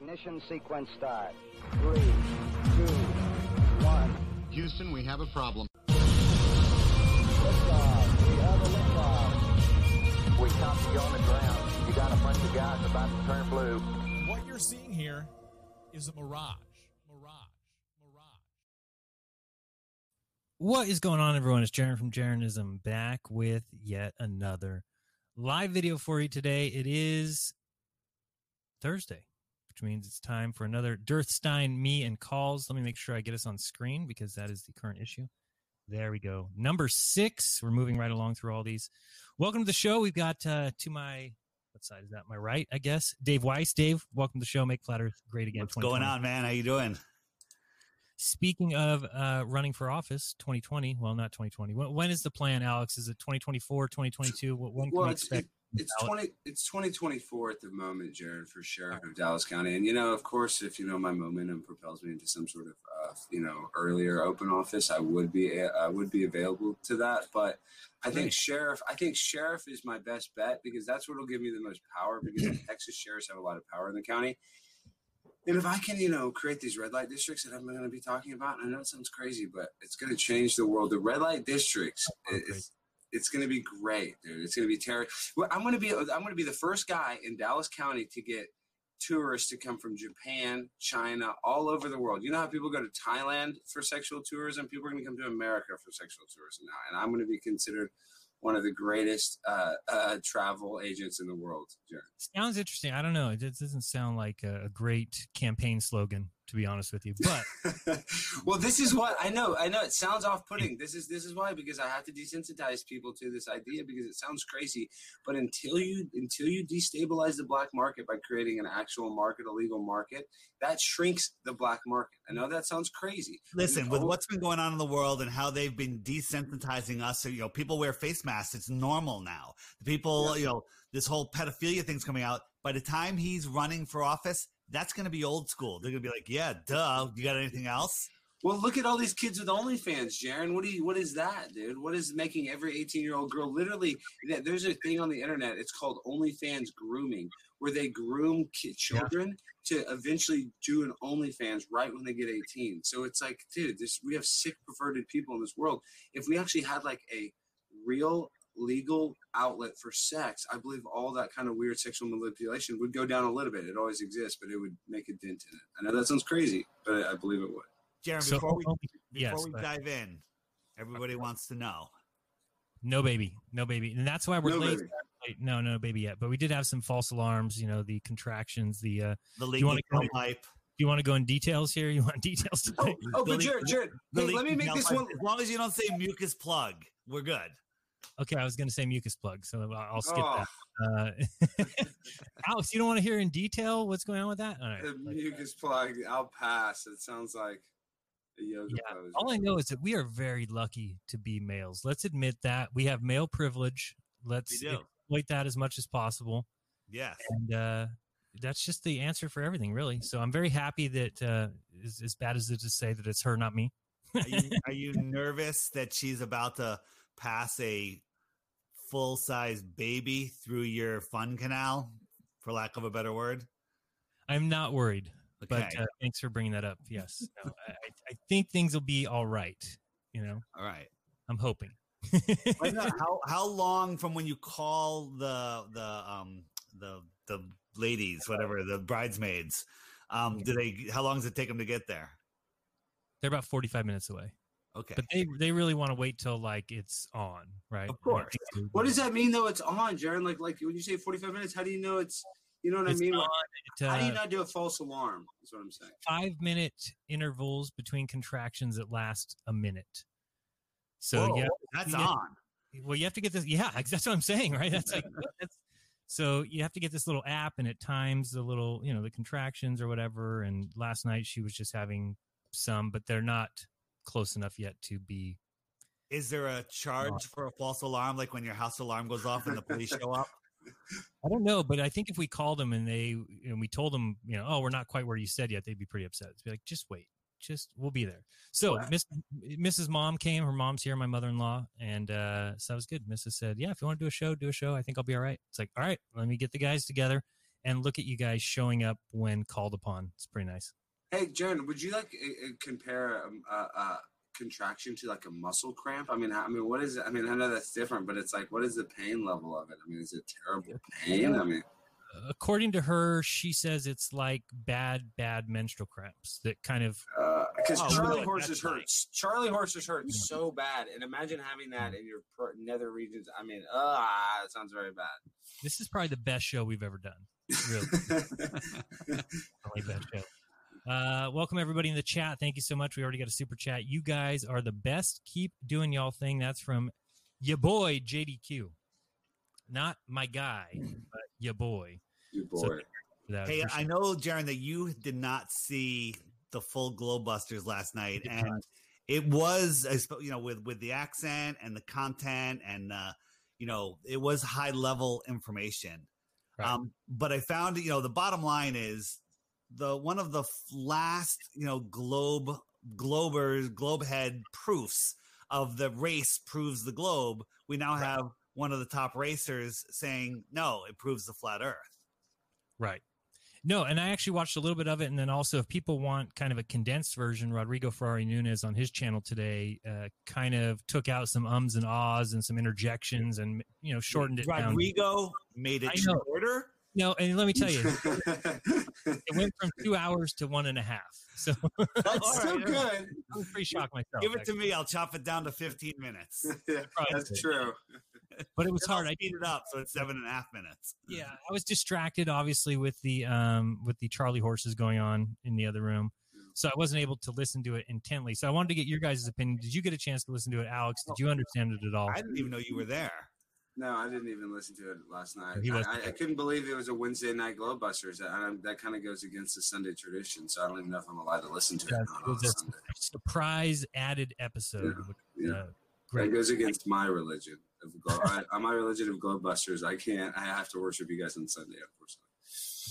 Ignition sequence start. Three, two, one. Houston, we have a problem. Liftoff. We have a liftoff. We copy you on the ground. You got a bunch of guys about to turn blue. What you're seeing here is a mirage. Mirage. Mirage. What is going on, everyone? It's Jaron from Jaronism back with yet another live video for you today. It is Thursday, which means it's time for another Dirthstein, me, and calls. Let me make sure I get us on screen because that is the current issue. There we go. Number six. We're moving right along through all these. Welcome to the show. We've got uh, to my what side is that? My right, I guess. Dave Weiss. Dave, welcome to the show. Make Flat Earth great again. What's going on, man? How you doing? Speaking of uh, running for office, 2020. Well, not 2020. When, when is the plan, Alex? Is it 2024, 2022? What- When can Well, we expect? it, it's twenty it's twenty twenty four at the moment, Jared, for sheriff of Dallas County. And you know, of course, if you know my momentum propels me into some sort of uh, you know earlier open office, I would be I would be available to that. But I think sheriff I think sheriff is my best bet because that's what'll give me the most power because Texas sheriffs have a lot of power in the county. And if I can, you know, create these red light districts that I'm going to be talking about, I know it sounds crazy, but it's going to change the world. The red light districts, it's, going to be great, dude. It's going to be terrible. I'm going to be I'm going to be the first guy in Dallas County to get tourists to come from Japan, China, all over the world. You know how people go to Thailand for sexual tourism? People are going to come to America for sexual tourism now, and I'm going to be considered one of the greatest uh, uh, travel agents in the world. Jared. Sounds interesting. I don't know. It doesn't sound like a great campaign slogan, to be honest with you. But well, this is what I know. I know it sounds off-putting. This is this is why because I have to desensitize people to this idea because it sounds crazy. But until you until you destabilize the black market by creating an actual market, a legal market, that shrinks the black market. I know that sounds crazy. Listen, with what's been going on in the world and how they've been desensitizing us, so you know, people wear face masks. It's normal now. The people, you know, this whole pedophilia thing's coming out. By the time he's running for office, that's going to be old school. They're going to be like, "Yeah, duh. You got anything else?" Well, look at all these kids with OnlyFans, Jaron. What do you? What is that, dude? What is making every eighteen-year-old girl literally? There's a thing on the internet. It's called OnlyFans grooming, where they groom ki- children to eventually do an OnlyFans right when they get eighteen. So it's like, dude, this we have sick, perverted people in this world. If we actually had like a real legal outlet for sex, I believe all that kind of weird sexual manipulation would go down a little bit. It always exists, but it would make a dent in it. I know that sounds crazy, but I believe it would. Jeremy, so before we before yes, we dive in, everybody wants to know. no baby, no baby, and that's why we're No late. baby. No, no baby yet. But we did have some false alarms. You know, the contractions. The uh, The you legal wanna go- pipe. do you want to go in details here? You want details? Oh, Today? oh, but Jared, Jared, hey, let me make this one. As long as you don't say mucus plug, we're good. Okay, I was going to say mucus plug, so I'll I'll skip Oh, that. Uh, Alex, you don't want to hear in detail what's going on with that? All right. the mucus plug. I'll pass. It sounds like a yoga Yeah, pose. All I know is that we are very lucky to be males. Let's admit that we have male privilege. Let's We exploit that as much as possible, Yes. and uh, that's just the answer for everything, really. So I'm very happy that, uh, as, as bad as it is to say that it's her, not me. Are you, are you nervous that she's about to pass a full size baby through your fun canal, for lack of a better word? I'm not worried, Okay. but uh, thanks for bringing that up. Yes, no, I, I- think things will be all right. You know, All right. I'm hoping. How how long from when you call the the um the the ladies, whatever the bridesmaids, um, do they? How long does it take them to get there? They're about 45 minutes away, Okay. but they they really want to wait till like it's on, right? Of course. What does that mean, though? It's on, Jaron. Like, like when you say forty-five minutes, how do you know it's? You know what It's I mean? on, Like, it, how do you uh, not do a false alarm? That's what I'm saying. five minute intervals between contractions that last a minute. So yeah, that's yeah. on. well, you have to get this. Yeah, that's what I'm saying, right? That's like that's, so you have to get this little app, and it times the little, you know, the contractions or whatever. And last night she was just having some, but they're not close enough yet to be. Is there a charge for a false alarm, like when your house alarm goes off and the police show up? I don't know, but I think if we called them and they and we told them, you know, oh, we're not quite where you said yet, they'd be pretty upset. It'd be like, just wait, just we'll be there. So Wow. Miss Mrs. Mom came. Her mom's here, my mother-in-law, and uh, so that was good. Mrs. said, "Yeah, if you want to do a show, do a show. I think I'll be all right." It's like, all right, let me get the guys together, and look at you guys showing up when called upon. It's pretty nice. Hey, Jaron, would you like uh, uh, compare um, a, a contraction to like a muscle cramp? I mean, I mean, what is it? I mean, I know that's different, but it's like, what is the pain level of it? I mean, is it terrible pain? I mean, According to her, she says it's like bad, bad menstrual cramps that kind of because Oh, Charlie really? horses That's nice. hurts. Charlie horses hurts so bad, and imagine having that in your pro- nether regions. I mean, ah, it sounds very bad. this is probably the best show we've ever done. Really. Probably best show. Uh, welcome everybody in the chat. Thank you so much. We already got a super chat. You guys are the best. Keep doing y'all thing. That's from your boy JDQ, not my guy, but your boy. you So- boy. That Hey, appreciate- I know, Jaron, that you did not see the full Globebusters last night, and not. it was, you know, with with the accent and the content, and uh, you know, it was high level information. Right. Um, but I found, you know, the bottom line is the one of the last, you know, globe globers globe head proofs of the race proves the globe. We now Right. have one of the top racers saying no, it proves the flat Earth. Right. No, and I actually watched a little bit of it, and then also, if people want kind of a condensed version, Rodrigo Ferrari Nunez on his channel today uh, kind of took out some ums and ahs and some interjections, and you know shortened it down. Rodrigo made it shorter. No, and let me tell you, it went from two hours to one and a half. So That's so right, good. was pretty shocked myself. Give it to me. I'll chop it down to 15 minutes. Yeah, That's true. but it was hard. I speed it up so it's seven and a half minutes. yeah i was distracted obviously with the um with the charlie horses going on in the other room so i wasn't able to listen to it intently so i wanted to get your guys' opinion did you get a chance to listen to it alex did you understand it at all I didn't even know you were there. No, I didn't even listen to it last night. I, I, I couldn't believe it was a Wednesday night Globebusters. That, that kind of goes against the Sunday tradition, so I don't even know if I'm allowed to listen to it, Yeah, on it was a Sunday. surprise added episode which, Yeah. uh, That goes against my religion of Glo- I, my religion of Globebusters. I can't. I have to worship you guys on Sunday, unfortunately.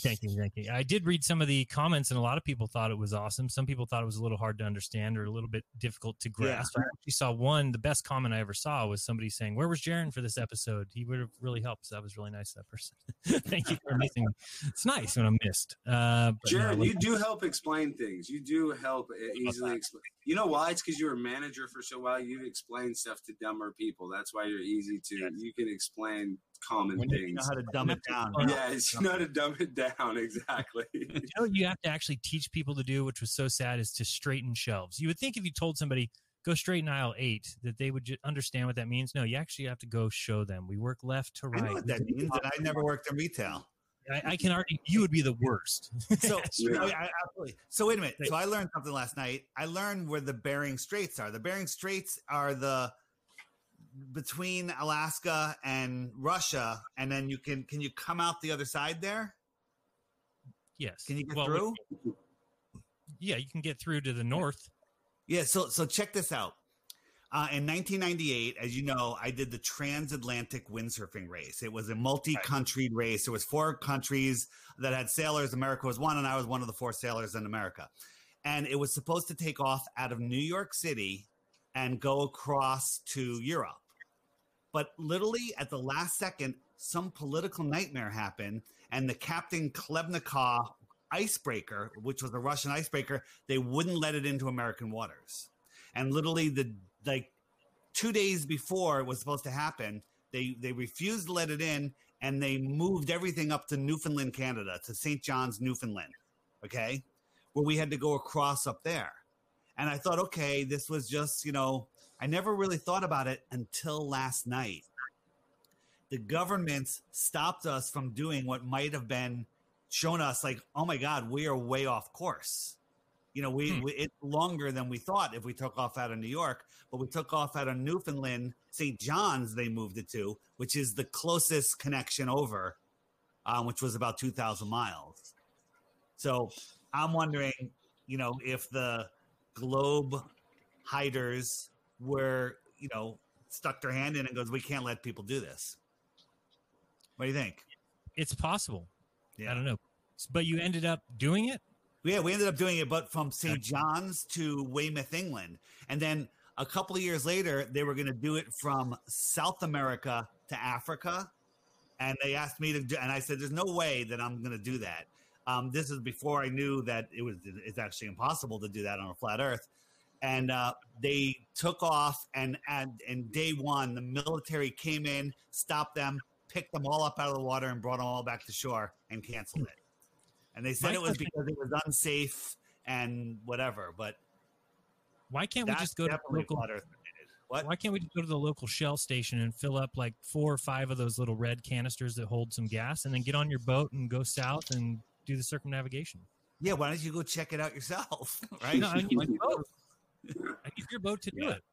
Thank you, thank you. I did read some of the comments, and a lot of people thought it was awesome. Some people thought it was a little hard to understand or a little bit difficult to grasp. I actually saw one. The best comment I ever saw was somebody saying, "Where was Jaron for this episode? He would have really helped." So that was really nice. That person. thank you for missing. me. It's nice when I'm missed. Uh, but no, you do help explain things. You do help easily explain. You know why? It's because you were a manager for so while. You explain stuff to dumber people. That's why you're easy to. You can explain common When you know things. how to dumb it down. Yeah, you know how to dumb it down. Exactly. you know what you have to actually teach people to do, which was so sad, is to straighten shelves. You would think if you told somebody go straighten aisle eight, that they would ju- understand what that means. No, you actually have to go show them. We work left to I right. know what that means, and I never worked in retail. I, I can argue You would be the worst. So, Yeah. I- I- absolutely. So wait a minute. So I learned something last night. I learned where the Bering Straits are. The Bering Straits are the between Alaska and Russia, and then you can can you come out the other side there? yes. Can you get Well, through? Yeah, you can get through to the north. Yeah, so so check this out. Uh, in 1998, as you know, I did the transatlantic windsurfing race. It was a multi-country race. There was four countries that had sailors. America was one, and I was one of the four sailors in America. And it was supposed to take off out of New York City and go across to Europe. But literally at the last second, some political nightmare happened, and the Captain Khlebnikov icebreaker, which was a Russian icebreaker, they wouldn't let it into American waters. And literally, the like two days before it was supposed to happen, they they refused to let it in, and they moved everything up to Newfoundland, Canada, to St. John's, Newfoundland. Okay, where we had to go across up there. And I thought, okay, this was just you know, I never really thought about it until last night. The governments stopped us from doing what might have been shown us like, oh my God, we are way off course. You know, we, Hmm. we it's longer than we thought if we took off out of New York, but we took off out of Newfoundland, St. John's. They moved it to, which is the closest connection over, um, which was about two thousand miles. So I'm wondering, you know, if the globe hiders were, you know, stuck their hand in and goes, we can't let people do this. What do you think? It's possible. Yeah. I don't know, but you ended up doing it. Yeah, we ended up doing it, but from St. John's to Weymouth, England. And then a couple of years later, they were going to do it from South America to Africa. and they asked me to do, and I said, "There's no way that I'm going to do that." Um, this is before I knew that it was it's actually impossible to do that on a flat Earth. And uh, they took off, and and and day one, the military came in, stopped them, picked them all up out of the water, and brought them all back to shore, and canceled it. And they said it was because it was unsafe and whatever. But Why can't we just go to the local? related. What? Why can't we just go to the local Shell station and fill up like four or five of those little red canisters that hold some gas, and then get on your boat and go south and do the circumnavigation? Yeah, why don't you go check it out yourself? Right? No, I boat. I need your boat to do Yeah. it.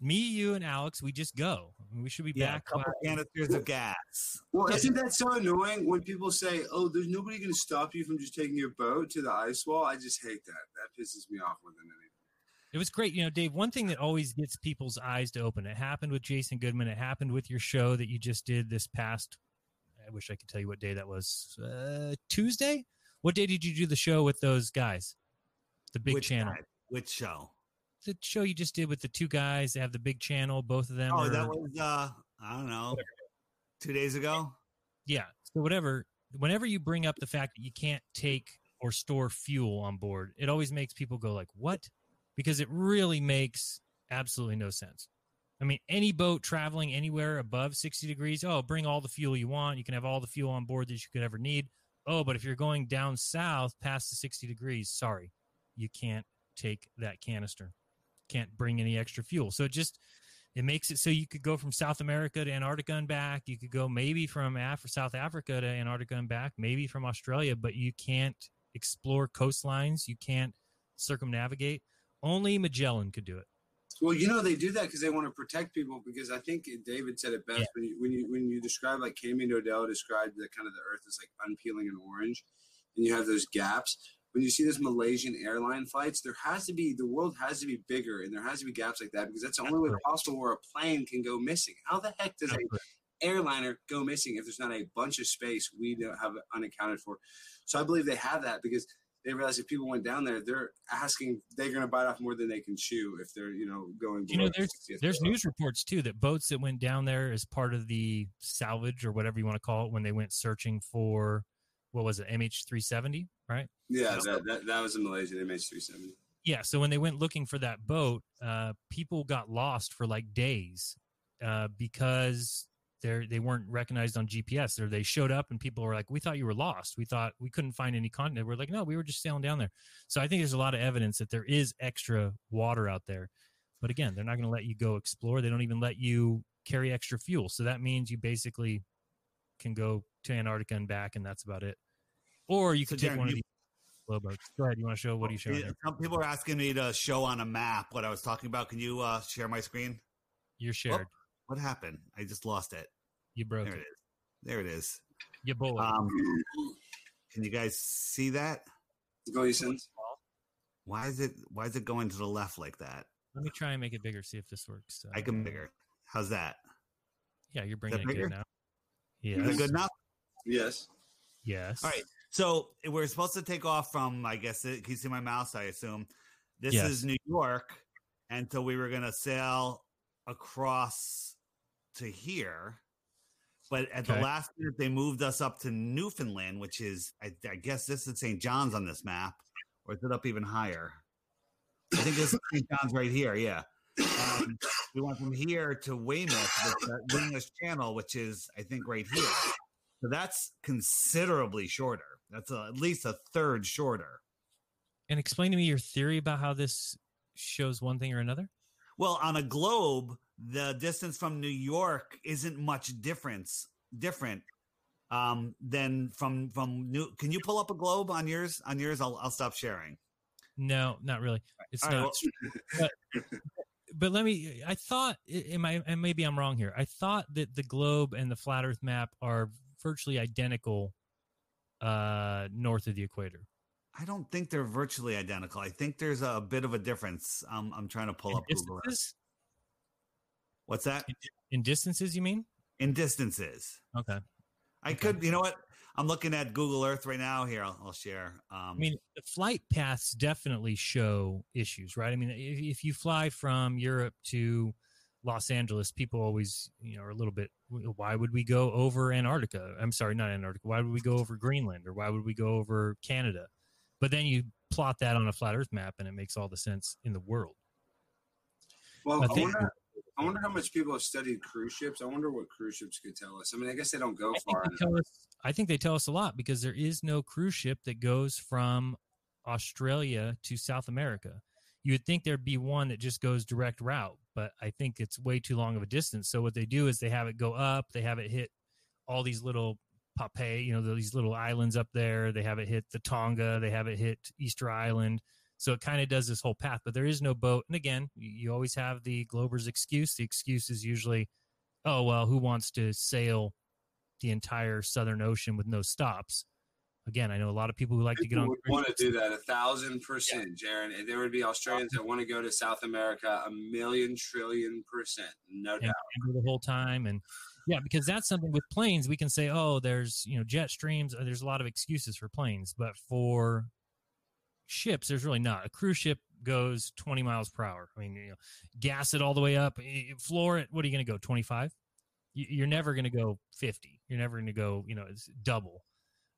Me, you, and Alex, we just go. We should be yeah, a back. couple by- canisters of gas. Well, isn't that so annoying when people say, "Oh, there's nobody going to stop you from just taking your boat to the ice wall"? I just hate that. That pisses me off more than anything. It was great. You know, Dave, one thing that always gets people's eyes to open, it happened with Jason Goodman. It happened with your show that you just did this past, I wish I could tell you what day that was. Uh, Tuesday? What day did you do the show with those guys? The big Which channel. guy? Which show? The show you just did with the two guys. They have the big channel. Both of them Oh, are, that was uh, I don't know, two days ago. yeah. So whatever, whenever you bring up the fact that you can't take or store fuel on board, it always makes people go like, "What?" Because it really makes absolutely no sense. I mean, any boat traveling anywhere above 60 degrees, oh, bring all the fuel you want. You can have all the fuel on board that you could ever need. Oh, but if you're going down south past the 60 degrees, sorry, you can't take that canister. Can't bring any extra fuel. So it just it makes it so you could go from South America to Antarctica and back. You could go maybe from Af- South Africa to Antarctica and back, maybe from Australia, but you can't explore coastlines. You can't circumnavigate. Only Magellan could do it. Well, you know they do that because they want to protect people. Because I think David said it best Yeah. when you when you when you describe like Cami Nodell described the kind of the Earth as like unpeeling an orange, and you have those gaps. When you see those Malaysian airline flights, there has to be the world has to be bigger, and there has to be gaps like that because that's the only way possible where a plane can go missing. How the heck does a airliner go missing if there's not a bunch of space we don't have unaccounted for? So I believe they have that because they realize if people went down there, they're asking they're going to bite off more than they can chew if they're you know going. You know, there's there's news reports too that boats that went down there as part of the salvage or whatever you want to call it when they went searching for what was it MH370, right? Yeah, that, that, that was a Malaysian MH370. Yeah, so when they went looking for that boat, uh, people got lost for like days uh, because they they weren't recognized on GPS. Or they showed up and people were like, "We thought you were lost. We thought we couldn't find any continent." We're like, "No, we were just sailing down there." So I think there's a lot of evidence that there is extra water out there. But again, they're not going to let you go explore. They don't even let you carry extra fuel. So that means you basically can go to Antarctica and back, and that's about it. Or you So take Darren, one of you- these slow boats. Go ahead. You want to show? What are you showing? Yeah, there? Some people are asking me to show on a map what I was talking about. Can you uh, share my screen? You're shared. What happened? I just lost it. You broke There it. it is. There it is. You bullet. Um, can you guys see that? Going since Why is it? Why is it going to the left like that? Let me try and make it bigger. See if this works. I can bigger. How's that? Yeah, you're bringing it bigger? good now. Is Yes. it good enough? yes, Yes. All right. So we're supposed to take off from. I guess. It, can you see my mouse? I assume. This Yes. is New York, and so we were going to sail across to here. But at Okay. the last minute, they moved us up to Newfoundland, which is, I, I guess, this is St. John's on this map, or is it up even higher? I think this is St. John's right here. Yeah. Um, we went from here to Weymouth, with the English Channel, which is, I think, right here. So that's considerably shorter. That's a, at least a third shorter. And explain to me your theory about how this shows one thing or another. Well, on a globe, the distance from New York isn't much difference different um, than from from New. Can you pull up a globe on yours? On yours, I'll I'll stop sharing. No, not really. It's All right, not. well- but, let me. I thought. Am I? And maybe I'm wrong here. I thought that the globe and the flat Earth map are virtually identical uh, north of the equator. I don't think they're virtually identical. I think there's a bit of a difference. Um, I'm trying to pull In up Google. What's that? In distances, you mean? In distances. Okay. I Okay. could. You know what? I'm looking at Google Earth right now. Here, I'll, I'll share. Um, I mean, the flight paths definitely show issues, right? I mean, if, if you fly from Europe to Los Angeles, people always, you know, are a little bit. Why would we go over Antarctica? I'm sorry, not Antarctica. Why would we go over Greenland or why would we go over Canada? But then you plot that on a flat Earth map, and it makes all the sense in the world. Well, I I, think- wonder. I wonder how much people have studied cruise ships. I wonder what cruise ships could tell us. I mean, I guess they don't go I far tell us, I think they tell us a lot because there is no cruise ship that goes from Australia to South America. You would think there'd be one that just goes direct route, but I think it's way too long of a distance. So what they do is they have it go up, they have it hit all these little Pape, you know, these little islands up there. They have it hit the Tonga, they have it hit Easter Island. So it kind of does this whole path, but there is no boat. And again, you always have the Glober's excuse. The excuse is usually, oh, well, who wants to sail the entire Southern Ocean with no stops? Again, I know a lot of people who like to get on. would want to do that a thousand percent, Jaron. And there would be Australians that want to go to South America a million trillion percent, no and doubt. the whole time and yeah because that's something with planes we can say oh there's you know jet streams uh, there's a lot of excuses for planes but for ships there's really not. A cruise ship goes 20 miles per hour. I mean you know gas it all the way up. Floor it what are you going to go 25 You- you're never going to go 50 you're never going to go you know it's double.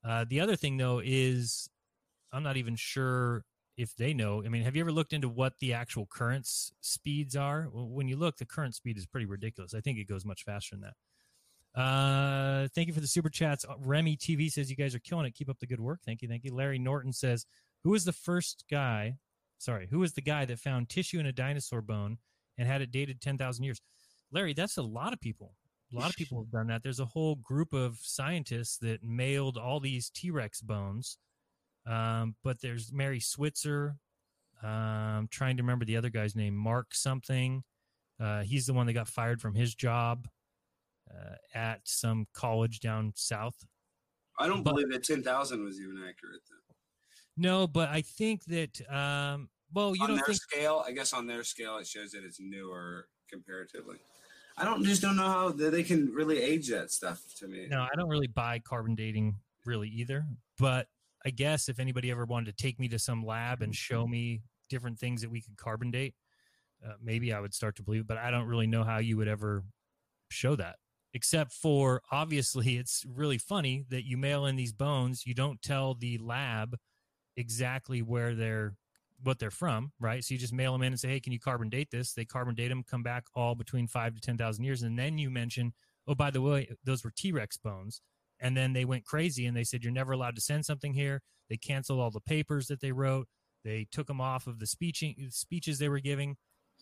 Uh, the other thing though is i'm not even sure if they know. I mean have you ever looked into what the actual currents speeds are? When you look the current speed is pretty ridiculous. I think it goes much faster than that. Uh thank you for the super chats. Uh, remy tv says you guys are killing it. Keep up the good work. Thank you thank you. Larry norton says who was the first guy sorry who was the guy that found tissue in a dinosaur bone and had it dated 10,000 years larry that's a lot of people a lot of people have done that there's a whole group of scientists that mailed all these t-rex bones um, but there's mary schweitzer um, trying to remember the other guy's name mark something uh, he's the one that got fired from his job uh, at some college down south I don't But- believe that 10,000 was even accurate. Though. No but i think that um, well you on don't their think scale, I guess on their scale, it shows that it's newer comparatively. I don't just don't know how they can really age that stuff to me. No, I don't really buy carbon dating really either. But I guess if anybody ever wanted to take me to some lab and show me different things that we could carbon date, uh, maybe I would start to believe. it, But I don't really know how you would ever show that, except for obviously it's really funny that you mail in these bones. You don't tell the lab exactly where they're what they're from, right? So you just mail them in and say, "Hey, can you carbon date this?" They carbon date them, come back all between five to ten thousand years, and then you mention, "Oh, by the way, those were T Rex bones." And then they went crazy and they said, "You're never allowed to send something here." They canceled all the papers that they wrote. They took them off of the speeching speeches they were giving,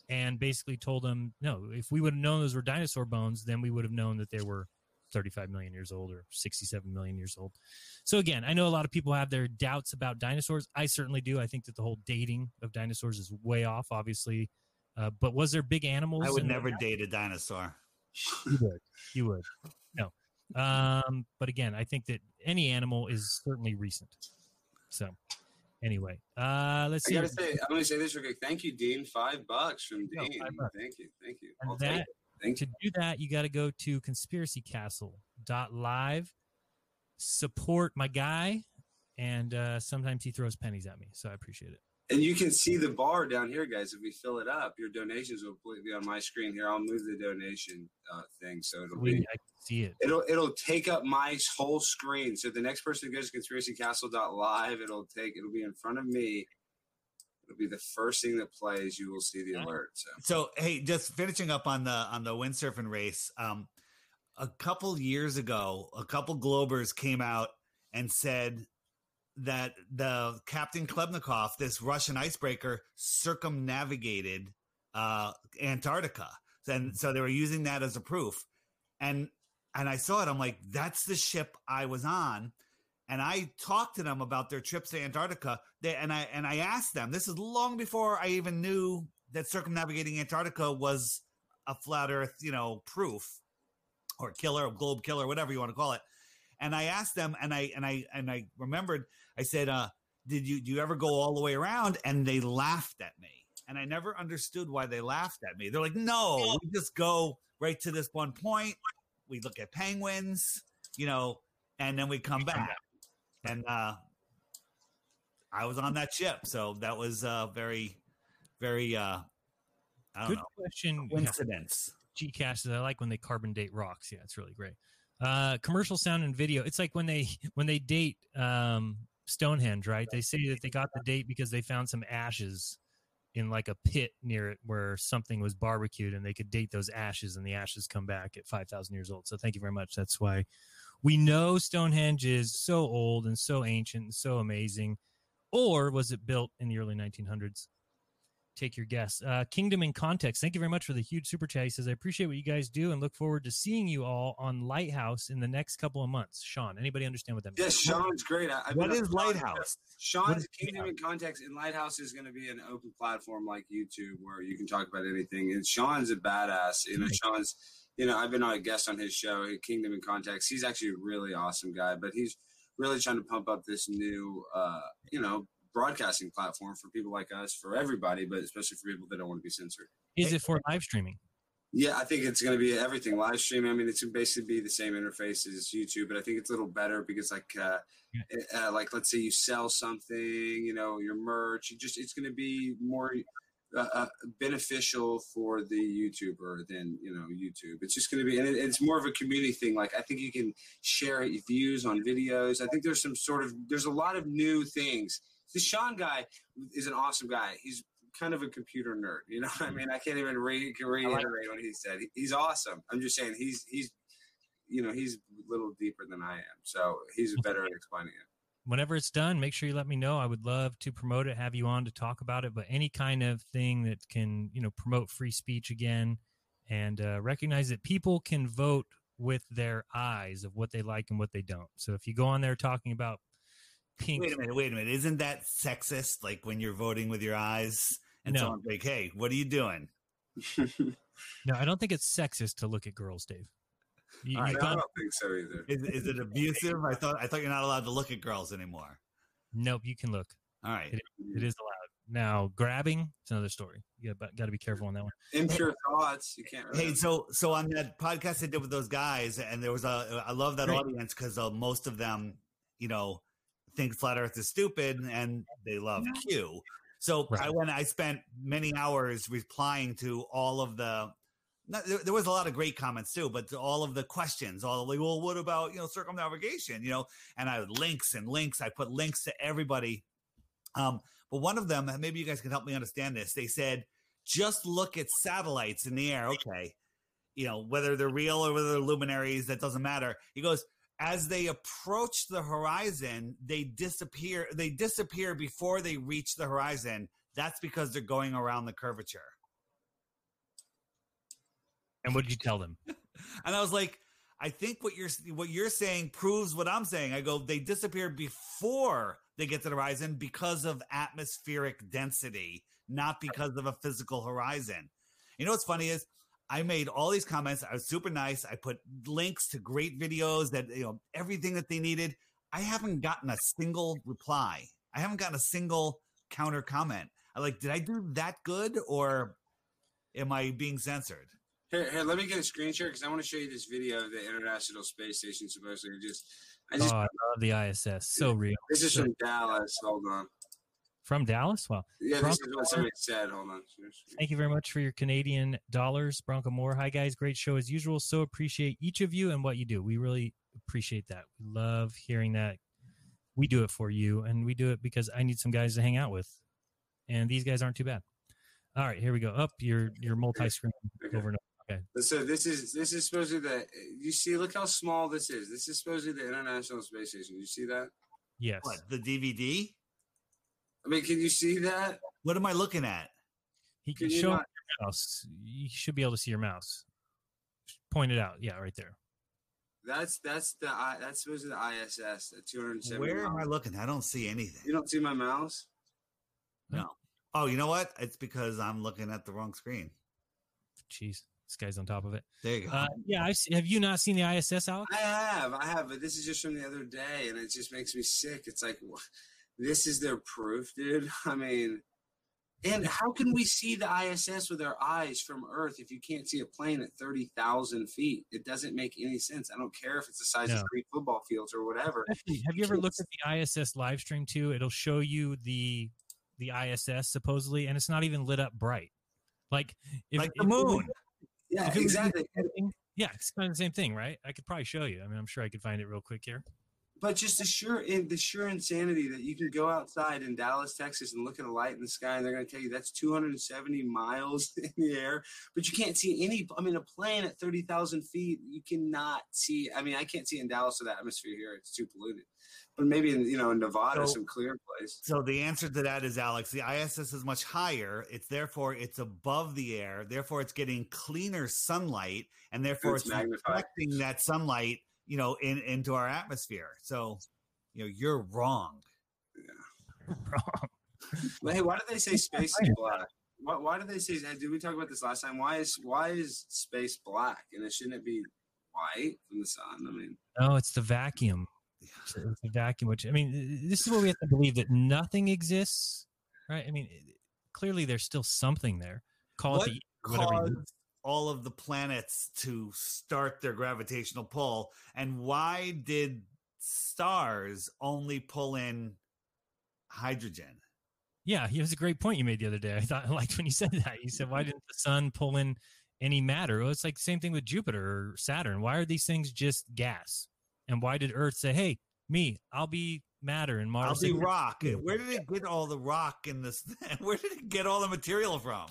and basically told them, "No, if we would have known those were dinosaur bones, then we would have known that they were 35 million years old or 67 million years old." So again, I know a lot of people have their doubts about dinosaurs. I certainly do. I think that the whole dating of dinosaurs is way off, obviously. Uh, but was there big animals? I would never date a dinosaur. You would. You would. No. Um, but again, I think that any animal is certainly recent. So, anyway, uh, let's see. I see. gotta say, I'm gonna say this real quick. Thank you, Dean. Five bucks from No, Dean. five bucks. Thank you, thank you. And I'll take that it. Thank to do that, you got to go to conspiracycastle.live, support my guy, and uh, sometimes he throws pennies at me, so I appreciate it. And you can see the bar down here, guys. If we fill it up, your donations will be on my screen here. I'll move the donation uh, thing, so it'll be I can see it. it'll it'll take up my whole screen. So the next person who goes to conspiracycastle.live, it'll take it'll be in front of me. It'll be the first thing that plays. You will see the alert. So So hey, just finishing up on the on the windsurfing race. Um, a couple years ago, a couple Globers came out and said that the Captain Khlebnikov, this Russian icebreaker, circumnavigated uh, Antarctica, and so they were using that as a proof. And and I saw it. I'm like, that's the ship I was on. And I talked to them about their trips to Antarctica. They, and I and I asked them. This is long before I even knew that circumnavigating Antarctica was a flat Earth, you know, proof or killer, or globe killer, whatever you want to call it. And I asked them, and I and I and I remembered. I said, uh, "Did you do you ever go all the way around?" And they laughed at me, and I never understood why they laughed at me. They're like, "No, we just go right to this one point. We look at penguins, you know, and then we come back." And uh, I was on that ship, so that was uh, very, very uh, I don't Good know. question. Yeah. Coincidence. Gcash I like when they carbon date rocks. Yeah, it's really great. Uh, commercial sound and video. It's like when they when they date um, Stonehenge, right? They say that they got the date because they found some ashes in like a pit near it where something was barbecued, and they could date those ashes, and the ashes come back at five thousand years old. So thank you very much. That's why we know Stonehenge is so old and so ancient and so amazing. Or was it built in the early 1900s? take your guess. Uh, Kingdom in Context, thank you very much for the huge super chat. He says, I appreciate what you guys do and look forward to seeing you all on Lighthouse in the next couple of months. Sean, anybody understand what that means? Yes, Sean's great. I, I've What been is on- Lighthouse? What Sean's is Kingdom in Context and Lighthouse is going to be an open platform like YouTube where you can talk about anything. And Sean's a badass. You know, Sean's, you know, I've been on a guest on his show, Kingdom in Context. He's actually a really awesome guy, but he's really trying to pump up this new, uh, you know, broadcasting platform for people like us, for everybody, but especially for people that don't want to be censored. Is it for live streaming? Yeah, I think it's going to be everything live stream. I mean, it's going to basically be the same interface as YouTube, but I think it's a little better because, like, uh, uh, like let's say you sell something, you know, your merch. You just it's going to be more uh, uh, beneficial for the YouTuber than you know YouTube. It's just going to be, and it, it's more of a community thing. Like I think you can share views on videos. I think there's some sort of there's a lot of new things. The Sean guy is an awesome guy. He's kind of a computer nerd. You know what I mean? I can't even re- reiterate what he said. He's awesome. I'm just saying he's he's you know he's a little deeper than I am, so he's better at explaining it. Whenever it's done, make sure you let me know. I would love to promote it, have you on to talk about it, but any kind of thing that can, you know, promote free speech again and uh, recognize that people can vote with their eyes of what they like and what they don't. So if you go on there talking about pink Wait a minute, wait a minute. Isn't that sexist? Like when you're voting with your eyes and No. someone's like, hey, what are you doing? No, I don't think it's sexist to look at girls, Dave. You, All right, you've I don't think so either. Is, is it abusive? I thought I thought you're not allowed to look at girls anymore. nope, you can look. All right. It is allowed. Now, grabbing, it's another story. You got, got to be careful on that one. Impure thoughts. You can't. Really Hey, so so on that podcast I did with those guys, and there was a I love that Right. audience because uh, most of them, you know, think flat Earth is stupid and they love Q. So I went. I spent many hours replying to all of the. Not, there, there was a lot of great comments too, but all of the questions, all like, well, what about you know circumnavigation? You know, and I had links and links. I put links to everybody. Um, but one of them, maybe you guys can help me understand this. They said, just look at satellites in the air. Okay, you know whether they're real or whether they're luminaries, that doesn't matter. He goes, as they approach the horizon, they disappear. They disappear before they reach the horizon. That's because they're going around the curvature. And what did you tell them? And I was like, I think what you're what you're saying proves what I'm saying. I go, they disappear before they get to the horizon because of atmospheric density, not because of a physical horizon. You know what's funny is I made all these comments. I was super nice. I put links to great videos that you know everything that they needed. I haven't gotten a single reply. I haven't gotten a single counter comment. I like, did I do that good or am I being censored? Here, here, let me get a screen share because I want to show you this video of the International Space Station. Supposedly, just I just oh, I love the ISS. So real. this is So- from Dallas. Hold on. From Dallas? Well, Yeah, this is what somebody said. Hold on. Thank you very much for your Canadian dollars, Bronco Moore. Hi, guys. Great show as usual. So appreciate each of you and what you do. We really appreciate that. We love hearing that. We do it for you, and we do it because I need some guys to hang out with. And these guys aren't too bad. All right, here we go. Up your your multi screen Okay. over and over. Okay. So this is this is supposedly the you see look how small this is. This is supposedly the International Space Station. You see that? Yes. What the DVD? I mean, can you see that? What am I looking at? He Can can you show not- your mouse. You should be able to see your mouse. Point it out. Yeah, right there. That's that's the I that's supposed to the ISS. The 270. Where am I looking? I don't see anything. You don't see my mouse? No. Oh, you know what? It's because I'm looking at the wrong screen. Jeez, this guy's on top of it. There you go. Uh, yeah, I've have you not seen the ISS, Alex? I have, I have, but this is just from the other day, and it just makes me sick. It's like, wh- this is their proof, dude. I mean, and how can we see the ISS with our eyes from Earth if you can't see a plane at thirty thousand feet? It doesn't make any sense. I don't care if it's the size No. of three football fields or whatever. Actually, have you ever looked at the ISS live stream too? It'll show you the the ISS supposedly, and it's not even lit up bright. Like if, like the if moon. Yeah, if it exactly. same Yeah, it's kind of the same thing, right? I could probably show you. I mean, I'm sure I could find it real quick here. But just the sure in the sure insanity that you can go outside in Dallas, Texas, and look at a light in the sky, and they're going to tell you that's 270 miles in the air, but you can't see any. I mean, a plane at 30,000 feet, you cannot see. I mean, I can't see in Dallas or the atmosphere here; it's too polluted. But maybe in you know in Nevada, So- some clear place. So the answer to that is Alex. The ISS is much higher. It's therefore it's above the air. Therefore, it's getting cleaner sunlight, and therefore It's it's, reflecting that sunlight, you know, in into our atmosphere. So, you know, you're wrong. Wrong. But hey, why did they say space is black? Why, why did they say? Did we talk about this last time? Why is why is space black? And it shouldn't it be white from the sun? I mean, No, it's the vacuum. It's the vacuum. Which I mean, this is where we have to believe that nothing exists, right? I mean, clearly there's still something there. Call What it the caused all of the planets to start their gravitational pull, and why did stars only pull in hydrogen? Yeah, it was a great point you made the other day. I thought I liked when you said that. You said, "Why didn't the sun pull in any matter?" Well, it's like the same thing with Jupiter or Saturn. Why are these things just gas? And why did Earth say, "Hey, me, I'll be matter," and Mars I'll said, be rock. Yeah. Where did it get all the rock in this? Where did it get all the material from?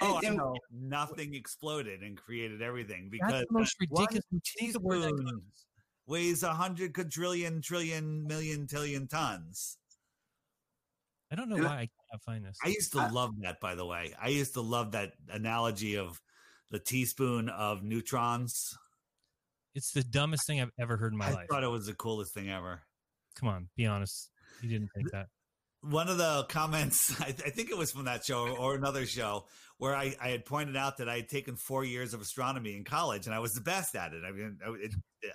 Oh, And- I and- know. Nothing exploded and created everything That's because the most one ridiculous. Think of that teaspoon goes. weighs a hundred quadrillion, trillion, million, tillion tons. I don't know And I- why I can't find this. I used to I- love that, by the way. I used to love that analogy of the teaspoon of neutrons. It's the dumbest thing I've ever heard in my I life. I thought it was the coolest thing ever. Come on, be honest. You didn't think that. one of the comments, I, I think it was from that show or another show, where I, I had pointed out that I had taken four years of astronomy in college and I was the best at it. I mean, I- it,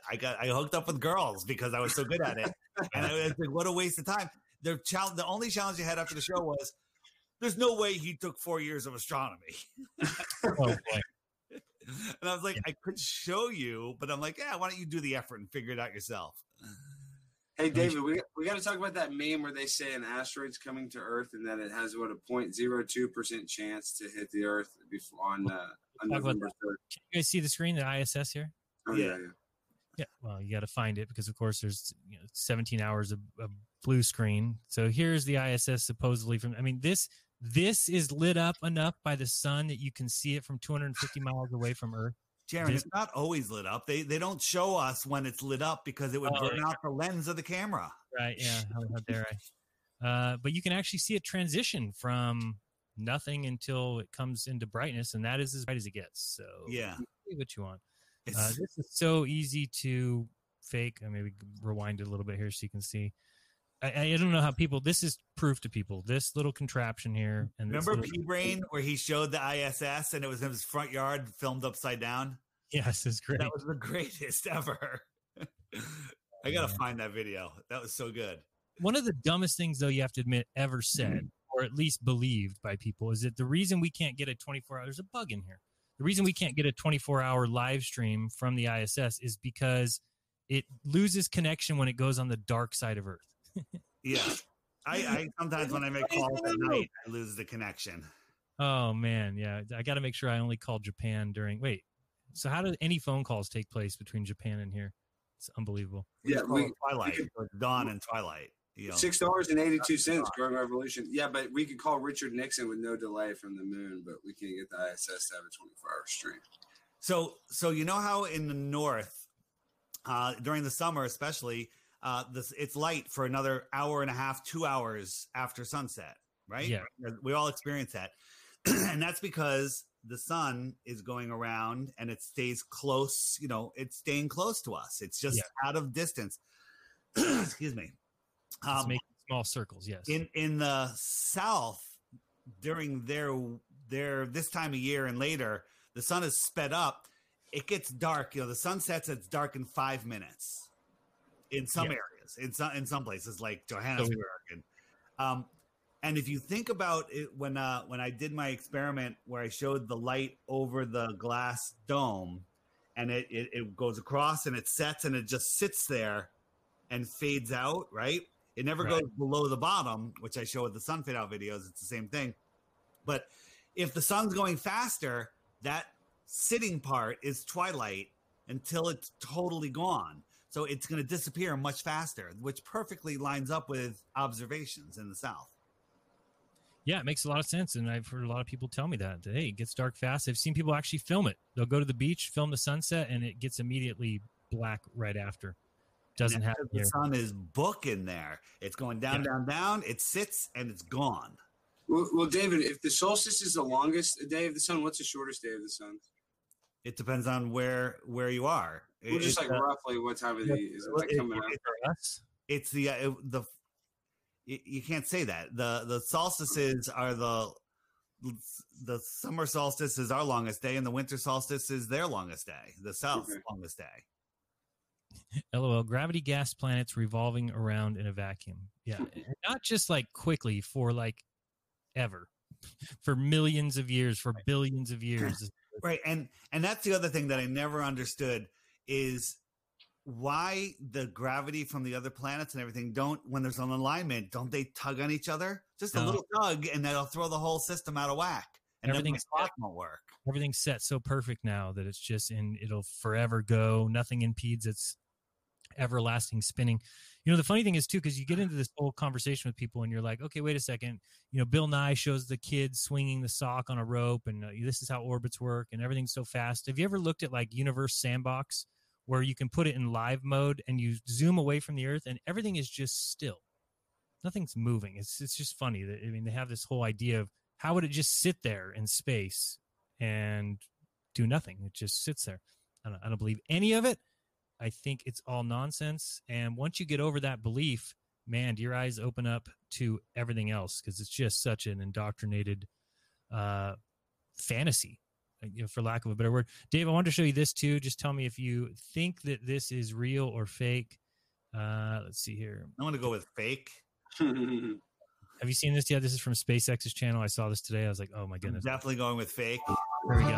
I got I hooked up with girls because I was so good at it, and I was like, "What a waste of time!" The challenge, the only challenge you had after the show was, "There's no way he took four years of astronomy." Oh boy. And I was like, "I could show you, but I'm like, yeah, why don't you do the effort and figure it out yourself?" Hey David, we we got to talk about that meme where they say an asteroid's coming to Earth and that it has what a 0.02 percent chance to hit the Earth before on uh, on November third. Can you guys see the screen, the ISS here? Oh Yeah. yeah, yeah. Yeah. Well, you got to find it because, of course, there's you know, 17 hours of, of blue screen. So here's the ISS supposedly from. I mean, this this is lit up enough by the sun that you can see it from 250 miles away from Earth. Jaron, it's not always lit up. They they don't show us when it's lit up because it would Oh, burn out the lens of the camera. Right. Yeah. How, how dare I? Uh, but you can actually see a transition from nothing until it comes into brightness, and that is as bright as it gets. So Yeah. see what you want. Uh, this is so easy to fake. I maybe rewind it a little bit here so you can see. I, I don't know how people. This is proof to people. This little contraption here, and remember P Brain where he showed the ISS and it was in his front yard filmed upside down? Yes, it's great. That was the greatest ever. I gotta find that video. That was so good. One of the dumbest things, though, you have to admit, ever said, or at least believed by people, is that the reason we can't get a 24 hour, there's a bug in here. The reason we can't get a 24 hour live stream from the ISS is because it loses connection when it goes on the dark side of Earth. Yeah. I, I sometimes when I make calls at night, I lose the connection. Oh, man. Yeah. I got to make sure I only call Japan during. Wait. So, how do any phone calls take place between Japan and here? It's unbelievable. Yeah, call we- Twilight, so it's dawn and twilight. You know. Six dollars and eighty two cents, growing revolution. Yeah, but we could call Richard Nixon with no delay from the moon, but we can't get the ISS to have a twenty four hour stream. So, so you know how in the north, uh, during the summer especially, uh, this it's light for another hour and a half, two hours after sunset, right? Yeah. we all experience that, and that's because the sun is going around and it stays close. You know, it's staying close to us. It's just Yeah. out of distance. Excuse me. It's Um, making small circles. Yes. in in the south during their their this time of year and later the sun is sped up it gets dark you know the sun sets it's dark in five minutes in some Yeah. areas in some in some places like johannesburg and um and if you think about it when uh when i did my experiment where i showed the light over the glass dome and it it, it goes across and it sets and it just sits there and fades out right it never Right. goes below the bottom, which I show with the sun fade out videos. It's the same thing. But if the sun's going faster, that sitting part is twilight until it's totally gone. So it's going to disappear much faster, which perfectly lines up with observations in the south. Yeah, it makes a lot of sense. And I've heard a lot of people tell me that. that, Hey, it gets dark fast. I've seen people actually film it. They'll go to the beach, film the sunset, and it gets immediately black right after. Doesn't And happen the here. sun is booking there. It's going down, Yeah. down, down. It sits and it's gone. Well, well, David, if the solstice is the longest day of the sun, what's the shortest day of the sun? It depends on where where you are. Well, It- just it's, like uh, roughly what time of the is it like coming up? For us, it's the uh, the you, you can't say that the the solstices are the the summer solstice is our longest day and the winter solstice is their longest day the south's Okay. longest day LOL, gravity gas planets revolving around in a vacuum. Yeah. not just like quickly for like ever, for millions of years, for billions of years. right and and that's the other thing that i never understood is why the gravity from the other planets and everything don't when there's an alignment don't they tug on each other just a little tug and that'll throw the whole system out of whack and Everything's clock won't work Everything's set so perfect now that it's just in, it'll forever go. Nothing impedes its everlasting spinning. You know, the funny thing is too, because you get into this whole conversation with people and you're like, okay, wait a second. You know, Bill Nye shows the kids swinging the sock on a rope and uh, this is how orbits work and everything's so fast. Have you ever looked at like Universe Sandbox where you can put it in live mode and you zoom away from the earth and everything is just still? Nothing's moving. It's it's just funny that I mean they have this whole idea of how would it just sit there in space and do nothing? It just sits there. I don't, I don't believe any of it. I think it's all nonsense. And once you get over that belief, man, do your eyes open up to everything else because it's just such an indoctrinated uh, fantasy, you know, for lack of a better word. Dave, I wanted to show you this too. Just tell me if you think that this is real or fake. Uh, let's see here. i'm gonna go with fake Have you seen this yet? This is from SpaceX's channel. I saw this today. I was like, oh my I'm goodness. definitely going with fake Here we go.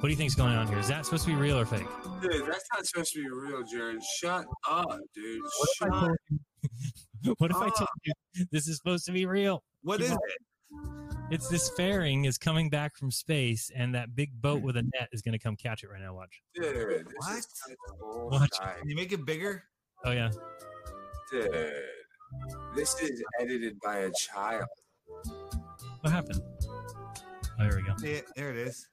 What do you think's going on here? Is that supposed to be real or fake? Dude, that's not supposed to be real, Jared. Shut up, dude. What if I Shut told you, what if I told you this is supposed to be real? what You is know- it It's this fairing is coming back from space, and that big boat hmm. with a net is going to come catch it right now. Watch. Dude, this What? is total Watch. can you make it bigger Oh yeah. Dude, this is edited by a child. What happened? Oh, here we go. Yeah, there it is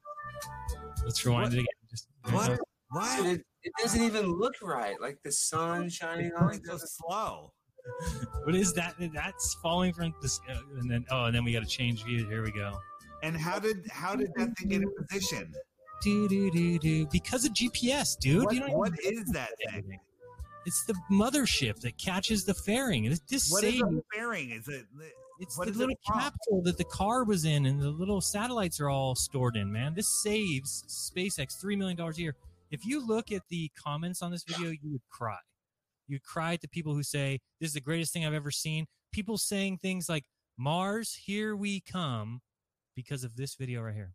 Let's rewind What? it again. Just what Dude, what it, it doesn't even look right. Like the sun shining on going it. so slow What is that? That's falling from this, and then oh, and then we got to change view. Here we go. and how did how did that thing get in position Do do do do. Because of GPS, dude. what, you don't what is that thing It's the mothership that catches the fairing. This, this what is saved- a fairing is it it's the is it little capsule that the car was in, and the little satellites are all stored in. Man, this saves SpaceX three million dollars a year. If you look at the comments on this video, you would cry. You'd cry to people who say this is the greatest thing I've ever seen. People saying things like "Mars, here we come," because of this video right here.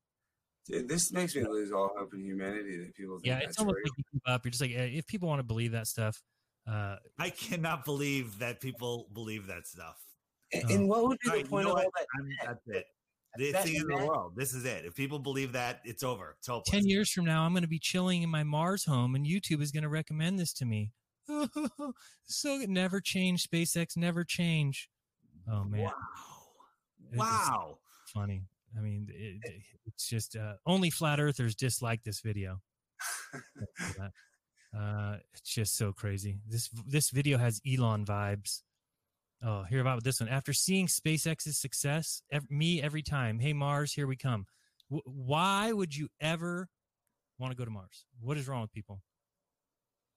Dude, this makes me lose all hope in humanity that people think Yeah, that's it's almost real. like you give up. You're just like, if people want to believe that stuff, uh, I cannot believe that people believe that stuff. And, and what would be the right, point know of all that? I'm- that's it. It's That the end of the world. This is it. If people believe that, it's over. It's hopeless. 10 years from now, I'm going to be chilling in my Mars home and YouTube is going to recommend this to me. so never change. SpaceX never change. Oh, man. Wow. It's Wow. Funny. I mean, it- it's just uh, only flat earthers dislike this video. uh, it's just so crazy. This this video has Elon vibes. Oh, hear about this one. After seeing SpaceX's success, ev- me every time, hey Mars, here we come. W- why would you ever want to go to Mars? What is wrong with people?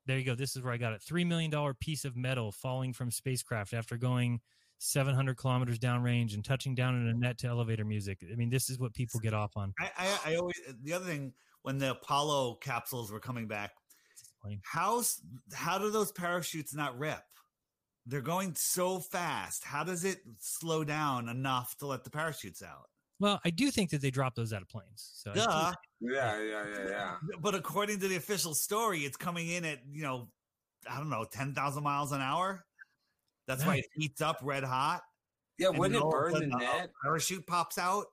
There you go. This is where I got it. Three million dollar piece of metal falling from spacecraft after going 700 kilometers downrange and touching down in a net to elevator music. I mean, this is what people get off on. I, I, I always the other thing when the Apollo capsules were coming back, how's how do those parachutes not rip? They're going so fast. How does it slow down enough to let the parachutes out? Well, I do think that they drop those out of planes. So I Duh. Yeah, yeah, yeah, yeah. But according to the official story, it's coming in at you know, I don't know, ten thousand miles an hour. That's why it heats up red hot. Yeah, and wouldn't it all of a burn the net? Parachute pops out.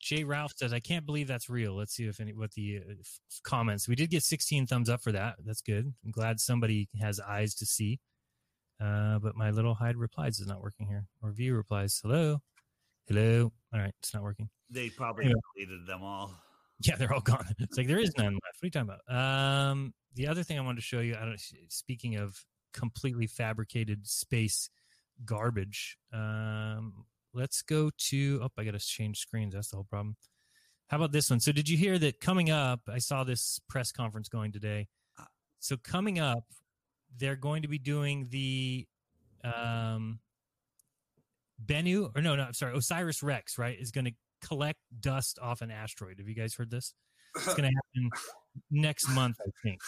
Jay Ralph says, "I can't believe that's real." Let's see if any what the uh, f- comments. We did get 16 thumbs up for that. That's good. I'm glad somebody has eyes to see. Uh, but my little hide replies is not working here. Or view replies. Hello, hello. All right, it's not working. They probably Anyway. deleted them all. Yeah, they're all gone. It's like there is none left. What are you talking about? Um, the other thing I wanted to show you. I don't. Speaking of completely fabricated space garbage, um, let's go to. Oh, I got to change screens. That's the whole problem. How about this one? So, did you hear that coming up? I saw this press conference going today. So, coming up, they're going to be doing the um, Bennu, or no, no, I'm sorry, OSIRIS-REx, right, is going to collect dust off an asteroid. Have you guys heard this? It's going to happen next month, I think.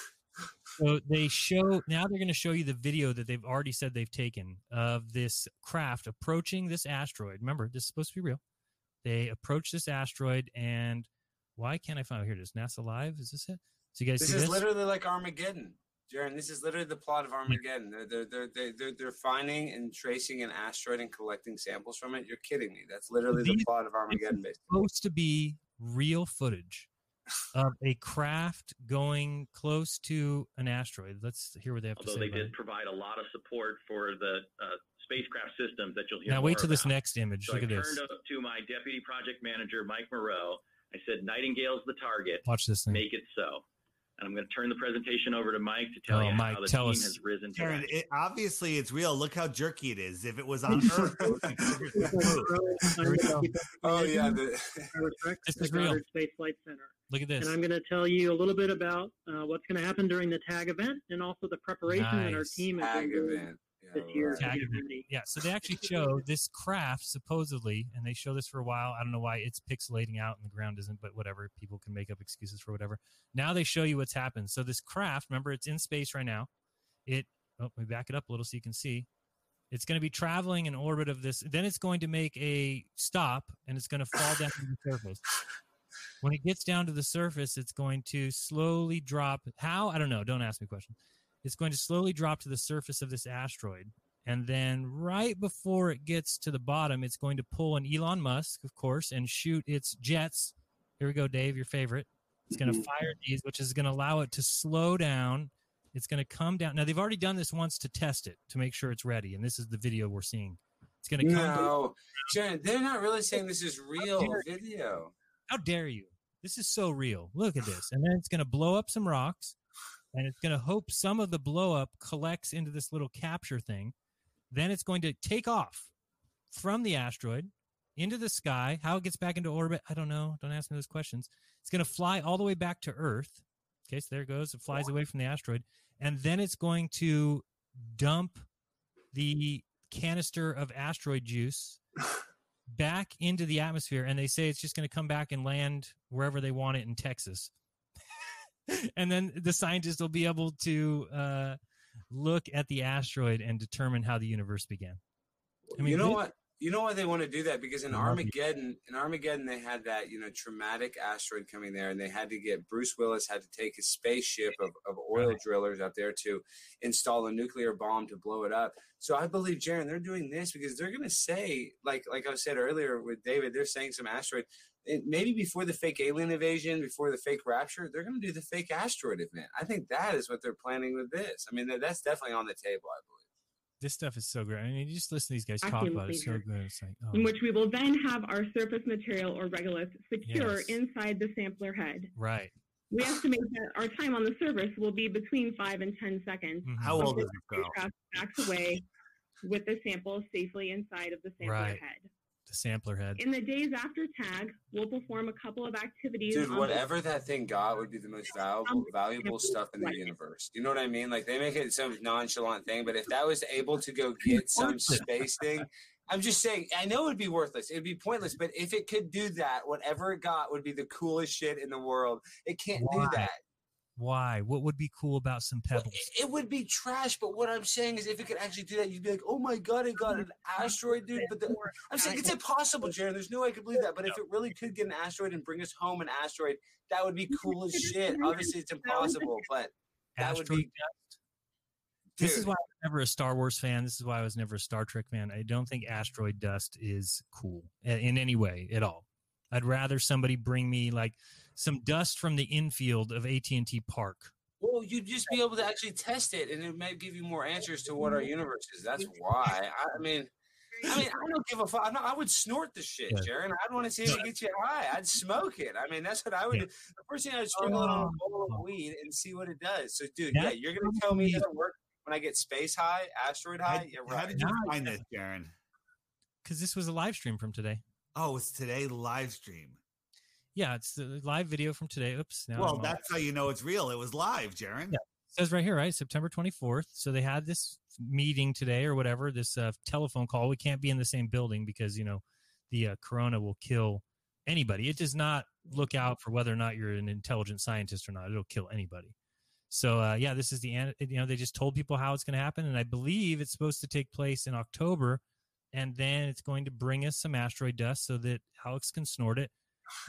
So they show now they're going to show you the video that they've already said they've taken of this craft approaching this asteroid. Remember, this is supposed to be real. They approach this asteroid, and why can't I find? Oh, here it is. NASA Live. Is this it? So you guys This see is this? literally like Armageddon, Jeran. This is literally the plot of Armageddon. They're they're they're they're, they're, they're finding and tracing an asteroid and collecting samples from it. You're kidding me. That's literally the plot of Armageddon. Basically. supposed to be real footage of a craft going close to an asteroid. Let's hear what they have to although say. they about did it. provide a lot of support for the uh, spacecraft systems that you'll hear. Now wait more till this next image. So Look I at this. I turned up to my deputy project manager, Mike Moreau. I said, "Nightingale's the target. Watch this thing. Make it so." And I'm going to turn the presentation over to Mike to tell Oh, you Mike, how the tell team us. has risen to Karen, that. it, obviously it's real. Look how jerky it is. If it was on Earth, it would be smooth. Here we go. Oh yeah, the, This is real. Space Flight Center. Look at this. And I'm going to tell you a little bit about uh, what's going to happen during the TAG event and also the preparation that our Nice. team has tag been doing event. Yeah, this year. right. Tag get event. ready. Yeah, so they actually show this craft supposedly, and they show this for a while. I don't know why it's pixelating out and the ground isn't, but whatever. People can make up excuses for whatever. Now they show you what's happened. So this craft, remember, it's in space right now. It. Oh, let me back it up a little so you can see. It's going to be traveling in orbit of this. Then it's going to make a stop, and it's going to fall down to the surface. When it gets down to the surface, it's going to slowly drop. How? I don't know. Don't ask me questions. It's going to slowly drop to the surface of this asteroid. And then right before it gets to the bottom, it's going to pull an Elon Musk, of course, and shoot its jets. Here we go, Dave, your favorite. It's going to mm-hmm. fire these, which is going to allow it to slow down. It's going to come down. Now, they've already done this once to test it to make sure it's ready. And this is the video we're seeing. It's going to come down. No, Jeran, they're not really saying this is real video. How dare you? This is so real. Look at this. And then it's going to blow up some rocks and it's going to hope some of the blow up collects into this little capture thing. Then it's going to take off from the asteroid into the sky. How it gets back into orbit, I don't know. Don't ask me those questions. It's going to fly all the way back to Earth. Okay, so there it goes. It flies away from the asteroid. And then it's going to dump the canister of asteroid juice back into the atmosphere and they say it's just going to come back and land wherever they want it in Texas. and then the scientists will be able to uh, look at the asteroid and determine how the universe began. I mean, you know what? You know why they want to do that? Because in I love you. Armageddon, in Armageddon, they had that you know traumatic asteroid coming there, and they had to get Bruce Willis had to take his spaceship of, of oil Right. drillers out there to install a nuclear bomb to blow it up. So I believe, Jeran, they're doing this because they're going to say, like like I said earlier with David, they're saying some asteroid. It, maybe before the fake alien invasion, before the fake rapture, they're going to do the fake asteroid event. I think that is what they're planning with this. I mean, that, that's definitely on the table. I believe. this stuff is so great. I mean, you just listen to these guys talk about it. It's so good. It's like, oh, in which we will then have our surface material or regolith secure Yes. inside the sampler head. right. We estimate that our time on the surface will be between five and ten seconds. Mhm. How old is it this the girl? spacecraft backs away with the sample safely inside of the sampler Right. head. The sampler head. In the days after tag, we'll perform a couple of activities. Dude, on whatever that thing got would be the most um, valuable valuable stuff in the universe. You know what I mean? Like they make it some nonchalant thing, but if that was able to go get some space thing, I'm just saying, I know it'd be worthless. It'd be pointless, but if it could do that, whatever it got would be the coolest shit in the world. It can't Why? do that. Why? What would be cool about some pebbles? It, it would be trash, but what I'm saying is if it could actually do that, you'd be like, oh my god, it got an asteroid, dude. But the, I'm saying it's impossible, Jared. There's no way I could believe that. But if it really could get an asteroid and bring us home an asteroid, that would be cool as shit. Obviously, it's impossible, but that would Asteroid be dust? This is why I was never a Star Wars fan. This is why I was never a Star Trek fan. I don't think asteroid dust is cool in any way at all. I'd rather somebody bring me like some dust from the infield of AT&T Park. Well, you'd just be able to actually test it, and it might give you more answers to what our universe is. That's why. I, I mean, I mean, I don't give a fuck. I, would snort the shit, Yeah. Jeran. I'd want to see if it gets you high. I'd smoke it. I mean, that's what I would Yeah. do. The first thing I would sprinkle it on a bowl of uh-huh. weed and see what it does. So, dude, That yeah, you're gonna tell me it probably- doesn't work when I get space high, asteroid How, high. Yeah, how did you find this, Jeran? because this was a live stream from today. Oh, it's today live stream. Yeah, it's the live video from today. Oops. Now well, I'm off. that's how you know it's real. It was live, Jeran. Yeah. says right here, right? September 24th. So they had this meeting today or whatever, this uh, telephone call. We can't be in the same building because, you know, the uh, corona will kill anybody. It does not look out for whether or not you're an intelligent scientist or not. It'll kill anybody. So, uh, yeah, this is the, an- you know, they just told people how it's going to happen. And I believe it's supposed to take place in October. And then it's going to bring us some asteroid dust so that Alex can snort it,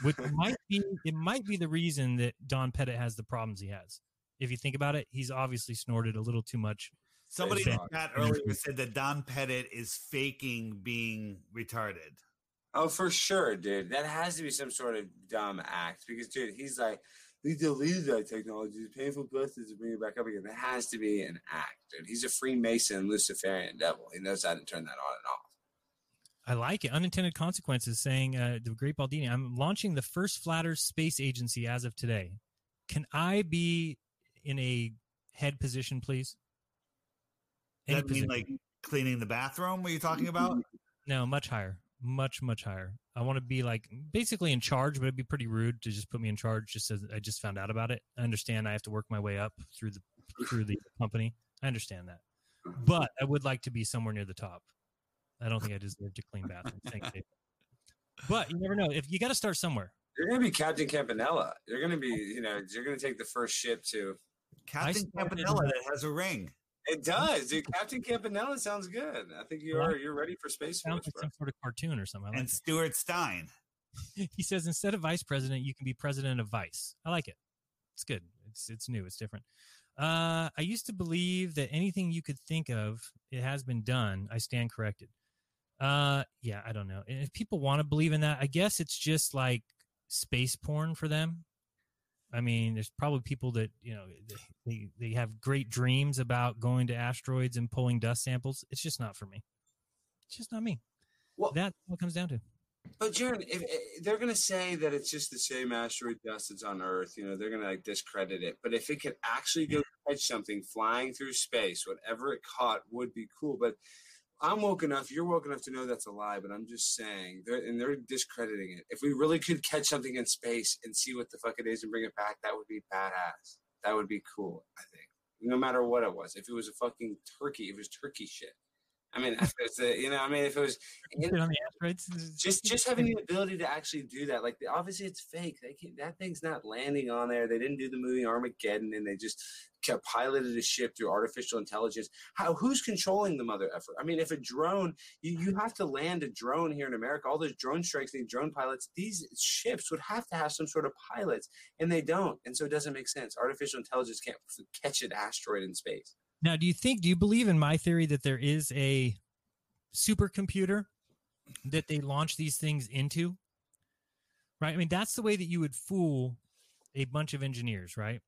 which might be, it might be the reason that Don Pettit has the problems he has if you think about it, he's obviously snorted a little too much. Somebody in chat earlier said that Don Pettit is faking being retarded. Oh, for sure, dude. That has to be some sort of dumb act because, dude, he's like, we deleted that technology. It's painful process to bring it back up again. That has to be an act, dude. He's a Freemason, Luciferian devil. He knows how to turn that on and off. I like it. Unintended consequences saying, uh, the great Baldini, I'm launching the first flat Earth space agency as of today. Can I be in a head position, please? Any that mean like cleaning the bathroom? What are you talking about? No, much higher. Much, much higher. I want to be like basically in charge, but it'd be pretty rude to just put me in charge just as I just found out about it. I understand I have to work my way up through the through the company. I understand that. But I would like to be somewhere near the top. I don't think I deserve to clean bathrooms. Thanks, Dave. But you never know. If you got to start somewhere. You're gonna be Captain Campanella. You're gonna be, you know, you're gonna take the first ship to. Captain Campanella that has a ring. It does, dude. Captain Campanella sounds good. I think you are. You're ready for space Sounds like some sort of cartoon or something. I like And Stuart Stein. He says instead of vice president, you can be president of vice. I like it. It's good. It's it's new. It's different. Uh, I used to believe that anything you could think of, it has been done. I stand corrected. Uh, yeah, I don't know. And if people want to believe in that, I guess it's just like space porn for them. I mean, there's probably people that you know they they have great dreams about going to asteroids and pulling dust samples. It's just not for me. It's just not me. Well- That's what comes down to. But Jeran, if, if they're gonna say that it's just the same asteroid dust that's on Earth, you know, they're gonna like discredit it. But if it could actually go catch something flying through space, whatever it caught would be cool. But I'm woke enough, you're woke enough to know that's a lie. But I'm just saying, they're and they're discrediting it. If we really could catch something in space and see what the fuck it is and bring it back, that would be badass. That would be cool. I think, no matter what it was. If it was a fucking turkey, it was turkey shit. I mean, if it's a, you know, I mean, if it was Put it on the asteroids. just just having the ability to actually do that like obviously it's fake they can't, that thing's not landing on there they didn't do the movie armageddon and they just kept piloted a ship through artificial intelligence how who's controlling the mother effort i mean if a drone you, you have to land a drone here in america all those drone strikes need drone pilots these ships would have to have some sort of pilots and they don't and so it doesn't make sense artificial intelligence can't catch an asteroid in space Now, do you think? Do you believe in my theory that there is a supercomputer that they launch these things into? Right. I mean, that's the way that you would fool a bunch of engineers, right?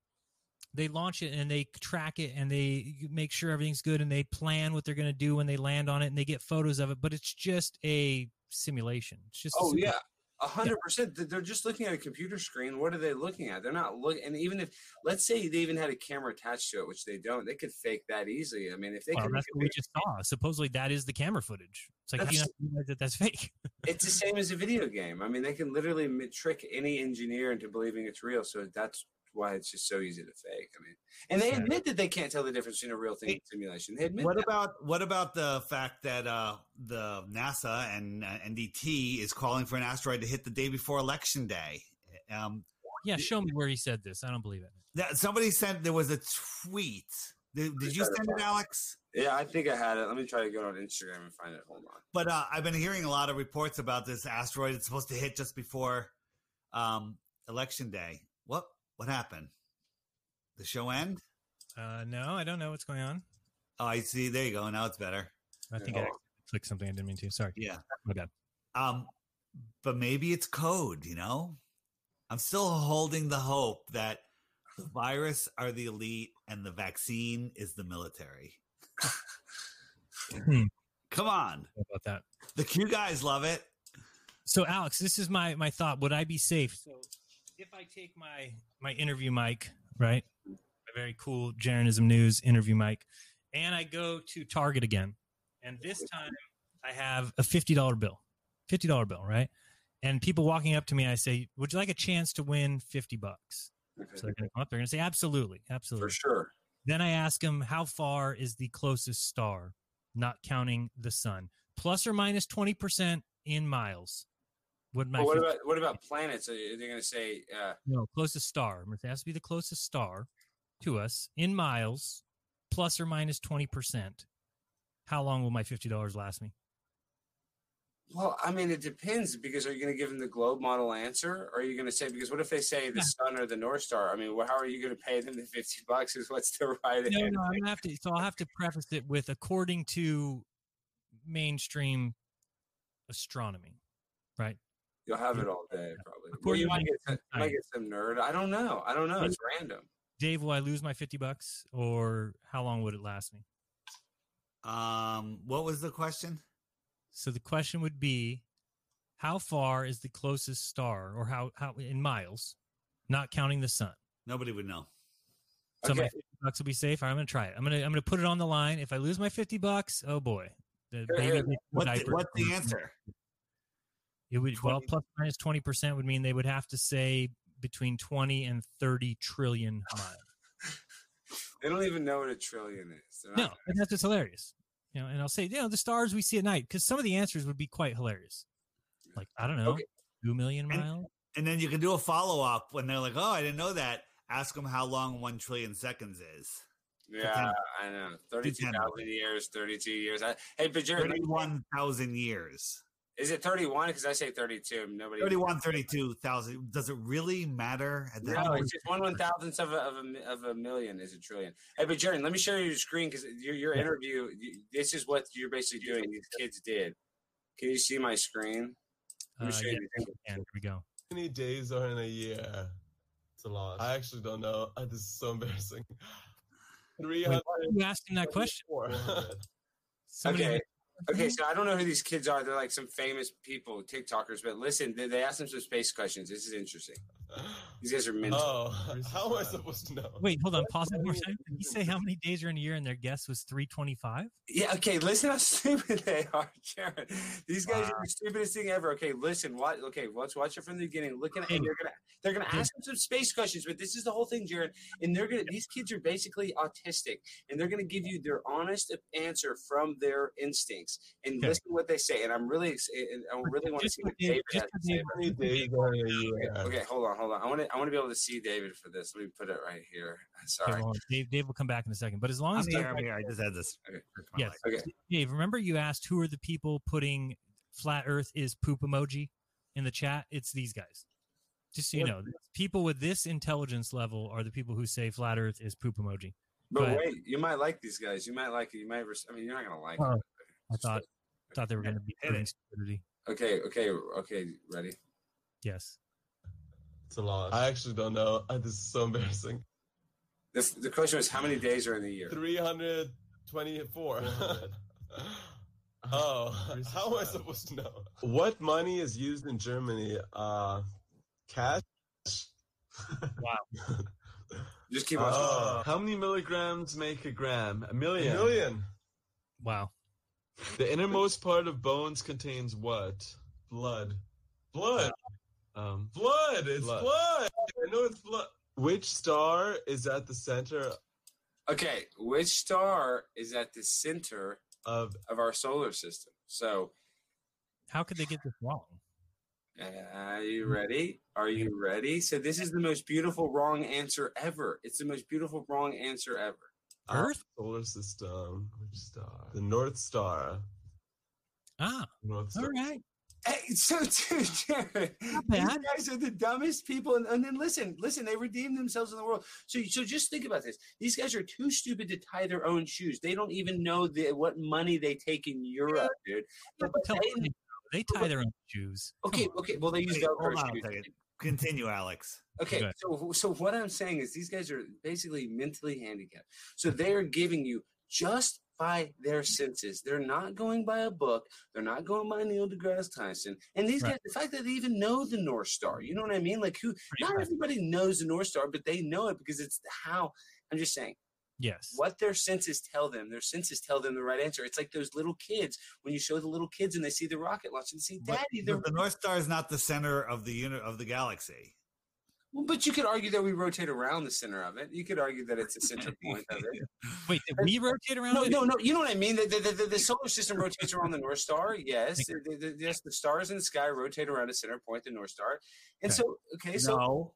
They launch it and they track it and they make sure everything's good and they plan what they're going to do when they land on it and they get photos of it, but it's just a simulation. It's just Oh yeah, a hundred percent. They're just looking at a computer screen. What are they looking at? They're not looking. And even if, let's say, they even had a camera attached to it, which they don't, they could fake that easily. I mean, if they Well, could, that's what we just saw. Supposedly, that is the camera footage. It's like you know that that's fake. it's the same as a video game. I mean, they can literally trick any engineer into believing it's real. So that's why it's just so easy to fake. I mean, and they admit that they can't tell the difference between a real thing and simulation. They admit What that. about what about the fact that uh, the NASA and uh, NDT is calling for an asteroid to hit the day before election day? Um, Yeah, show me where he said this. I don't believe it. that, somebody sent there was a tweet. Did, did you send it, Alex? Yeah, I think I had it. Let me try to go on Instagram and find it. Hold on. But uh, I've been hearing a lot of reports about this asteroid. It's supposed to hit just before um, election day. What what happened? The show end? Uh, no, I don't know what's going on. Oh, I see. There you go. Now it's better. I think I clicked something I didn't mean to. Sorry. Yeah. My bad. Um, but maybe it's code. You know, I'm still holding the hope that the virus are the elite and the vaccine is the military. Hmm. Come on, How about that? the Q guys love it. So, Alex, this is my my thought. Would I be safe? So, if I take my my interview mic, right, my very cool Jeranism News interview mic, and I go to Target again, and this time I have a fifty dollar bill, fifty dollar bill, right? And people walking up to me, I say, "Would you like a chance to win fifty bucks?" So they're going to come up. They're going to say, "Absolutely, absolutely." For sure. Then I ask them, "How far is the closest star, not counting the sun? Plus or minus twenty percent in miles." My But what about what about planets? Are they going to say? Uh, no, closest star. It has to be the closest star to us in miles, plus or minus 20%. How long will my $50 last me? well, I mean, it depends because are you going to give them the globe model answer, or are you going to say because what if they say the sun or the North Star? I mean, well, how are you going to pay them the fifty bucks? Is what's the right No, answer? no, I'm gonna have to. So I'll have to preface it with according to mainstream astronomy, right? You'll have it all day, probably. Well, According you might get some, might get some nerd. I don't know. I don't know. It's random. Dave, will I lose my 50 bucks or how long would it last me? Um, what was the question? So the question would be how far is the closest star or how, how in miles, not counting the sun? Nobody would know. So my 50 bucks will be safe. I'm going to try it. I'm going to, I'm going to put it on the line. If I lose my 50 bucks, oh boy. The baby here. the What the, what's the answer? It would, well, 20 plus minus 20% would mean they would have to say between 20 and 30 trillion miles. They don't even know what a trillion is. They're No, and that's just hilarious. You know, and I'll say, you know, the stars we see at night, because some of the answers would be quite hilarious. Like, I don't know, Okay. two million And- miles. And then you can do a follow up when they're like, "Oh, I didn't know that." Ask them how long one trillion seconds is. Yeah, I know. Thirty-two thousand years, thirty-two years. I, hey, but Jared, let me- Thirty-one thousand years. Is it thirty-one? Because I say thirty-two. Nobody. 31, 32,000. Does it really matter at that No, point? it's just one one thousandth of a, of a of a million is a trillion. Hey, but Jared, let me show you your screen because your your Yeah. interview. you- This is what you're basically doing. These kids did. Can you see my screen? Let Uh, me show yeah, you. the here we go. How many days are in a year? It's a lot. I actually don't know. Uh, This is so embarrassing. Three Wait, why hundred. are you asking that question? Somebody Okay. Okay, so I don't know who these kids are. They're like some famous people, TikTokers. But listen, they, they asked them some space questions. This is interesting. These guys are mental. Oh, how am I supposed to know? Wait, hold on. Pause it for a second. Did he say how many days are in a year and their guess was 325? Yeah, okay, listen how stupid they are, Jared. These guys are the stupidest thing ever. Okay, listen, what okay, let's watch it from the beginning. Looking at and they're gonna they're gonna ask them some space questions, but this is the whole thing, Jared. And they're gonna these kids are basically autistic and they're gonna give you their honest answer from their instincts and Okay. listen to what they say. And I'm really ex- and I really want to see what David has to say. Dave- How many days are in a year? Okay, hold on, hold on. I want to I want to be able to see David for this. Let me put it right here. Okay, Sorry. well, Dave, Dave will come back in a second. But as long as I'm Dave, here. I'm here. I just had this. Okay. Yes. Okay. Dave, remember you asked who are the people putting flat Earth is poop emoji in the chat? It's these guys. Just so you know, people with this intelligence level are the people who say flat Earth is poop emoji. But Go ahead. wait, you might like these guys. You might like it. You might. Res- I mean, you're not gonna like it. I thought thought they were going to be Hit putting stupidity. Okay, okay, okay. Ready? Yes. It's a lot. I actually don't know. This is so embarrassing. The, the question is how many days are in the year? Three hundred twenty-four. oh, how am I supposed to know? What money is used in Germany? Uh, cash. Wow. Just keep watching. Uh, How many milligrams make a gram? A million. a million. million. Wow. The innermost part of bones contains what? Blood. Blood. Um, Blood. It's Blood. blood. I know it's blood. which star is at the center okay, which star is at the center of? of our solar system? So, How could they get this wrong? uh, are you ready? Are you ready? So, this is the most beautiful wrong answer ever. It's the most beautiful wrong answer ever. Our Earth? solar system. Which star? The North Star. Ah, North Star. all right. Hey, so, dude, Jared, these bad. guys are the dumbest people. And, and then listen, listen, they redeem themselves in the world. So, so just think about this. These guys are too stupid to tie their own shoes. They don't even know the, what money they take in Europe, dude. But Tell they- They tie their own shoes. okay, okay. Well, they use Wait, Velcro hold shoes. Second. Continue, Alex. Okay, Okay. so so what I'm saying is these guys are basically mentally handicapped. So they are giving you just by their senses. They're not going by a book. They're not going by Neil deGrasse Tyson. And these Right. guys, the fact that they even know the North Star, you know what I mean? Like who? Not everybody knows the North Star, but they know it because it's how. I'm just saying Yes. what their senses tell them. Their senses tell them the right answer. It's like those little kids when you show the little kids and they see the rocket launch and they say, But, "Daddy, they're but the North Star is not the center of the unit of the galaxy. Well, but you could argue that we rotate around the center of it. You could argue that it's a center point of it. Wait, did we rotate around? No, it? no, no. You know what I mean? The, the, the, the solar system rotates around the North Star. Yes, yes. The stars in the sky rotate around a center point, the North Star. And Okay. so, okay, so no,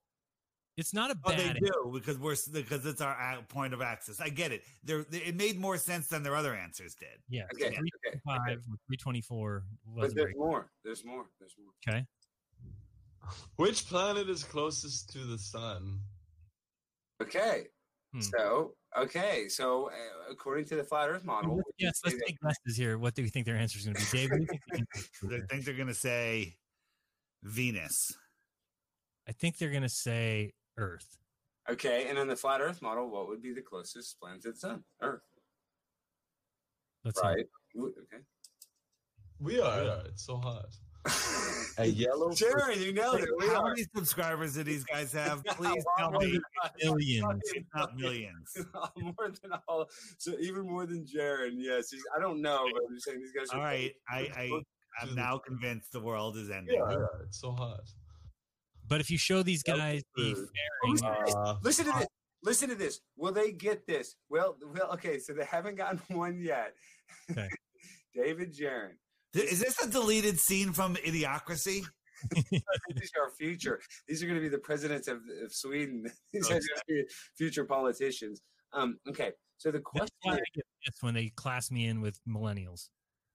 It's not a bad. oh, they do because we're because it's our point of access. I get it. There, it made more sense than their other answers did. Yeah. Okay, Three okay, five three twenty four but there's very more. There's more. There's more. okay. Which planet is closest to the sun? Okay. Hmm. So, okay. So, uh, according to the flat Earth model, Let's, would you yes, let's that- take guesses here. What do you think their answer is going to be, Dave? what do you think the answer is I think they're going to say Venus. I think they're going to say Earth. okay, and in the flat Earth model, what would be the closest planet to the sun? Earth, Let's right? Would- Okay. We are. We are. Uh, it's so hot. A yellow. fruit. Jared, you know it. We How are. many subscribers do these guys have? Please tell me. than- Millions. Not millions. more than all, so even more than Jared. Yes, he's, I don't know, but I'm just saying these guys. Are All right, I, I I'm now convinced the world is ending. Yeah, yeah, it's so hot. But if you show these guys the fruit. fairing, Listen to this. Uh, Listen to this. Listen to this. Will they get this? Well, well. Okay, so they haven't gotten one yet. Okay. David Jeran. Is this a deleted scene from Idiocracy? These are our future. These are going to be the presidents of, of Sweden. These are going to be future politicians. Um, okay, so the that's question why I is, get pissed when they class me in with millennials.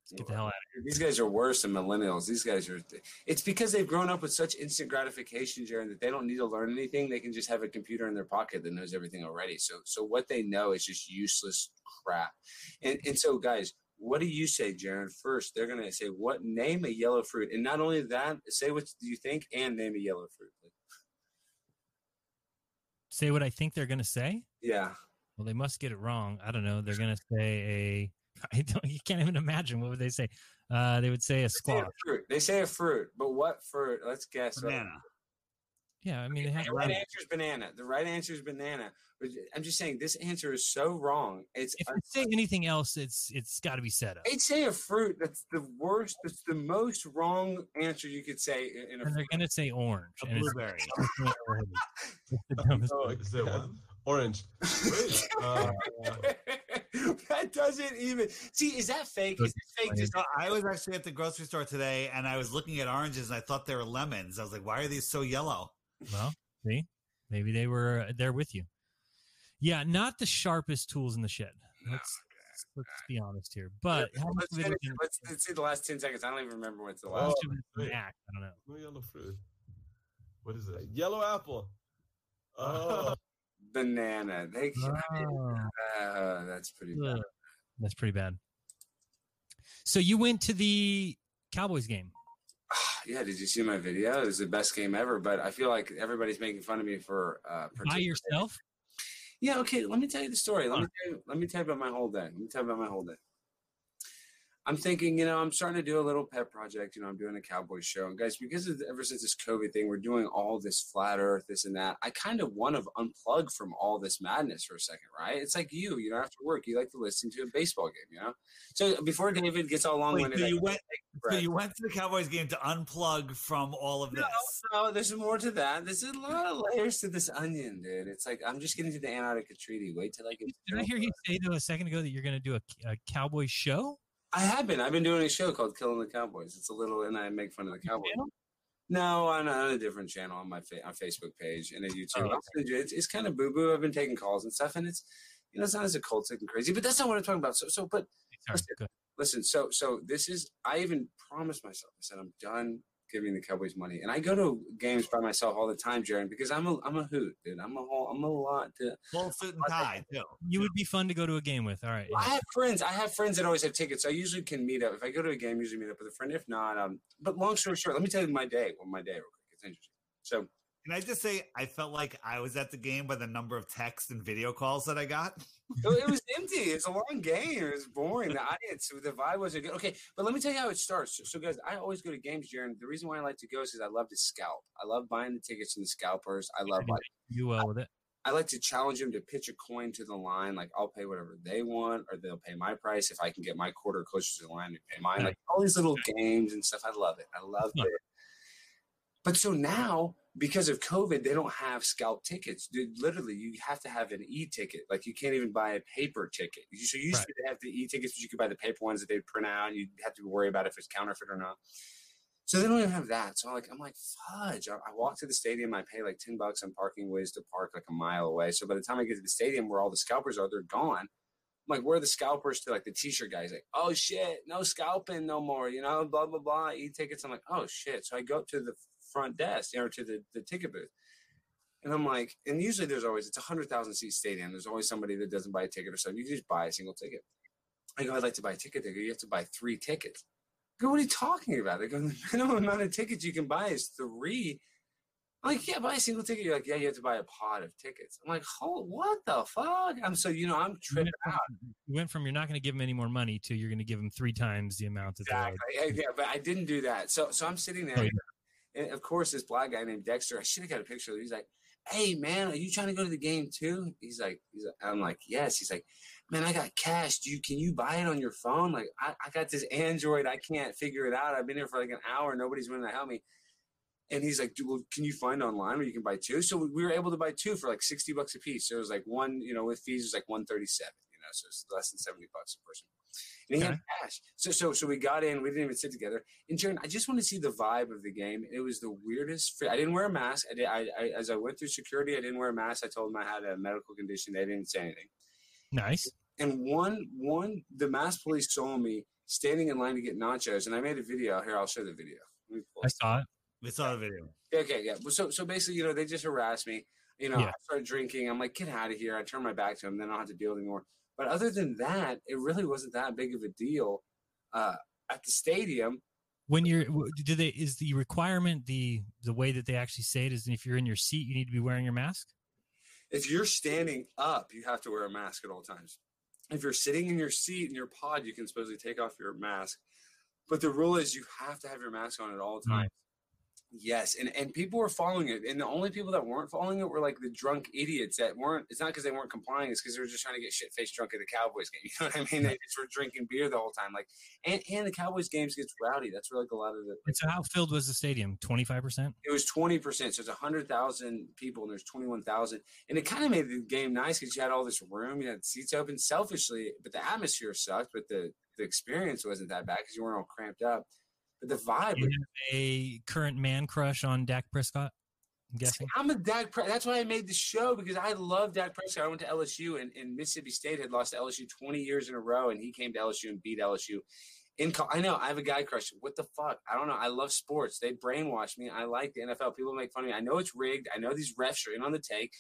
Let's get the hell out of here. These guys are worse than millennials. These guys are. It's because they've grown up with such instant gratification, Jeran, that they don't need to learn anything. They can just have a computer in their pocket that knows everything already. So, so what they know is just useless crap. And and so, guys, what do you say, Jeran? First, they're gonna say, "What name a yellow fruit?" And not only that, say what you think and name a yellow fruit. Say what I think they're going to say. Yeah. Well, they must get it wrong. I don't know. They're going to say a. I don't. You can't even imagine what would they say. Uh, they would say a They say a squash. fruit. They say a fruit, but what fruit? Let's guess. Banana. Yeah, I mean, they have The right answer is banana. The right answer is banana. I'm just saying this answer is so wrong. It's if they say anything else, it's it's got to be set up. I'd say a fruit. That's the worst. That's the most wrong answer you could say in- in a And they're fruit. going to say orange. A and it's- blueberry. it's oh, thing. is? Orange. Wait, uh, that doesn't even see. Is that fake? Is this fake? Just I was actually at the grocery store today, and I was looking at oranges, and I thought they were lemons. I was like, "Why are these so yellow?" Well, see, maybe they were uh, there with you. Yeah, not the sharpest tools in the shed. Let's let's be honest here. But how let's, of it finish is it. an- let's, let's see the last ten seconds. I don't even remember what's the last. much of it is an wait. act? I don't know. no yellow fruit. What is it? Yellow apple. Oh, Banana. They. Oh, Uh, that's pretty bad. That's pretty bad. So you went to the Cowboys game. Yeah, did you see my video? It was the best game ever, but I feel like everybody's making fun of me for uh, by yourself? Yeah, okay. Let me tell you the story. Let me tell you, let me tell you about my whole day. Let me tell you about my whole day. I'm thinking, you know, I'm starting to do a little pet project. You know, I'm doing a cowboy show, and guys, because of ever since this COVID thing, we're doing all this flat Earth, this and that. I kind of want to unplug from all this madness for a second, right? It's like you, you know, after work, you like to listen to a baseball game, you know. So uh, before David gets all Wait, long-winded, so you went, so you went to the Cowboys game to unplug from all of this. No, no, there's more to that. There's a lot of layers to this onion, dude. It's like I'm just getting to the Antarctica Treaty. Wait till I get. Did I hear you say though a second ago that you're going to do a, a Cowboys show? I have been. I've been doing a show called Killing the Cowboys. It's a little, and I make fun of the Cowboys. channel? No, on, a- on a different channel on my fa- on Facebook page and a YouTube. Oh, okay. It's, it's kind of boo boo. I've been taking calls and stuff, and it's you know it's not as occultic and crazy, but that's not what I'm talking about. So, so, but listen, listen. So so this is. I even promised myself. I said I'm done giving the Cowboys money, and I go to games by myself all the time, Jeran, because I'm a I'm a hoot, dude. I'm a whole I'm a lot to. Full suit and tie too. You would be fun to go to a game with. All right. I have friends. I have friends that always have tickets. So I usually can meet up. If I go to a game, I usually meet up with a friend. If not, um. But long story short, let me tell you my day. Well, my day real quick. It's interesting. So Can I just say I felt like I was at the game by the number of texts and video calls that I got? it, it was empty. It's a long game. It was boring. The audience, the vibe wasn't good. Okay, but let me tell you how it starts. So, so guys, I always go to games, Jeran. The reason why I like to go is because I love to scalp. I love buying the tickets from the scalpers. I love like You well with it. I like to challenge them to pitch a coin to the line. Like I'll pay whatever they want, or they'll pay my price. If I can get my quarter closer to the line, they pay mine. Like all these little games and stuff. I love it. I love it. But so now, because of COVID, they don't have scalp tickets. Dude, literally, you have to have an e-ticket. Like you can't even buy a paper ticket. You- So usually Right. they have the e-tickets, but you could buy the paper ones that they'd print out. And you have to worry about if it's counterfeit or not. So they don't even have that. So I'm like, I'm like, fudge. I, I walk to the stadium. I pay like ten bucks on parking ways to park like a mile away. So by the time I get to the stadium where all the scalpers are, they're gone. I'm like, where are the scalpers to like the t-shirt guys? Like, oh shit, no scalping no more. You know, blah blah blah. E tickets. I'm like, oh shit. So I go up to the front desk or to the the ticket booth. And I'm like, and usually there's always it's a hundred thousand seat stadium. There's always somebody that doesn't buy a ticket or something. You just buy a single ticket. I go, I'd like to buy a ticket. They go, you have to buy three tickets. I go, what are you talking about? They go, the minimum amount of tickets you can buy is three. I'm like, yeah, buy a single ticket. You're like, yeah, you have to buy a pod of tickets. I'm like, oh, what the fuck? I'm so, you know, I'm You tripping went, out. from, you went from you're not going to give them any more money to you're going to give them three times the amount that Exactly. Yeah, yeah, but I didn't do that. So, so I'm sitting oh, there, Oh, yeah. And of course, this black guy named Dexter. I should have got a picture. of him. He's like, "Hey, man, are you trying to go to the game too?" He's like, "He's." Like, I'm like, "Yes." He's like, "Man, I got cash. Do you can you buy it on your phone? Like, I, I got this Android. I can't figure it out. I've been here for like an hour. Nobody's willing to help me." And he's like, "Dude, well, can you find online where you can buy two? So we were able to buy two for like sixty bucks a piece. So it was like one, you know, with fees, it was like one thirty seven. You know, so it's less than seventy bucks a person. And he had cash. So so so we got in. We didn't even sit together. And Jeran, I just want to see the vibe of the game. It was the weirdest. fr- I didn't wear a mask. I did. I, I as I went through security, I didn't wear a mask. I told them I had a medical condition. They didn't say anything. nice. And one one the mask police saw me standing in line to get nachos, and I made a video. Here, I'll show the video. Let me pull I saw it. We saw the video. Okay, yeah. So so basically, you know, they just harassed me. You know, Yeah. I started drinking. I'm like, get out of here. I turn my back to them. Then I don't have to deal anymore. But other than that, it really wasn't that big of a deal. Uh, at the stadium, When you're, do they is the requirement the the way that they actually say it is if you're in your seat you need to be wearing your mask? if you're standing up, you have to wear a mask at all times. If you're sitting in your seat in your pod, you can supposedly take off your mask. But the rule is you have to have your mask on at all times. Yes, and and people were following it, and the only people that weren't following it were like the drunk idiots that weren't. It's not because they weren't complying; it's because they were just trying to get shit faced drunk at the Cowboys game. You know what I mean? They just were drinking beer the whole time. Like, and and the Cowboys games gets rowdy. That's where like a lot of the And so how filled was the stadium? Twenty five percent. it was 20%. So it's 100,000 people and there's 21,000. And it kind of made the game nice because you had all this room, you had seats open selfishly, but the atmosphere sucked, but the, the experience wasn't that bad because you weren't all cramped up. But the vibe, You have a current man crush on Dak Prescott. I'm guessing. I'm a Dak. That's why I made the show because I love Dak Prescott. I went to LSU and, and Mississippi State had lost to LSU 20 years in a row, and he came to LSU and beat LSU. In I know I have a guy crush. What the fuck? I don't know. I love sports. They brainwash me. I like the NFL. People make fun of me. I know it's rigged. I know these refs are in on the take.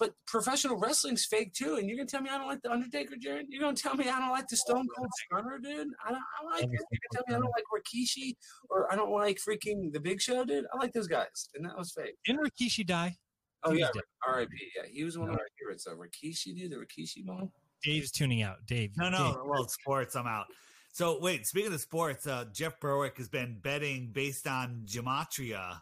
But professional wrestling's fake too, and you're gonna tell me I don't like the Undertaker, Jared? You're gonna tell me I don't like the Stone Cold Stunner, dude? I don't, I like it. You're gonna tell me I don't like Rikishi or I don't like freaking the Big Show, dude? I like those guys, and that was fake. Didn't Rikishi die? Oh He yeah, dead. R.I.P. Yeah, he was one of our favorites So Rikishi, dude, the Rikishi bomb. Dave's tuning out. Dave. No, no. Dave. Well, it's sports. I'm out. So wait, speaking of sports, uh, Jeff Berwick has been betting based on gematria,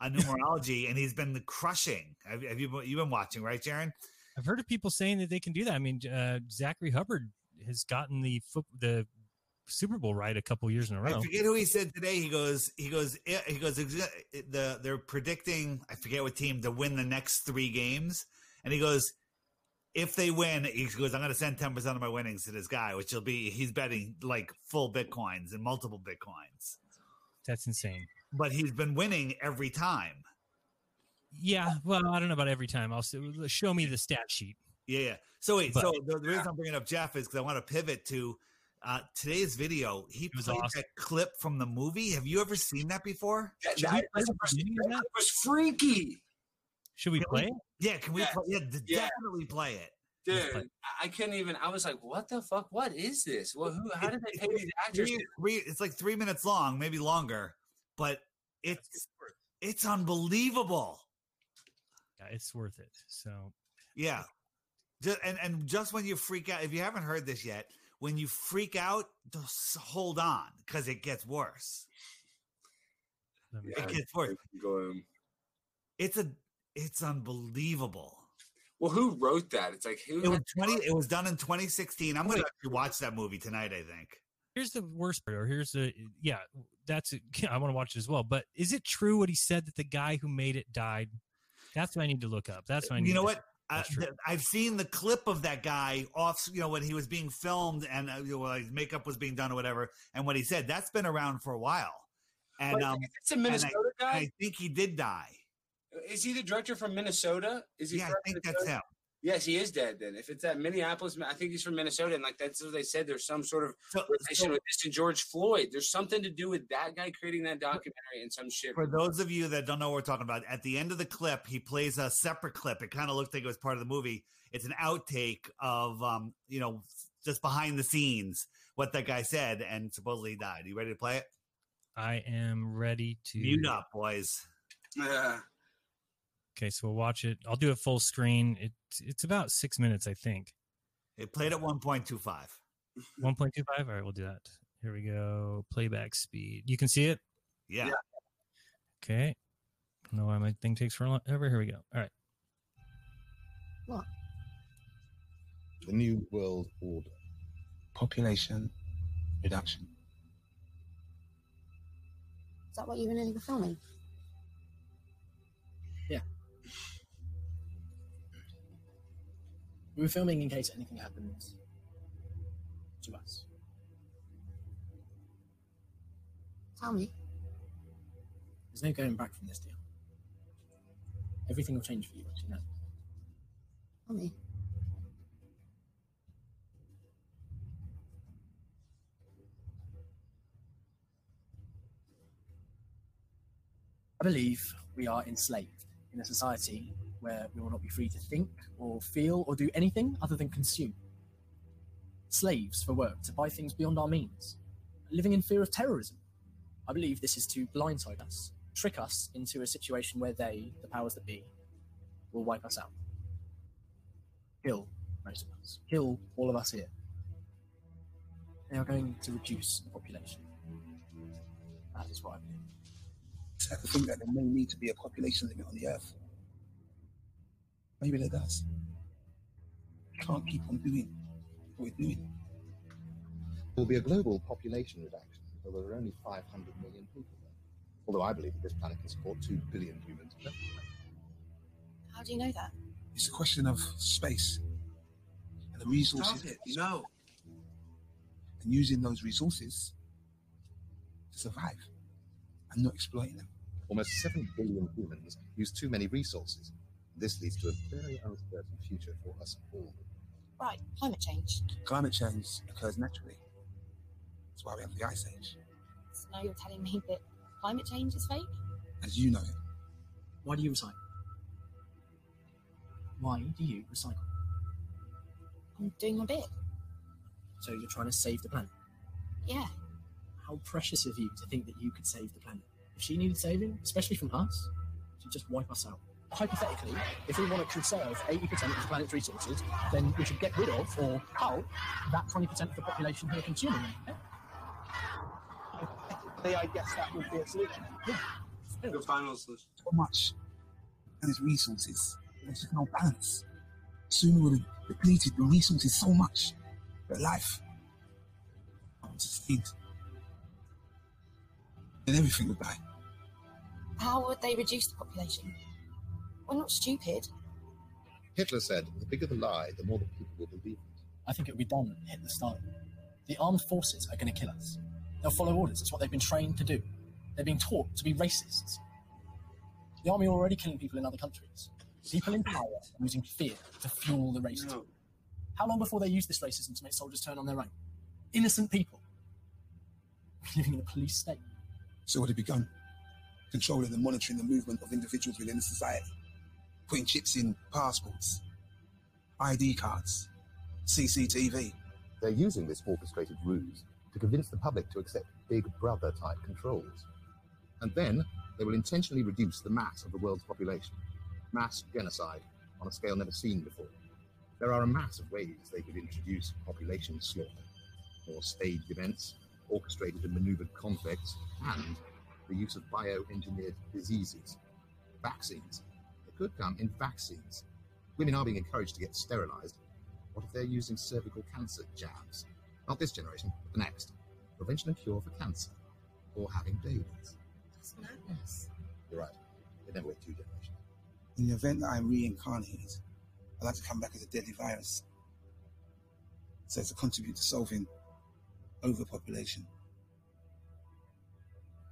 on numerology, and he's been the crushing. Have, have you you been watching, right, Jeran? I've heard of people saying that they can do that. I mean, uh, Zachary Hubbard has gotten the foot, the Super Bowl right a couple years in a row. I forget who he said today. He goes, he goes, he goes. The they're predicting. I forget what team to win the next three games, and he goes, if they win, he goes, I'm going to send ten percent of my winnings to this guy, which will be he's betting like full bitcoins and multiple bitcoins, That's insane. But he's been winning every time. Yeah. Well, I don't know about every time. I'll s- show me the stat sheet. Yeah, yeah. So wait, But- so the, the reason I'm bringing up Jeff is because I want to pivot to Uh, today's video, he was played awesome. that clip from the movie. Have you ever seen that before? That, that- that was, that? that was freaky, Should we Can play? we- Yeah, can we? Yeah. Play, yeah, Yeah. definitely play it. Let's play dude. I- I couldn't even. I was like, "What the fuck? What is this? Well, who? How did they pay these actors?" Three, three, it's like three minutes long, maybe longer, but it's it's unbelievable. Yeah, it's worth it. So Yeah. Just, and and just when you freak out, if you haven't heard this yet, when you freak out, just hold on because it gets worse. let me- It gets worse. Going, It's a it's unbelievable. Well, who wrote that? It's like who? It was had- twenty. It was done in 2016. I'm going to watch that movie tonight. I think. Here's the worst part, or here's the yeah, that's it. I want to watch it as well. But is it true what he said that the guy who made it died? That's what I need to look up. That's what I need. You know to- what? Uh, true. th- I've seen the clip of that guy off, you know, when he was being filmed and uh, you know, like, his makeup was being done or whatever. And what he said, that's been around for a while. And But um, it's a and I- Minnesota guy. I think he did die. Is he the director from Minnesota? Is he? Yeah, I think that's him. Yes, he is dead. Then, if it's at Minneapolis, I think he's from Minnesota, and like that's what they said. There's some sort of So, relation so with this and George Floyd. There's something to do with that guy creating that documentary and some shit. for those of you that don't know what we're talking about, at the end of the clip, he plays a separate clip. It kind of looked like it was part of the movie. It's an outtake of, um, you know, just behind the scenes what that guy said and supposedly he died. You ready to play it? I am ready to Mute up, boys. Yeah. Okay, so we'll watch it. I'll do a full screen. It's it's about six minutes, I think. It played at 1.25. One point two five. All right, we'll do that. Here we go. Playback speed. You can see it. Yeah. Okay. I don't know why my thing takes forever. Here we go. All right. What? The New World Order. Population reduction. Is that what you and Ellie were filming? We were filming in case anything happens to us. Tell me. There's no going back from this deal. Everything will change for you, you know. Tell me. I believe we are enslaved in a society where we will not be free to think or feel or do anything other than consume. Slaves for work to buy things beyond our means, living in fear of terrorism. I believe this is to blindside us, trick us into a situation where they, the powers that be, will wipe us out. Kill most of us. Kill all of us here. They are going to reduce the population. That is what I believe. I think that there may need to be a population limit on the earth. Maybe there does. We can't keep on doing what we're doing. There will be a global population reduction, but there are only 500 million people there. Although I believe that this planet can support 2 billion humans. How do you know that? It's a question of space and the resources. Stop it. No. And using those resources to survive and not exploiting them. Almost 7 billion humans use too many resources. This leads to a very uncertain future for us all. Right, climate change. Climate change occurs naturally. That's why we have the ice age. So now you're telling me that climate change is fake? As you know it. Why do you recycle? Why do you recycle? I'm doing my bit. So you're trying to save the planet. Yeah. How precious of you to think that you could save the planet. If she needed saving, especially from us, she'd just wipe us out. Hypothetically, if we want to conserve 80% of the planet's resources, then we should get rid of or cull that 20% of the population who are consuming them. okay? Hypothetically, I guess that would be a solution. Yeah. The final solution. So much and its resources. There's just no balance. Soon we'll have depleted the resources so much that life sustained. Then everything will die. How would they reduce the population? We're not stupid. Hitler said, the bigger the lie, the more the people will believe it. I think it would be done at the start. The armed forces are going to kill us. They'll follow orders. It's what they've been trained to do. They're being taught to be racists. The army are already killing people in other countries. People in power are using fear to fuel the racism. How long before they use this racism to make soldiers turn on their own? Innocent people living in a police state. So what have begun? Controlling and monitoring the movement of individuals within society, putting chips in passports, ID cards, CCTV. They're using this orchestrated ruse to convince the public to accept Big Brother type controls. And then they will intentionally reduce the mass of the world's population. Mass genocide on a scale never seen before. There are a mass of ways they could introduce population slaughter, or staged events, orchestrated and maneuvered conflicts, and the use of bioengineered diseases. Vaccines. They could come in vaccines. Women are being encouraged to get sterilized. What if they're using cervical cancer jabs? Not this generation, but the next. Prevention and cure for cancer. Or having babies. That's madness. You're right. They never wait two generations. In the event that I'm reincarnated, I'd like to come back as a deadly virus. So as to contribute to solving overpopulation.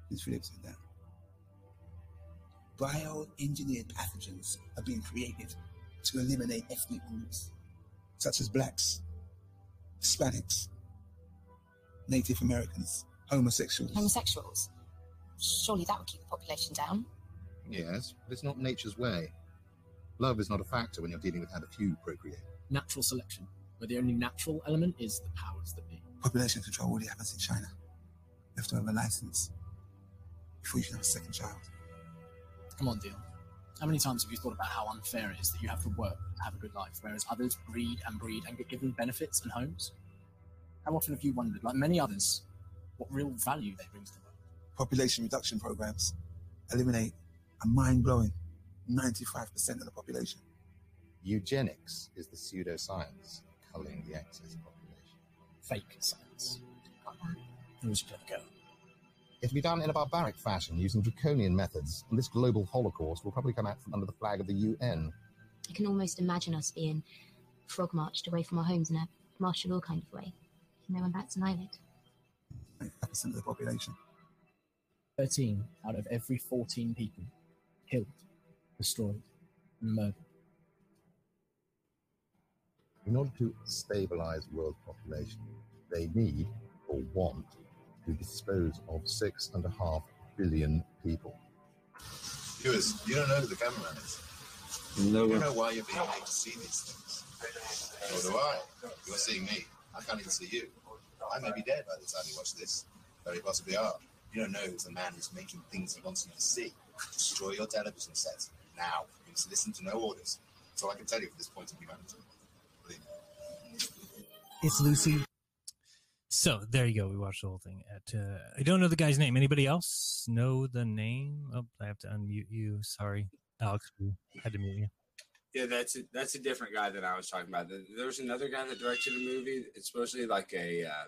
Prince Philip said that. Bioengineered pathogens are being created to eliminate ethnic groups such as blacks, Hispanics, Native Americans, homosexuals. Homosexuals. Surely that would keep the population down. Yes, but it's not nature's way. Love is not a factor when you're dealing with how the few procreate. Natural selection, where the only natural element is the powers that be. Population control already happens in China. You have to have a license before you can have a second child. Come on, Deal. How many times have you thought about how unfair it is that you have to work to have a good life, whereas others breed and breed and get given benefits and homes? How often have you wondered, like many others, what real value they bring to the world? Population reduction programs eliminate a mind-blowing 95% of the population. Eugenics is the pseudoscience culling the excess population. Fake science. Who's going to go? It'll be done in a barbaric fashion using draconian methods, and this global holocaust will probably come out from under the flag of the UN. I can almost imagine us being frog marched away from our homes in a martial law kind of way. No one bats an eyelid. 95% of the population. 13 out of every 14 people killed, destroyed, and murdered. In order to stabilize world population, they need or want to dispose of six and a half billion people. Viewers, you don't know who the cameraman is. No You don't know why you're being made to see these things. Nor do I. You're seeing me. I can't even see you. I may be dead by the time you watch this. Very possibly are. You don't know who's the man who's making things he wants you to see. Destroy your television sets now. You must listen to no orders. That's all I can tell you from this point of humanity. Believe me. It's Lucy. So there you go. We watched the whole thing. At uh, I don't know the guy's name. Anybody else know the name? Oh, I have to unmute you. Sorry, Alex. We had to mute you. Yeah, that's a, that's a different guy than I was talking about. There there was another guy that directed a movie. It's supposedly like a uh,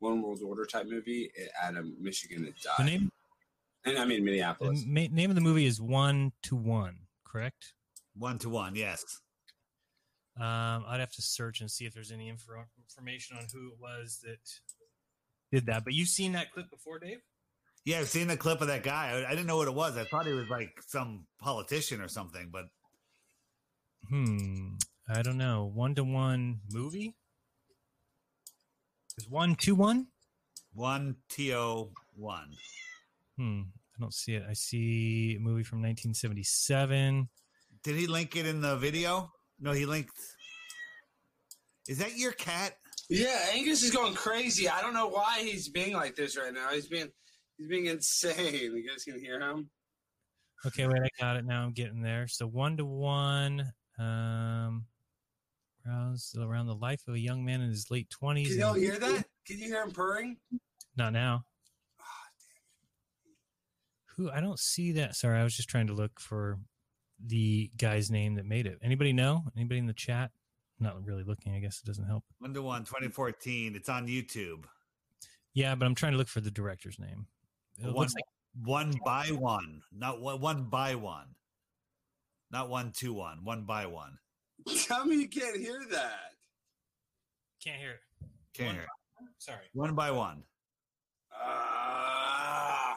One World Order type movie out of Michigan that died. The name and I mean the Minneapolis. ma- name of the movie is One to One. Correct. One to one. Yes. Um, I'd have to search and see if there's any info- information on who it was that did that. But you've seen that clip before, Dave? Yeah, I've seen the clip of that guy. I, I didn't know what it was. I thought he was like some politician or something, but Hmm. I don't know. One to one movie. Is one to one? one to one. Hmm. I don't see it. I see a movie from 1977. Did he link it in the video? No, he linked. Is that your cat? Yeah, Angus is going crazy. I don't know why he's being like this right now. He's being he's being insane. You guys can hear him. Okay, wait, I got it now. I'm getting there. So one to one. Um, browse around the life of a young man in his late twenties. Can y'all hear that? Can you hear him purring? Not now. Who? I don't see that. Sorry, I was just trying to look for the guy's name that made it. Anybody know? Anybody in the chat? Not really looking. I guess it doesn't help. One to one, 2014. It's on YouTube. Yeah, but I'm trying to look for the director's name. It One, looks like one by one, not one, one by one, not one to one, one by one. Tell me you can't hear that. can't hear it. Can't One hear. Sorry. One by one. Ah.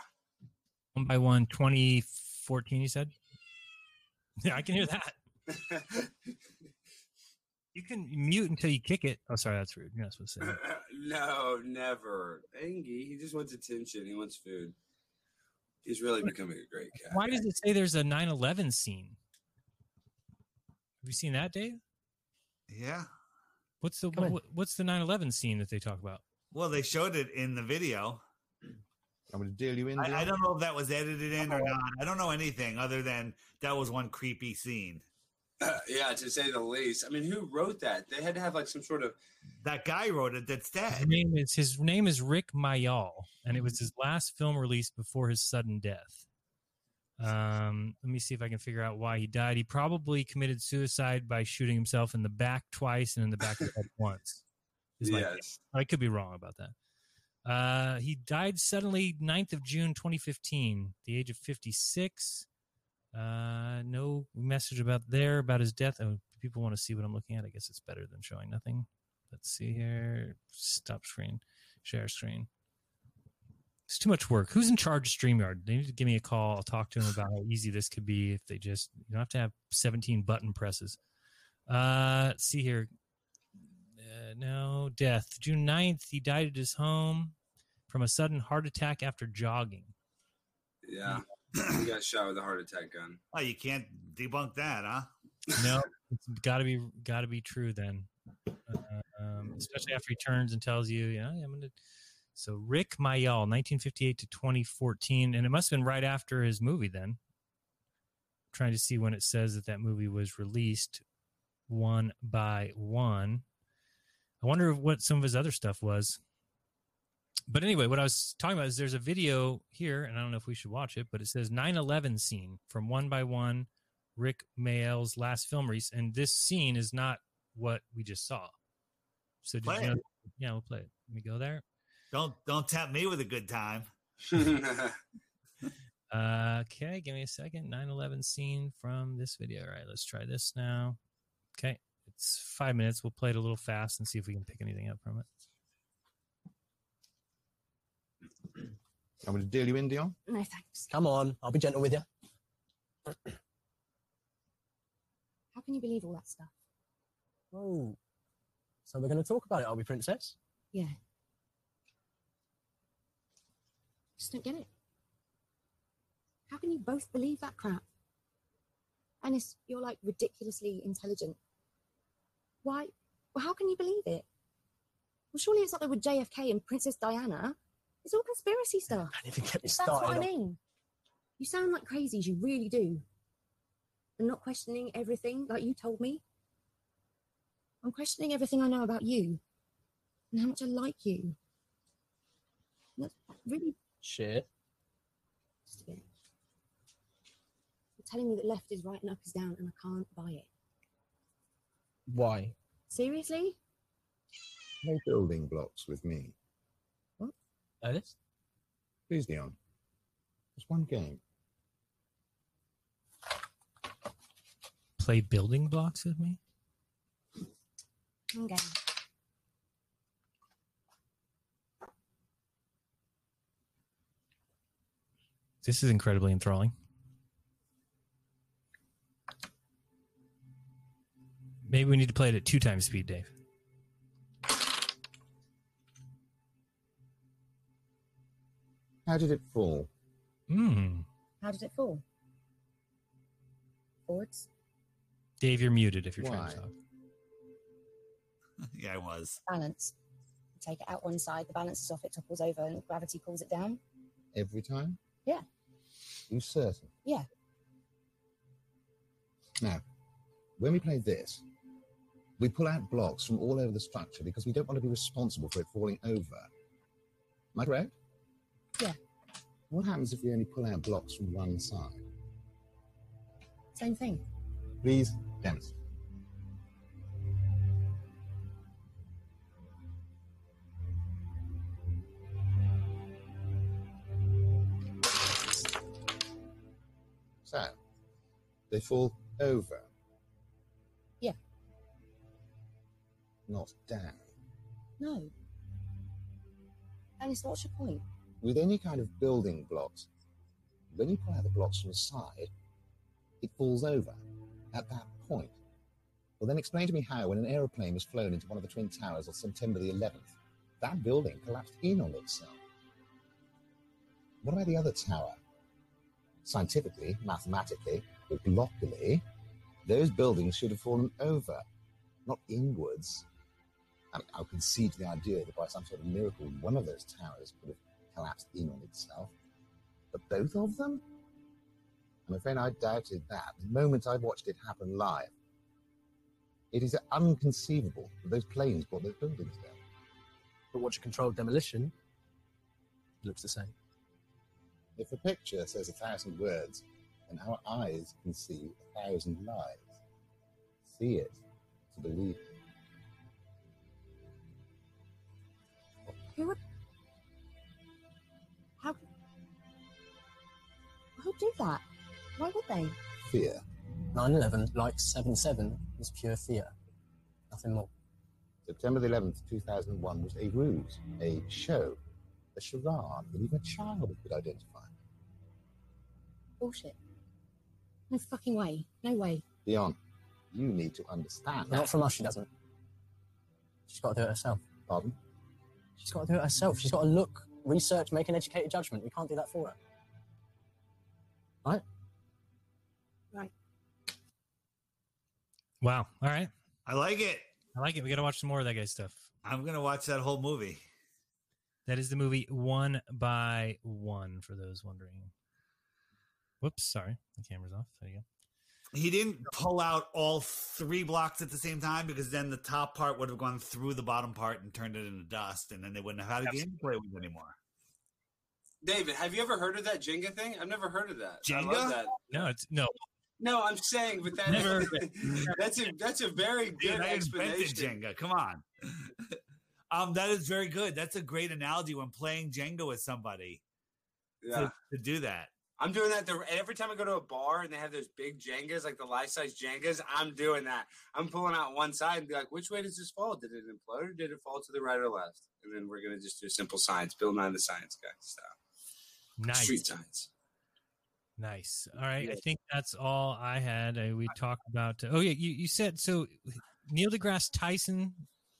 One by one, 2014. You said. Yeah, I can hear that. You can mute until you kick it. Oh, sorry, that's rude. You're not supposed to say that. no, never. Angie, he just wants attention. He wants food. He's really becoming a great cat. Why does it say there's a 9/11 scene? Have you seen that, Dave? Yeah. What's the what, what's the 9/11 scene that they talk about? Well, they showed it in the video. I'm going to deal you in. I, I don't know if that was edited in or not. I don't know anything other than that was one creepy scene. yeah, to say the least. I mean, who wrote that? They had to have like some sort of. That guy wrote it. That's His dead. name is his name is Rik Mayall, and it was his last film release before his sudden death. Um, let me see if I can figure out why he died. He probably committed suicide by shooting himself in the back twice and in the back of the head once. is my Yes. guess. I could be wrong about that. Uh, he died suddenly 9th of June 2015, the age of 56. Uh, no message about there about his death. Oh, people want to see what I'm looking at. I guess it's better than showing nothing. Let's see here. Stop screen, share screen. It's too much work. Who's in charge of StreamYard? They need to give me a call. I'll talk to them about how easy this could be if they just you don't have to have 17 button presses. Uh, let's see here. Uh, no death. June 9th, he died at his home from a sudden heart attack after jogging. Yeah. He got shot with a heart attack gun. Oh, you can't debunk that, huh? No, it's got to be got to be true then. Uh, um, especially after he turns and tells you, yeah, I'm gonna. So Rik Mayall, 1958 to 2014, and it must have been right after his movie. Then, trying to see when it says that that movie was released, one by one. I wonder what some of his other stuff was. But anyway, what I was talking about is there's a video here, and I don't know if we should watch it, but it says 9 11 scene from One by One, Rik Mayall's last film release. And this scene is not what we just saw. So, did Play you know? it. Yeah, we'll play it. Let me go there. Don't don't tap me with a good time. Uh, okay, give me a second. 9 11 scene from this video. All right, let's try this now. Okay, it's five minutes. We'll play it a little fast and see if we can pick anything up from it. I'm going to deal you in, Dion. No, thanks. Come on, I'll be gentle with you. How can you believe all that stuff? Oh, so we're going to talk about it, are we, Princess? Yeah. Just don't get it. How can you both believe that crap? Anis, you're like ridiculously intelligent. Why? Well, how can you believe it? Well, surely it's not there with JFK and Princess Diana. It's all conspiracy stuff. Don't even get me That's what I mean. You sound like crazies, you really do. And not questioning everything like you told me. I'm questioning everything I know about you and how much I like you. And That's really Shit. just a bit. You're telling me that left is right and up is down, and I can't buy it. Why? Seriously? No building blocks with me. Alice? Please, Dion. Just one game. Play building blocks with me? Okay. This is incredibly enthralling. Maybe we need to play it at two times speed, Dave. How did it fall? Hmm. How did it fall? Forwards? Dave, you're muted if you're trying to talk. yeah, I was. Balance. Take it out one side, the balance is off, it topples over, and gravity pulls it down. Every time? Yeah. You certain? Yeah. Now, when we play this, we pull out blocks from all over the structure because we don't want to be responsible for it falling over. Am I correct? Yeah. What happens if we only pull out blocks from one side? Same thing. Please demonstrate. So, they fall over, Yeah. not down. No. Alice, what's your point? With any kind of building blocks, when you pull out the blocks from the side, it falls over at that point. Well, then explain to me how, when an aeroplane was flown into one of the Twin Towers on September the 11th, that building collapsed in on itself. What about the other tower? Scientifically, mathematically, locally, those buildings should have fallen over, not inwards. I mean, I'll concede the idea that by some sort of miracle, one of those towers could have collapsed in on itself. But both of them? I'm afraid I doubted that the moment I watched it happen live. It is unconceivable that those planes brought those buildings down. But watch a controlled demolition, it looks the same. If a picture says a thousand words, then our eyes can see a thousand lies. See it to believe it. Who would? Who'd do that? Why would they? Fear. 9 11, like 7 7, was pure fear. Nothing more. September the 11th, 2001 was a ruse, a show, a charade that even a child could identify. Bullshit. No fucking way. No way. Dion, you need to understand. Not from us, she doesn't. She's got to do it herself. Pardon? She's got to do it herself. She's got to look, research, make an educated judgment. We can't do that for her. Right? Right. Wow. All right. I like it. I like it. We got to watch some more of that guy's stuff. I'm gonna watch that whole movie. That is the movie One by One, for those wondering. Whoops, sorry. The camera's off. There you go. He didn't pull out all three blocks at the same time because then the top part would have gone through the bottom part and turned it into dust, and then they wouldn't have had a game to play with anymore. David, have you ever heard of that Jenga thing? I've never heard of that. I Jenga? love that. No, it's no. No, I'm saying, but that, Never. that's a that's a very good Dude, I invented explanation. Jenga. Come on. um, that is very good. That's a great analogy when playing Jenga with somebody. Yeah. To, to do that. I'm doing that the, every time I go to a bar and they have those big Jengas, like the life size Jengas. I'm doing that. I'm pulling out one side and be like, which way does this fall? Did it implode or did it fall to the right or left? And then we're gonna just do simple science. Bill Nye the Science Guy style. Nice. Street science. Nice. All right. I think that's all I had. Uh, we talked about. oh yeah, you, you said so. Neil deGrasse Tyson.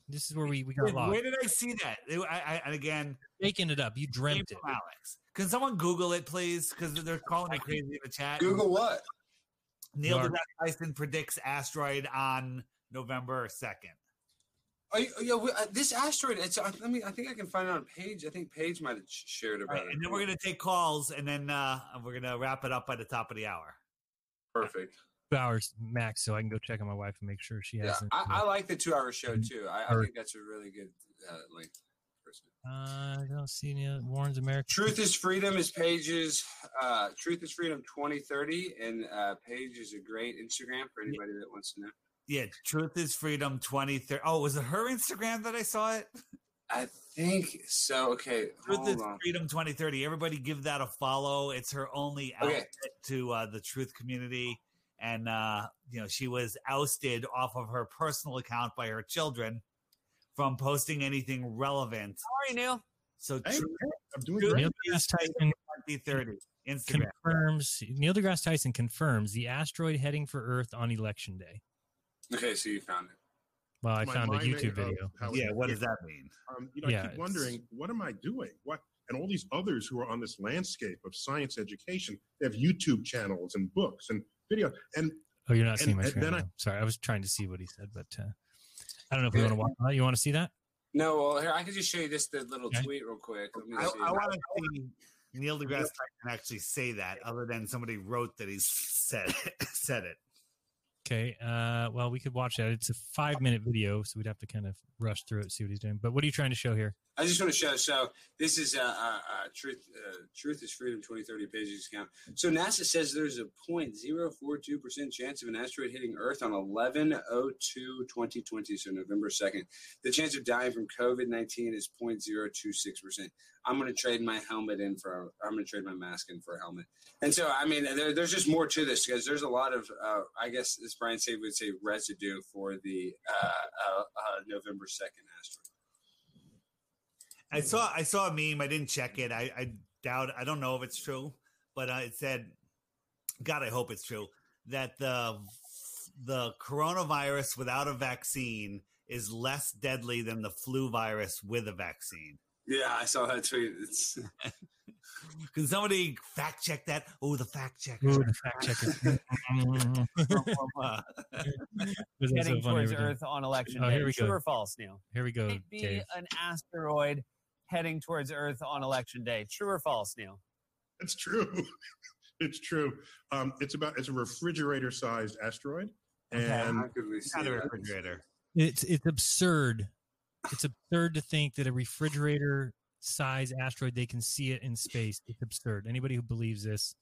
This is where we we got Wait, lost. where did I see that? I, I, again, making it up. You dreamt it. Alex. Can someone Google it, please? Because they're calling me crazy in the chat. Google what? Neil deGrasse Tyson predicts asteroid on November second. Oh, yeah, yeah, we- uh, this asteroid. It's. Uh, let me. I think I can find it on Page. I think Page might have sh- shared about it. And then we're gonna take calls, and then uh, we're gonna wrap it up by the top of the hour. Perfect. Two hours max, so I can go check on my wife and make sure she Yeah, hasn't. I, I like the two-hour show too. I, I think that's a really good uh, link. Uh, I don't see any other Warren's American. Truth is Freedom is Page's uh, Truth is Freedom 2030, and uh, Page is a great Instagram for anybody that wants to know. Yeah, Truth is Freedom 2030. Oh, was it her Instagram that I saw it? I think so. Okay, Truth hold is on. Freedom 2030. Everybody give that a follow. It's her only Okay. outlet to uh, the truth community. And, uh, you know, she was ousted off of her personal account by her children from posting anything relevant. Sorry, Neil? So, Hey, Truth, I'm doing Truth Neil is deGrasse Tyson 2030. Instagram. confirms. Neil deGrasse Tyson confirms the asteroid heading for Earth on Election Day. Okay, so you found it. Well, I My found a YouTube video. how it- Yeah, what does that mean? Um, you know, Yeah, I keep wondering, what am I doing? What and all these others who are on this landscape of science education, they have YouTube channels and books and video. And Oh, you're not and- seeing my screen. then I- Sorry, I was trying to see what he said, but uh, I don't know if we want to watch that. You want to see that? No, well, here I can just show you this the little Okay. tweet real quick. Let me I, see. I want to see Neil deGrasse Tyson actually say that, other than somebody wrote that he said said it. Okay. Uh, well, we could watch that. It's a five minute video, so we'd have to kind of rush through it, see what he's doing. But what are you trying to show here? I just want to show. So this is uh, uh, uh, truth. Uh, truth is freedom. Twenty thirty pages count. So NASA says there's a 0.042 percent chance of an asteroid hitting Earth on 11/02/2020, so November second. The chance of dying from COVID nineteen is 0.026 percent. I'm going to trade my helmet in for. A, I'm going to trade my mask in for a helmet. And so, I mean, there, there's just more to this because there's a lot of, uh, I guess, as Brian said, would say residue for the uh, uh, November second asteroid. I saw I saw a meme. I didn't check it. I, I doubt. I don't know if it's true, but uh, it said, "God, I hope it's true." That the the coronavirus without a vaccine is less deadly than the flu virus with a vaccine. Yeah, I saw that tweet. It's Can somebody fact check that? Oh, the fact checker. Ooh, the fact checker. Was that so towards? Earth on election Oh, day. here we True go. or false, Neil? Here we go, It'd be Dave. an asteroid heading towards Earth on election day. True or false, Neil? It's true. it's true. Um, it's about it's a refrigerator-sized asteroid, Okay. and How could we see Not a refrigerator. It's it's absurd. It's absurd to think that a refrigerator size asteroid they can see it in space. It's absurd. Anybody who believes this,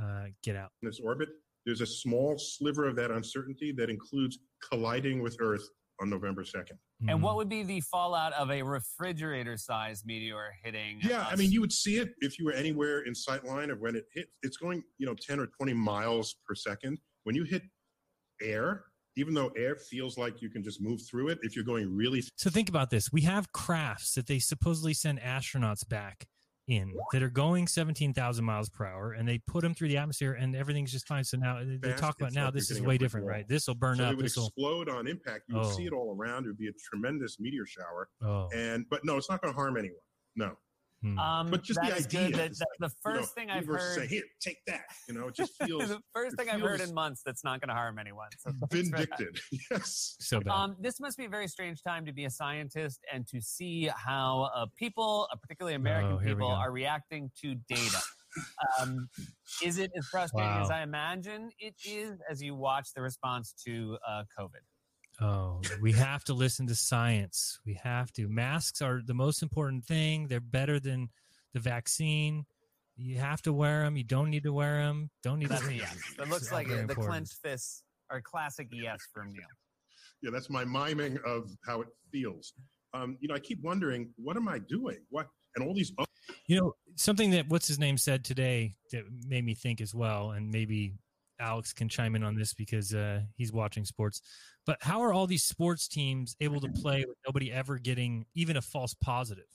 uh, get out. in this orbit, there's a small sliver of that uncertainty that includes colliding with Earth on November 2nd. And what hmm. would be the fallout of a refrigerator-sized meteor hitting? Yeah, I mean, you would see it if you were anywhere in sight line of when it hit. It's going, you know, 10 or 20 miles per second. When you hit air, even though air feels like you can just move through it, if you're going really So think about this. We have crafts that they supposedly send astronauts back in that are going 17,000 miles per hour and they put them through the atmosphere and everything's just fine. So now uh, they fast, talk about now this is way different, right? This will burn so up. it would This will. explode on impact. You would see Oh. it all around. It would be a tremendous meteor shower. Oh. And but no, it's not going to harm anyone. No. Hmm. Um, But just the idea good. That, is that the like, you know, first thing I've heard. say, "Here, take that." You know, it just feels the first it thing I've heard in months that's not going to harm anyone. So thanks for that. vindicted. Yes. So bad. Um, this must be a very strange time to be a scientist and to see how uh, people, uh, particularly American Oh, people, are reacting to data. Um, is it as frustrating as I imagine it is as you watch the response to uh, COVID? Oh, we have to listen to science. We have to. Masks are the most important thing. They're better than the vaccine. You have to wear them. You don't need to wear them. Don't need That's to. a yes. That looks like very the important. clenched fists are a classic yes from Neil. Yeah, that's my miming of how it feels. Um, you know, I keep wondering, what am I doing? What and all these other You know, something that what's his name said today that made me think as well, and maybe Alex can chime in on this because uh, he's watching sports. But how are all these sports teams able to play with nobody ever getting even a false positive?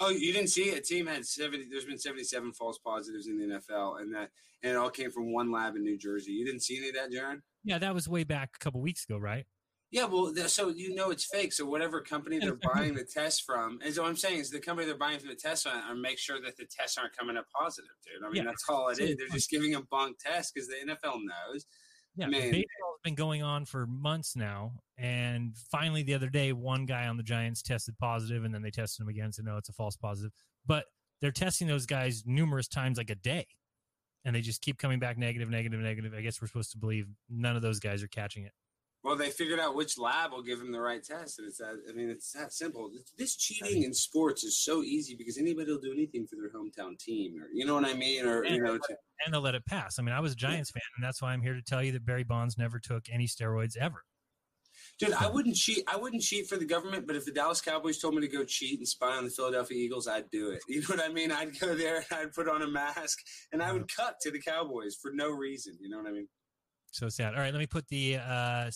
Oh, you didn't see it? A team had seventy. There's been seventy-seven false positives in the NFL, and that and it all came from one lab in New Jersey. You didn't see any of that, Jeran? Yeah, that was way back a couple weeks ago, right? Yeah, well, so you know it's fake. So whatever company they're buying the test from, and so what I'm saying is the company they're buying from the test on, or make sure that the tests aren't coming up positive, dude. I mean, Yeah. that's all it So- is. They're just giving a bunk test because the NFL knows. Yeah, Man. baseball's been going on for months now, and finally the other day, one guy on the Giants tested positive, and then they tested him again, said no, it's a false positive. But they're testing those guys numerous times, like a day, and they just keep coming back negative, negative, negative. I guess we're supposed to believe none of those guys are catching it. Well, they figured out which lab will give them the right test, and it's that. I mean, it's that simple. This cheating in sports is so easy because anybody will do anything for their hometown team, or you know what I mean, or you know. to- and they'll let it pass. I mean, I was a Giants fan, and that's why I'm here to tell you that Barry Bonds never took any steroids ever. Dude, I wouldn't cheat. I wouldn't cheat for the government, but if the Dallas Cowboys told me to go cheat and spy on the Philadelphia Eagles, I'd do it. You know what I mean? I'd go there and I'd put on a mask and I would cut to the Cowboys for no reason. You know what I mean? So sad. All right, let me put the uh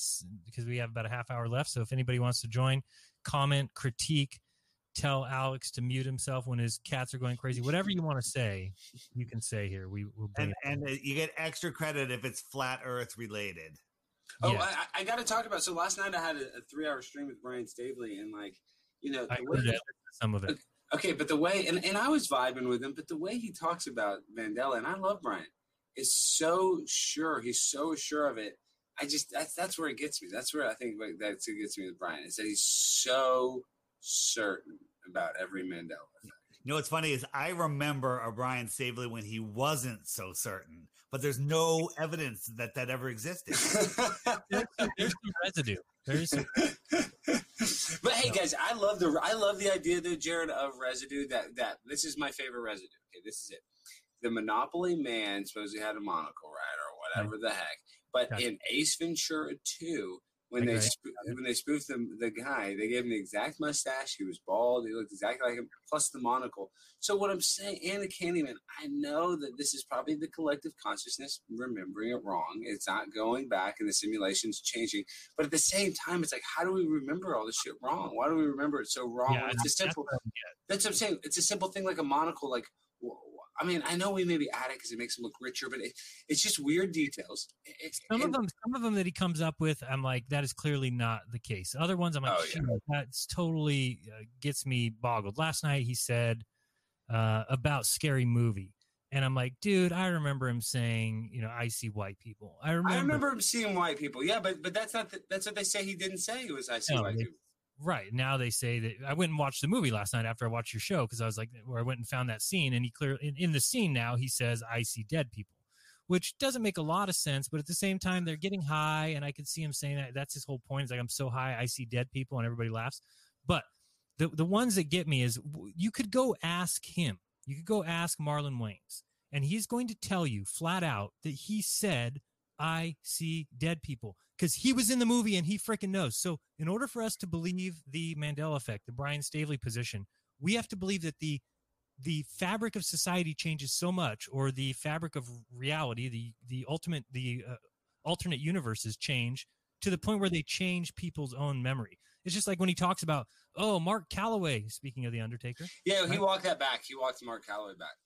because we have about a half hour left. So if anybody wants to join, comment, critique, tell Alex to mute himself when his cats are going crazy. Whatever you want to say, you can say here. We will And, and uh, you get extra credit if it's flat Earth related. Oh, Yeah. I, I got to talk about. So last night I had a, a three-hour stream with Brian Staveley, and like, you know, I the way heard it, some of it. Okay, but the way and, and I was vibing with him, but the way he talks about Mandela, and I love Brian, is so sure. He's so sure of it. I just that's that's where it gets me. That's where I think like, that's what gets me with Brian is that he's so certain about every Mandela. You know what's funny is I remember a Brian Staveley when he wasn't so certain, but there's no evidence that that ever existed. There's some residue. There's some, But hey, guys, I love the I love the idea though, Jared, of residue. That that this is my favorite residue. Okay, this is it. The Monopoly man supposedly had a monocle, right, or whatever the heck. But Gotcha. in Ace Ventura Two, when Okay. they sp- when they spoofed the the guy, they gave him the exact mustache. He was bald. He looked exactly like him, plus the monocle. So what I'm saying, and the Candyman, I know that this is probably the collective consciousness remembering it wrong. It's not going back, and the simulation's changing. But at the same time, it's like, how do we remember all this shit wrong? Why do we remember it so wrong? Yeah, it's a that's- simple. that's what That's what I'm saying. It's a simple thing like a monocle. Like, I mean, I know we maybe add it because it makes him look richer, but it, it's just weird details. It's, Some of them, some of them that he comes up with, I'm like, that is clearly not the case. Other ones, I'm like, Oh, yeah. That's totally uh, gets me boggled. Last night he said uh, about scary movie, and I'm like, dude, I remember him saying, you know, I see white people. I remember, I remember him seeing white people. Yeah, but but that's not the, that's what they say he didn't say. It was I see No, white people. Right now, they say that I went and watched the movie last night after I watched your show because I was like, where I went and found that scene, and he clearly in, in the scene now he says, "I see dead people," which doesn't make a lot of sense. But at the same time, they're getting high, and I could see him saying that. That's his whole point. Is like, I'm so high, I see dead people, and everybody laughs. But the the ones that get me is you could go ask him. You could go ask Marlon Wayans, and he's going to tell you flat out that he said, I see dead people because he was in the movie and he freaking knows. So, in order for us to believe the Mandela effect, the Brian Stavely position, we have to believe that the the fabric of society changes so much, or the fabric of reality, the the ultimate, the uh, alternate universes change to the point where they change people's own memory. It's just like when he talks about, oh, Mark Calloway. Speaking of the Undertaker, Yeah, he walked that back. He walked Mark Calloway back.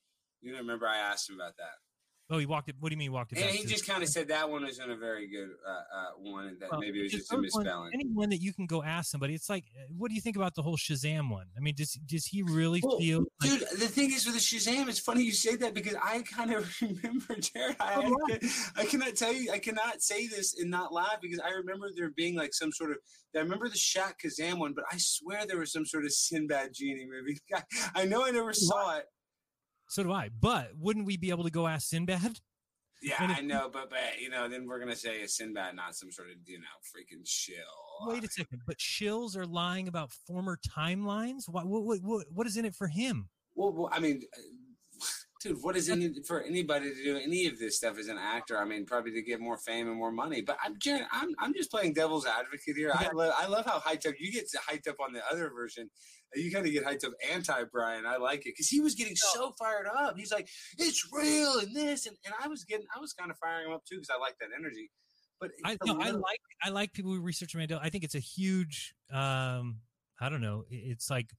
You remember I asked him about that. Oh, he walked it. What do you mean he walked it? And he to- just kind of said that one wasn't a very good uh, uh, one, and that Well, maybe it was just a misbalance. Anyone that you can go ask somebody, it's like, uh, what do you think about the whole Shazam one? I mean, does does he really Well, feel? Like, Dude, the thing is with the Shazam, it's funny you say that because I kind of remember, Jared. I, I, I cannot tell you, I cannot say this and not laugh because I remember there being like some sort of. I remember the Shaq Kazam one, but I swear there was some sort of Sinbad genie movie. I, I know I never saw it. So do I. But wouldn't we be able to go ask Sinbad? Yeah, if- I know, but but you know, then we're gonna say it's Sinbad, not some sort of you know freaking shill. Wait a second. But shills are lying about former timelines. What what what what, is in it for him? Well, well I mean, dude, what is in it for anybody to do any of this stuff as an actor? I mean, probably to get more fame and more money. But I'm Jared, I'm I'm just playing devil's advocate here. I love I love how hyped up you get hyped up on the other version. You kind of get hyped up anti Brian. I like it because he was getting so fired up. He's like, it's real and this, and, and I was getting, I was kind of firing him up too because I like that energy. But I no, I like I like people who research Mandela. I think it's a huge um I don't know, it's like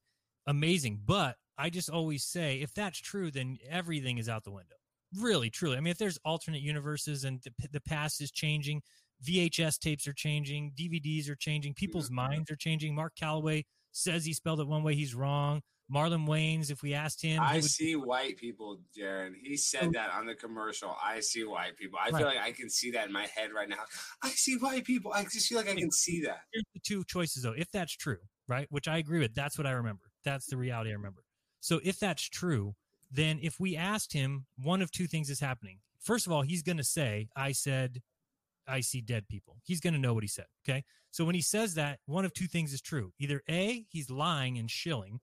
amazing. But I just always say if that's true, then everything is out the window. Really, truly. I mean, if there's alternate universes and the, the past is changing, VHS tapes are changing, DVDs are changing, people's minds are changing. Mark Calloway says he spelled it one way, he's wrong. Marlon Wayans, if we asked him, I would- see white people, Jared. He said oh. that on the commercial. I see white people. I Right. feel like I can see that in my head right now. I see white people. I just feel like I can see that. here's the two choices though if that's true right which i agree with that's what i remember that's the reality i remember so if that's true then if we asked him one of two things is happening first of all he's going to say i said i see dead people. He's going to know what he said okay? So when he says that one of two things is true. Either a he's lying and shilling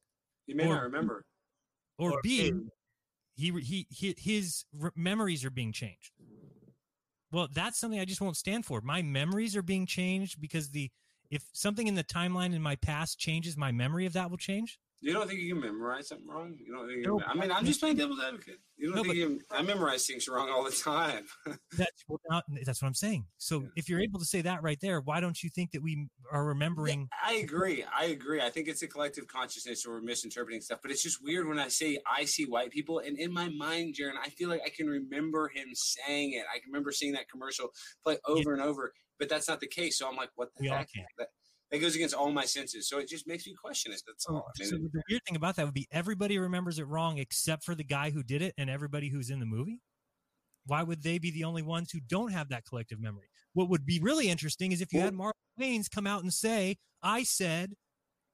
You may Or- not remember. or, b he, he he his memories are being changed. Well that's something i just won't stand for. My memories are being changed because the if something in the timeline in my past changes my memory of that will change You don't think you can memorize something wrong? You don't think you can, I mean, I'm just playing devil's advocate. You don't No, think you can, I memorize things wrong all the time. that's well, not, that's what i'm saying so if you're able to say that right there why don't you think that we are remembering I agree. I agree. I think it's a collective consciousness or we're misinterpreting stuff. But it's just weird when I say I see white people, and in my mind, Jeran, I feel like I can remember him saying it. I can remember seeing that commercial play over and over. But that's not the case. So I'm like, what the We heck? That, goes against all my senses. So it just makes me question it. That's oh, all. I so the weird thing about that would be everybody remembers it wrong except for the guy who did it and everybody who's in the movie why would they be the only ones who don't have that collective memory what would be really interesting is if you had Mark Wayans come out and say i said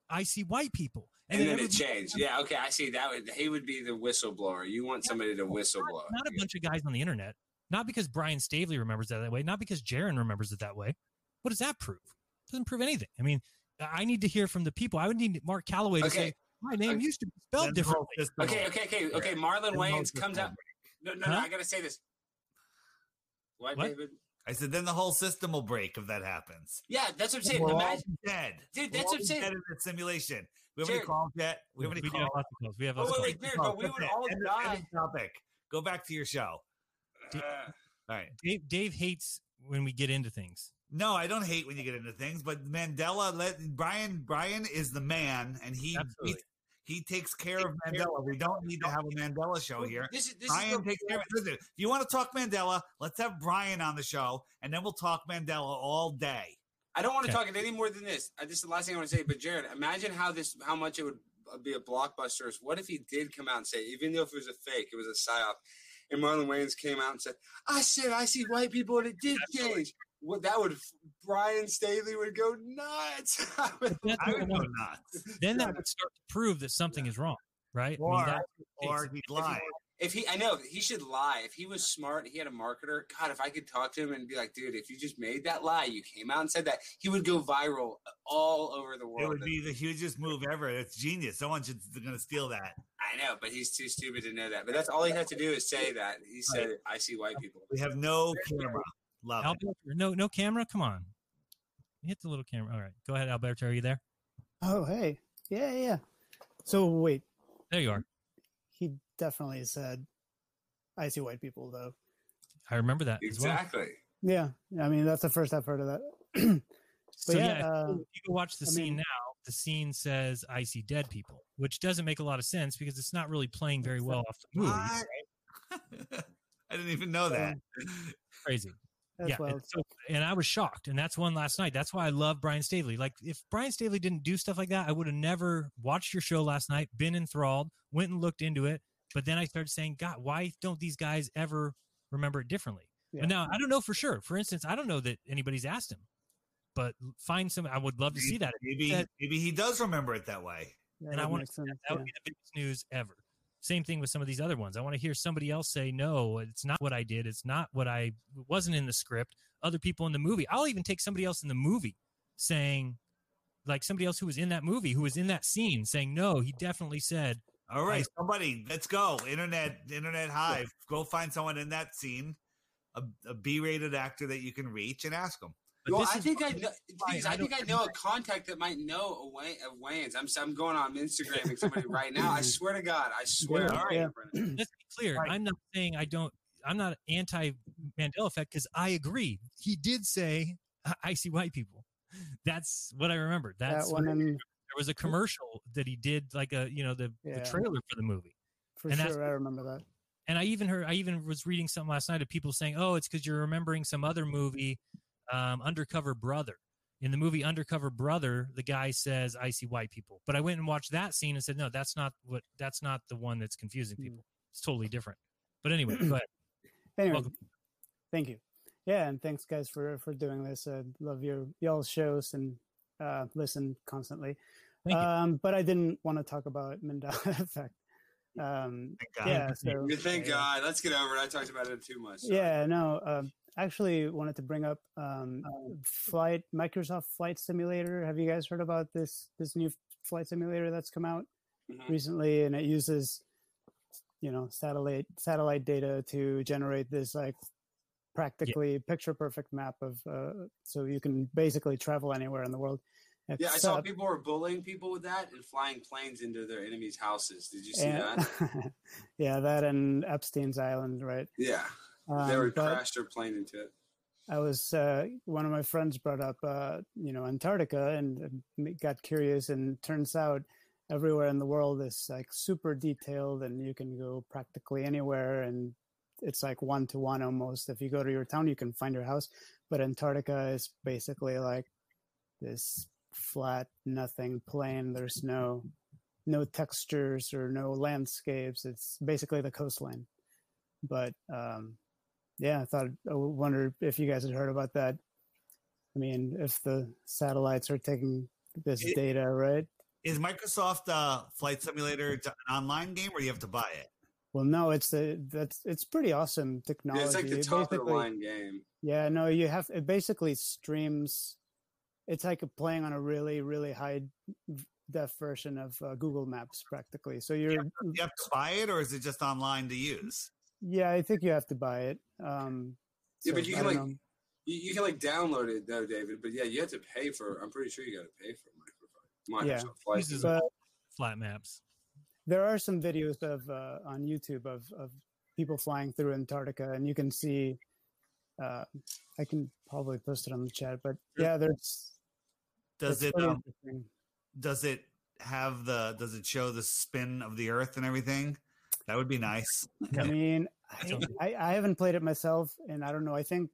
i see white people and then it changed. Yeah, okay, I see. That would he would be the whistleblower. You want somebody to whistleblow. not a bunch of guys on the internet. Not because Brian Stavely remembers that that way. Not because Jeran remembers it that way. What does that prove? Doesn't prove anything. I mean, I need to hear from the people. I would need Mark Calloway to Okay. say my name used to be spelled differently. Okay, okay, okay, okay. Marlon Wayans comes out. No, no, no. I gotta say this. What, What? David? I said, then the whole system will break if that happens. Yeah, that's what I'm saying. We'll all Imagine, be dead. Dude, We'll that's all what I'm saying. Dead in that simulation. We have any Jared- calls yet? We have any We do calls? have calls. We have Oh, lots of wait, calls. wait, but we would all End die. end topic. Go back to your show. Uh, all right. Dave, Dave hates when we get into things. No, I don't hate when you get into things, but Mandela let Brian Brian is the man and he Absolutely. he's, He takes care of Mandela. We don't need to have a Mandela show here. This is this Brian is takes care of Listen, if you want to talk Mandela, let's have Brian on the show, and then we'll talk Mandela all day. I don't want to Okay. talk it any more than this. I, this is the last thing I want to say. But Jared, imagine how this, how much it would uh, be a blockbuster. What if he did come out and say, even though if it was a fake, it was a psyop, and Marlon Wayans came out and said, "I said I see white people and it did change." What that would Brian Staley would go nuts. I would, I would go nuts. Then that would start to prove that something is wrong, right? I mean, Or- that's the or case. he'd lie. If he, I know he should lie. If he was smart, he had a marketer. God, if I could talk to him and be like, dude, if you just made that lie, you came out and said that, he would go viral all over the world. It would be the hugest move ever. It's genius. Someone should going to steal that. I know, but he's too stupid to know that. But that's all he had to do is say that. He said, "I see white people." We have no camera. Love it. No, no camera. Come on, hit the little camera. All right, go ahead, Alberto. Are you there? Oh, hey. Yeah, yeah. So wait, There you are. he definitely said, I see white people, though. I remember that as well. Exactly. Yeah. I mean, that's the first I've heard of that. but So yeah, yeah, uh, you- if you go watch the I scene mean- now. The scene says "I see dead people," which doesn't make a lot of sense because it's not really playing very well off the movie. What? I didn't even know that. Crazy. That's yeah, wild. and, so, and I was shocked, and that's one last night. That's why I love Brian Staveley. Like, if Brian Staveley didn't do stuff like that, I would have never watched your show last night, been enthralled, went and looked into it. But then I started saying, God, why don't these guys ever remember it differently? Yeah. But now I don't know for sure. For instance, I don't know that anybody's asked him, but find some. I would love to see that. Maybe That- maybe he does remember it that way. Yeah, and I want to. That, sense, that would yeah. be the biggest news ever. Same thing with some of these other ones. I want to hear somebody else say, "No, it's not what I did. It's not what I wasn't in the script." Other people in the movie. I'll even take somebody else in the movie saying, like somebody else who was in that movie, who was in that scene, saying, "No, he definitely said." All right, somebody, let's go. Internet, internet hive. Go find someone in that scene, a, a B-rated actor that you can reach and ask them. Well, I think I know. geez, I think I know a contact that might know a Wayne, of Wayans. I'm I'm going on Instagram with somebody right now. I swear to God, I swear. All right, Brennan. Let's be clear. I'm not saying I don't. I'm not anti Mandela effect because I agree. He did say, "I- "I see white people." That's what I remember. That's that one, I and there was a commercial that he did, like a you know the, the trailer for the movie. for and sure, I remember that. And I even heard, I even was reading something last night of people saying, "Oh, it's because you're remembering some other movie, um, Undercover Brother." In the movie Undercover Brother, the guy says, "I see white people," but I went and watched that scene and said, "No, that's not what. That's not the one that's confusing Hmm. people. It's totally different." But anyway, go ahead. Anyway, Welcome. thank you. Yeah, and thanks guys for for doing this. I love your y'all's shows and uh, listen constantly. Um, but I didn't want to talk about Mandela effect. Um, God. yeah, so Thank God. Let's get over it. I talked about it too much. yeah, no. Um, actually, wanted to bring up um, flight Microsoft Flight Simulator. Have you guys heard about this this new flight simulator that's come out Mhm. recently? And it uses you know satellite satellite data to generate this like practically picture perfect map of uh, so you can basically travel anywhere in the world. Yeah, I saw people were bullying people with that and flying planes into their enemies' houses. Did you see and- that? yeah, that and Epstein's Island, right? Yeah, Um, would but- crash their plane into it. I was uh, one of my friends brought up, uh, you know, Antarctica, and got curious. And turns out, everywhere in the world is like super detailed, and you can go practically anywhere, and it's like one to one almost. If you go to your town, you can find your house, but Antarctica is basically like this flat, nothing plain. There's no no textures or no landscapes. It's basically the coastline. But um, yeah, I thought I wonder if you guys had heard about that. I mean, if the satellites are taking this It- data, right? Is Microsoft uh, Flight Simulator an online game, or you have to buy it? Well, no, it's the that's it's pretty awesome Yeah, technology. it's like the It top of the basically- line game. Yeah, no, you have it basically streams. It's like playing on a really, really high def version of uh, Google Maps, practically. So you're, You have to buy it, or is it just online to use? yeah, I think you have to buy it. Um, Yeah, so but you can like know. you, you can like download it though, David. But yeah, you have to pay for. I'm pretty sure you got to pay for Microsoft. Microsoft Flight. But flat maps. there are some videos of uh, on YouTube of of people flying through Antarctica, and you can see. Uh, I can probably post it on the chat, but yeah, there's. Does it um, does it have the? Does it show the spin of the Earth and everything? That would be nice. I mean, I, I, I haven't played it myself, and I don't know. I think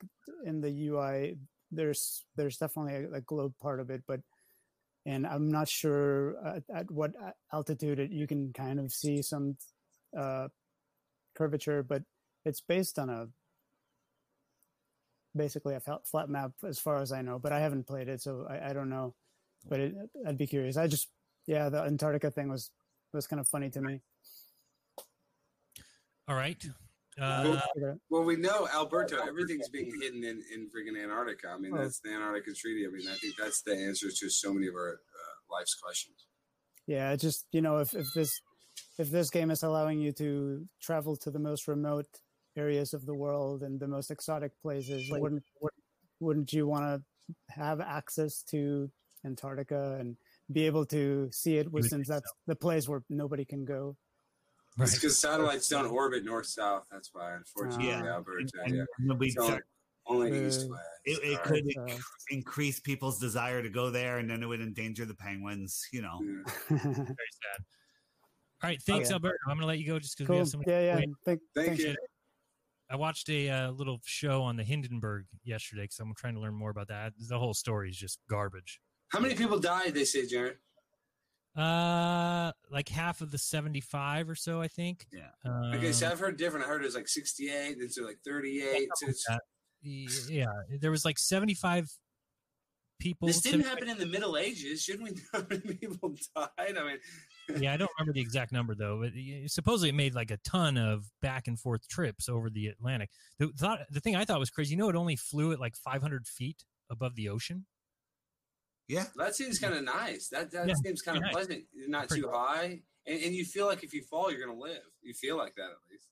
in the UI, there's there's definitely a, a globe part of it, but and I'm not sure at, at what altitude it, you can kind of see some uh, curvature, but it's based on a basically a flat flat map as far as I know. But I haven't played it, so I, I don't know. But it, I'd be curious. I just yeah, the Antarctica thing was was kind of funny to me. All right. Well, Uh, well, we know Alberto. Everything's being hidden in, in freaking Antarctica. I mean, Oh. that's the Antarctica Treaty. I mean, I think that's the answer to so many of our uh, life's questions. Yeah, it just you know if, if this if this game is allowing you to travel to the most remote areas of the world and the most exotic places, wouldn't wouldn't you want to have access to Antarctica and be able to see it? would Since that's the place where nobody can go. It's because satellites don't orbit north south. That's why, unfortunately, Yeah. Alberto. And- yeah. and it'll only, dark. only east west. It, it could right. inc- increase people's desire to go there, and then it would endanger the penguins. You know. Very sad. All right, thanks, Okay. Alberto. I'm going to let you go just because we have so many. Yeah, yeah. Thank, Thank you. I watched a uh, little show on the Hindenburg yesterday because I'm trying to learn more about that. The whole story is just garbage. How many people died? They say, Jared. Uh, like half of the 75 or so, I think. Yeah. Um, Okay, so I've heard different. I heard it was like 68, then to like 38. So it's, yeah, there was like 75 people. this didn't 75 happen in the Middle Ages. Shouldn't we know how many people died? I mean, yeah, I don't remember the exact number though, but supposedly it made like a ton of back and forth trips over the Atlantic. The thought, the thing I thought was crazy, you know, it only flew at like 500 feet above the ocean. Yeah, that seems kind of nice. That that Yeah, seems kind of nice. pleasant. You're not Pretty too high, and, and you feel like if you fall, you're gonna live. You feel like that at least.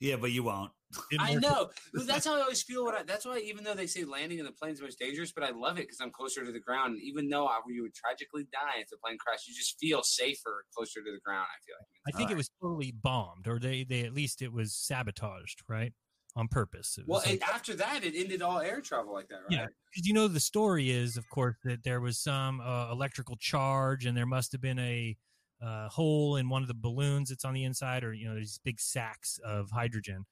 Yeah, but you won't. I know. That's how I always feel. What I, that's why, even though they say landing in the plane is most dangerous, but I love it because I'm closer to the ground. And even though I, you would tragically die if the plane crashed, you just feel safer closer to the ground. I feel like. I think it was totally bombed, or they, they at least it was sabotaged, right, on purpose. Well, like- and after that, it ended all air travel like that, right? Yeah, because you know the story is, of course, that there was some uh, electrical charge, and there must have been a uh, hole in one of the balloons that's on the inside, or you know, these big sacks of hydrogen.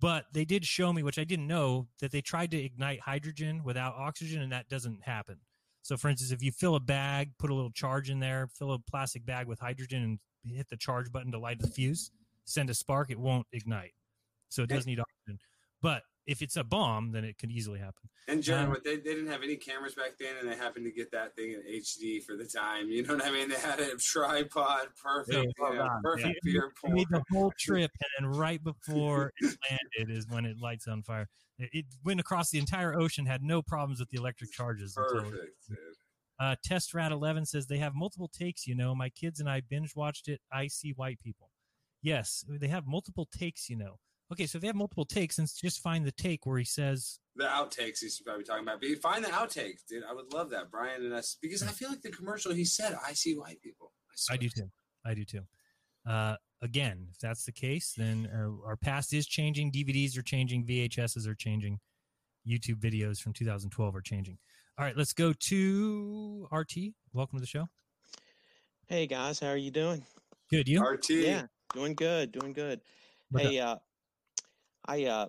But they did show me, which I didn't know, that they tried to ignite hydrogen without oxygen, and that doesn't happen. So, for instance, if you fill a bag, put a little charge in there, fill a plastic bag with hydrogen, and hit the charge button to light the fuse, send a spark, it won't ignite. So it does need oxygen. But if it's a bomb, then it could easily happen. And Jared, Um, they, they didn't have any cameras back then, and they happened to get that thing in HD for the time. You know what I mean? They had a tripod, perfect, Yeah, you well know, perfect Yeah. beer It made the whole trip, and then right before it landed is when it lights on fire. It, it went across the entire ocean, had no problems with the electric charges. until- Perfect, dude. Uh, Test Rat Eleven says they have multiple takes. You know, my kids and I binge watched it. I see white people. Yes, they have multiple takes. You know. Okay, so they have multiple takes, and just find the take where he says The outtakes he's probably talking about. But find the outtakes, dude. I would love that, Brian and us, because I feel like the commercial he said, "I see white people." I do too. I do too. Uh, again, if that's the case, then uh, our past is changing. DVDs are changing. VHSs are changing. YouTube videos from 2012 are changing. All right, let's go to RT. Welcome to the show. Hey guys, how are you doing? Good, you? RT. Yeah, doing good, doing good. What's hey, uh, I, uh,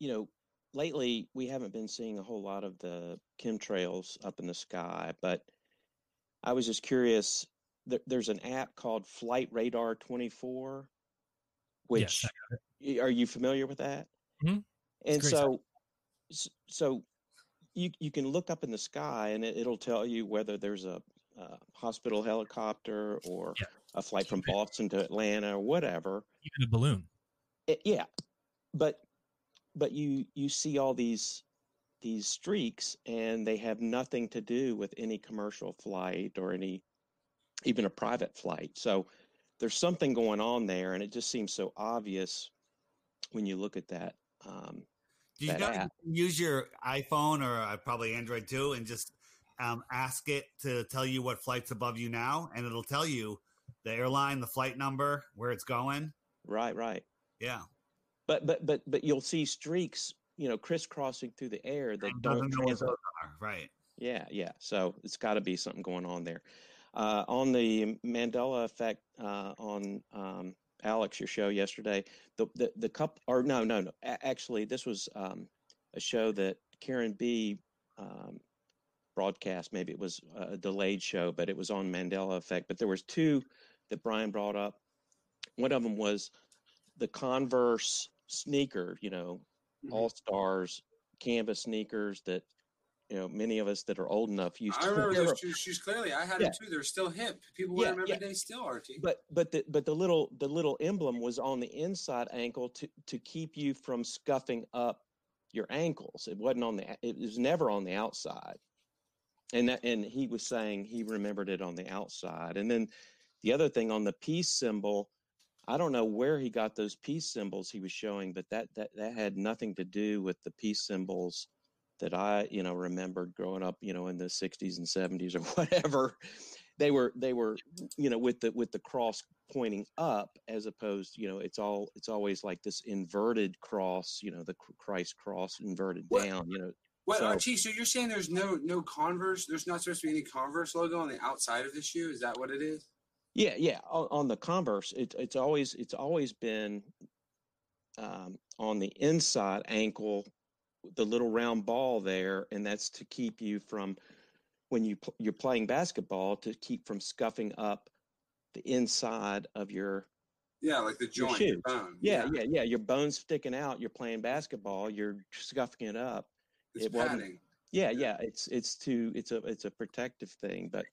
you know, lately we haven't been seeing a whole lot of the chemtrails up in the sky, but I was just curious. There, there's an app called Flight Radar 24, which Yes, are you familiar with that? Mhm. And so, so you you can look up in the sky and it, it'll tell you whether there's a, uh hospital helicopter or a flight from Boston to Atlanta or whatever. Even a balloon. It- yeah, but but you you see all these these streaks and they have nothing to do with any commercial flight or any even a private flight. So there's something going on there, and it just seems so obvious when you look at that. Um, Do You app. use your iPhone or uh, probably Android too, and just um, ask it to tell you what flight's above you now, and it'll tell you the airline, the flight number, where it's going. Right, right. Yeah. But but but but you'll see streaks, you know, crisscrossing through the air that don't doesn't know what translate. those are. Right. Yeah, yeah. So it's got to be something going on there. uh, on the Mandela effect uh, on um, Alex, your show yesterday. The the the cup or no no no. A- actually, this was um, a show that Karen B. Um, broadcast. Maybe it was a delayed show, but it was on Mandela effect. But there was two that Brian brought up. One of them was the Converse sneaker. You know, mm-hmm. All Stars canvas sneakers that you know many of us that are old enough used to I remember those shoes, shoes clearly. I had Yeah. them too. They're still hip. People Yeah, every yeah. day still, RT. But but the but the little the little emblem was on the inside ankle to to keep you from scuffing up your ankles. It wasn't on the it was never on the outside. And that and he was saying he remembered it on the outside. And then the other thing on the peace symbol, I don't know where he got those peace symbols he was showing, but that that that had nothing to do with the peace symbols that I, you know, remembered growing up, you know, in the 60s and 70s or whatever. They were they were, you know, with the with the cross pointing up as opposed, you know, it's all it's always like this inverted cross, you know, the Christ cross inverted down, you know. What, So- RT? So you're saying there's no no Converse? There's not supposed to be any Converse logo on the outside of the shoe? Is that what it is? Yeah, yeah. On, on the Converse, it, it's always it's always been um, on the inside ankle, the little round ball there, and that's to keep you from when you pl- you're playing basketball to keep from scuffing up the inside of your Yeah, like the joint, your bone. Yeah, yeah, yeah. Your bones sticking out. You're playing basketball. You're scuffing it up. It's it padding. Yeah, yeah. It's it's to it's a it's a protective thing, but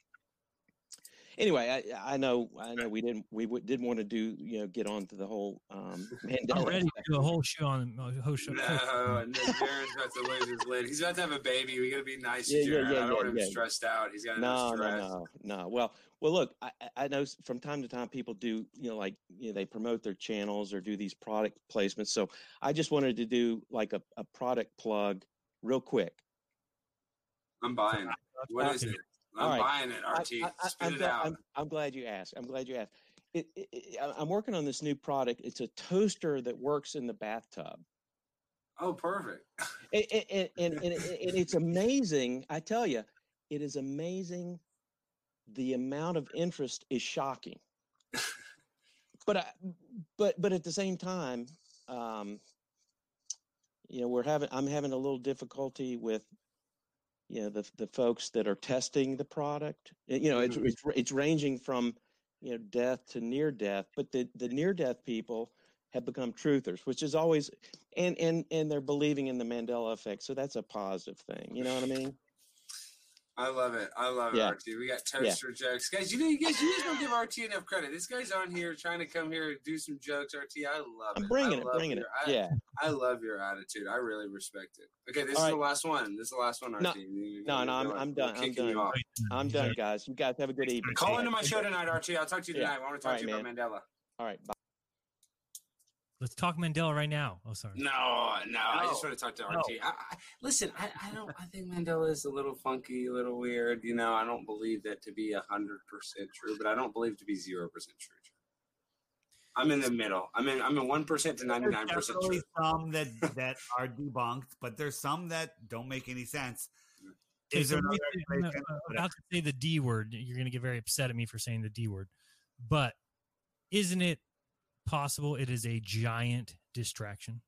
anyway, I I know I know we didn't we w- didn't want to do you know get on to the whole um I'm Mandela. ready to do a whole show on a whole show. No, no, Jeran's about to lose his lid. He's about to have a baby. We got to be nice Yeah, to yeah, Jared. yeah, I don't yeah, want him yeah. stressed out. He's got No, no, no, no. Well, well, look, I, I- I know from time to time people do, you know, like you know, they promote their channels or do these product placements. So I just wanted to do like a, a product plug real quick. I'm buying. What is it? I'm right. buying it, RT. I, I, Spit am it glad, out. I'm, I'm glad you asked. I'm glad you asked. It, it, it, I- I'm working on this new product. It's a toaster that works in the bathtub. Oh, perfect. and, and, and, and, and it's amazing. I tell you, it is amazing. The amount of interest is shocking. but I, but but at the same time, um, you know, we're having I'm having a little difficulty with you know the the folks that are testing the product. Uh, You know, it's Mhm. it's it's ranging from you know death to near death, but the the near death people have become truthers, which is always and and and they're believing in the Mandela effect. So that's a positive thing. You know what I mean? I love it. I love Yeah. it, RT. We got Yeah. toaster jokes, guys. You know, you guys, you guys don't give RT enough credit. This guy's on here trying to come here and do some jokes. RT, I love I'm it. bringing it, bringing it. I, Yeah. I love your attitude. I really respect it. Okay, this All is the last one. This is the last one, RT. No, You- you- no, no. I'm I'm done. I'm done. I'm done, guys. You guys have a good evening. Call into my show tonight, RT. I'll talk to you Yeah. tonight. I want to All talk to right, you about. Mandela. All right. Bye. Let's talk Mandela right now. Oh, sorry. No, no, I just want to talk to No. I, I, listen, I, I don't. I think Mandela is a little funky, a little weird. You know, I don't believe that to be hundred percent true, but I don't believe to be zero percent true. I'm in the middle. I'm in. I'm in one percent to ninety There's nine percent some that that are debunked, but there's some that don't make any sense. Okay, Is there another I'm uh, about to say the D word. You're going to get very upset at me for saying the D word. But isn't it possible it is a giant distraction?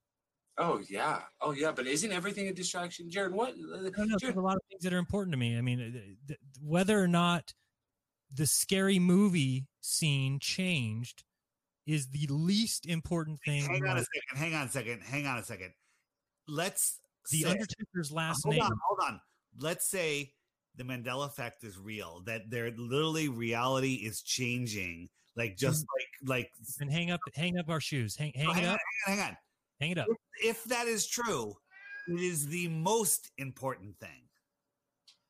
Oh yeah. Oh yeah. But isn't everything a distraction, Jared? What? No, no, there's a lot of things that are important to me. I mean, uh, th- th- whether or not the scary movie scene changed is the least important thing. Hang on a second. Hang on a second. Hang on a second. Let's The say- Undertaker's last hold name. on. Hold on. Let's say the Mandela effect is real. That there literally reality is changing. Like just mm. like like And hang up, hang up our shoes. Hang, hang No, it hang on, up. hang on, hang on. Hang it up. If, if that is true, it is the most important thing.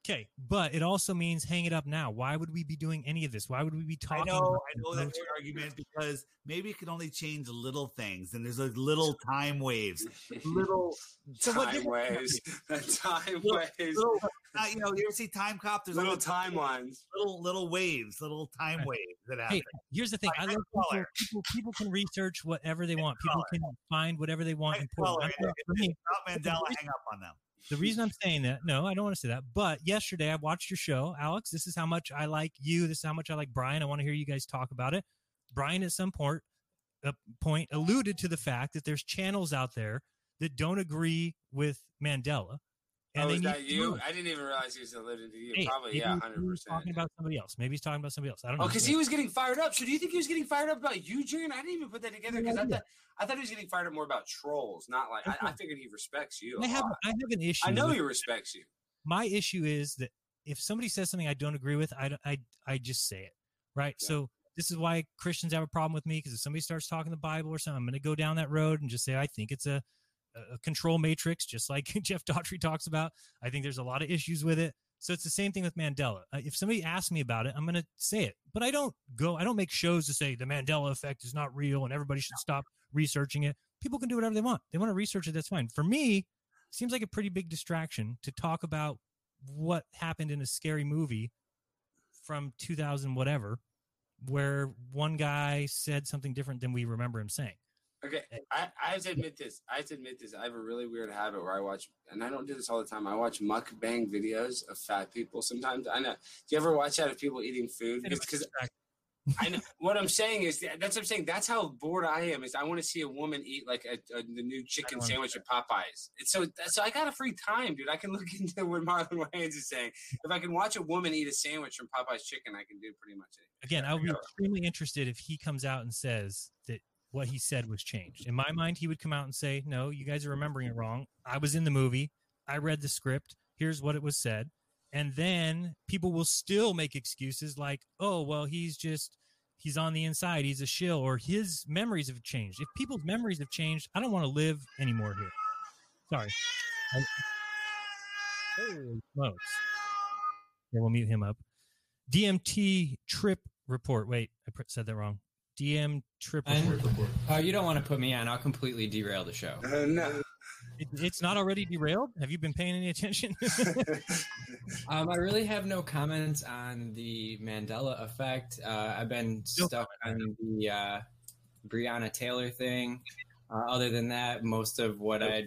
Okay, but it also means hang it up now. Why would we be doing any of this? Why would we be talking? I talking? know, about I know that's your argument because maybe it can only change little things, and there's like little time waves, little so time difference- waves. time Little- waves. little, uh, you know, you ever see Time Cop? There's Little all those timelines. little little waves, little time Right. waves that happen. Hey, here's the thing. I love people, people. People can research whatever they want. People can find whatever they want. Right, important. Color, I'm not- if for it's me, not Mandela, hang up on them. The reason I'm saying that, no, I don't want to say that. But yesterday I watched your show, Alex. This is how much I like you. This is how much I like Brian. I want to hear you guys talk about it. Brian, at some point, uh, point alluded to the fact that there's channels out there that don't agree with Mandela. Oh, they is that you? I didn't even realize he was alluding to you. Hey, Probably, yeah, hundred percent. Talking about somebody else. Maybe he's talking about somebody else. I don't oh, know. Oh, because he was getting fired up. So do you think he was getting fired up about you, Jeran? I didn't even put that together because I thought I thought he was getting fired up more about trolls, not like I, I figured he respects you. I have lot. I have an issue. I know he respects you. my issue is that if somebody says something I don't agree with, I, I, I just say it, right? So this is why Christians have a problem with me because if somebody starts talking the Bible or something, I'm going to go down that road and just say I think it's a, a control matrix, just like Jeff Daugherty talks about. I think there's a lot of issues with it. So it's the same thing with Mandela. Uh, if somebody asks me about it, I'm going to say it, but I don't go. I don't make shows to say the Mandela effect is not real and everybody should stop researching it. People can do whatever they want. They want to research it. That's fine. For me, seems like a pretty big distraction to talk about what happened in a scary movie from 2000 whatever where one guy said something different than we remember him saying Okay, I, I have to admit this. I have to admit this. I have a really weird habit where I watch, and I don't do this all the time. I watch mukbang videos of fat people. Sometimes I know. Do you ever watch that of people eating food? Because I know what I'm saying is that- that's what I'm saying. That's how bored I am. Is I want to see a woman eat like a, a the new chicken sandwich at Popeyes. It's so so I got a free time, dude. I can look into what Marlon Wayans is saying. If I can watch a woman eat a sandwich from Popeyes Chicken, I can do pretty much anything. again i would be extremely interested if he comes out and says that what he said was changed. In my mind he would come out and say no you guys are remembering it wrong. I was in the movie. I read the script. Here's what it was said. And then people will still make excuses like oh well he's just he's on the inside. He's a shill or his memories have changed. If people's memories have changed i don't want to live anymore here. Sorry. I- Holy smokes. Yeah we'll mute him up. Dmt trip report. Wait i said that wrong dm trip And- report Oh, you don't want to put me on. I'll completely derail the show. no. It, it's not already derailed have you been paying any attention Um, I really have no comments on the Mandela effect. Uh, I've been stuck on the uh, Breonna Taylor thing. Uh, other than that, most of what I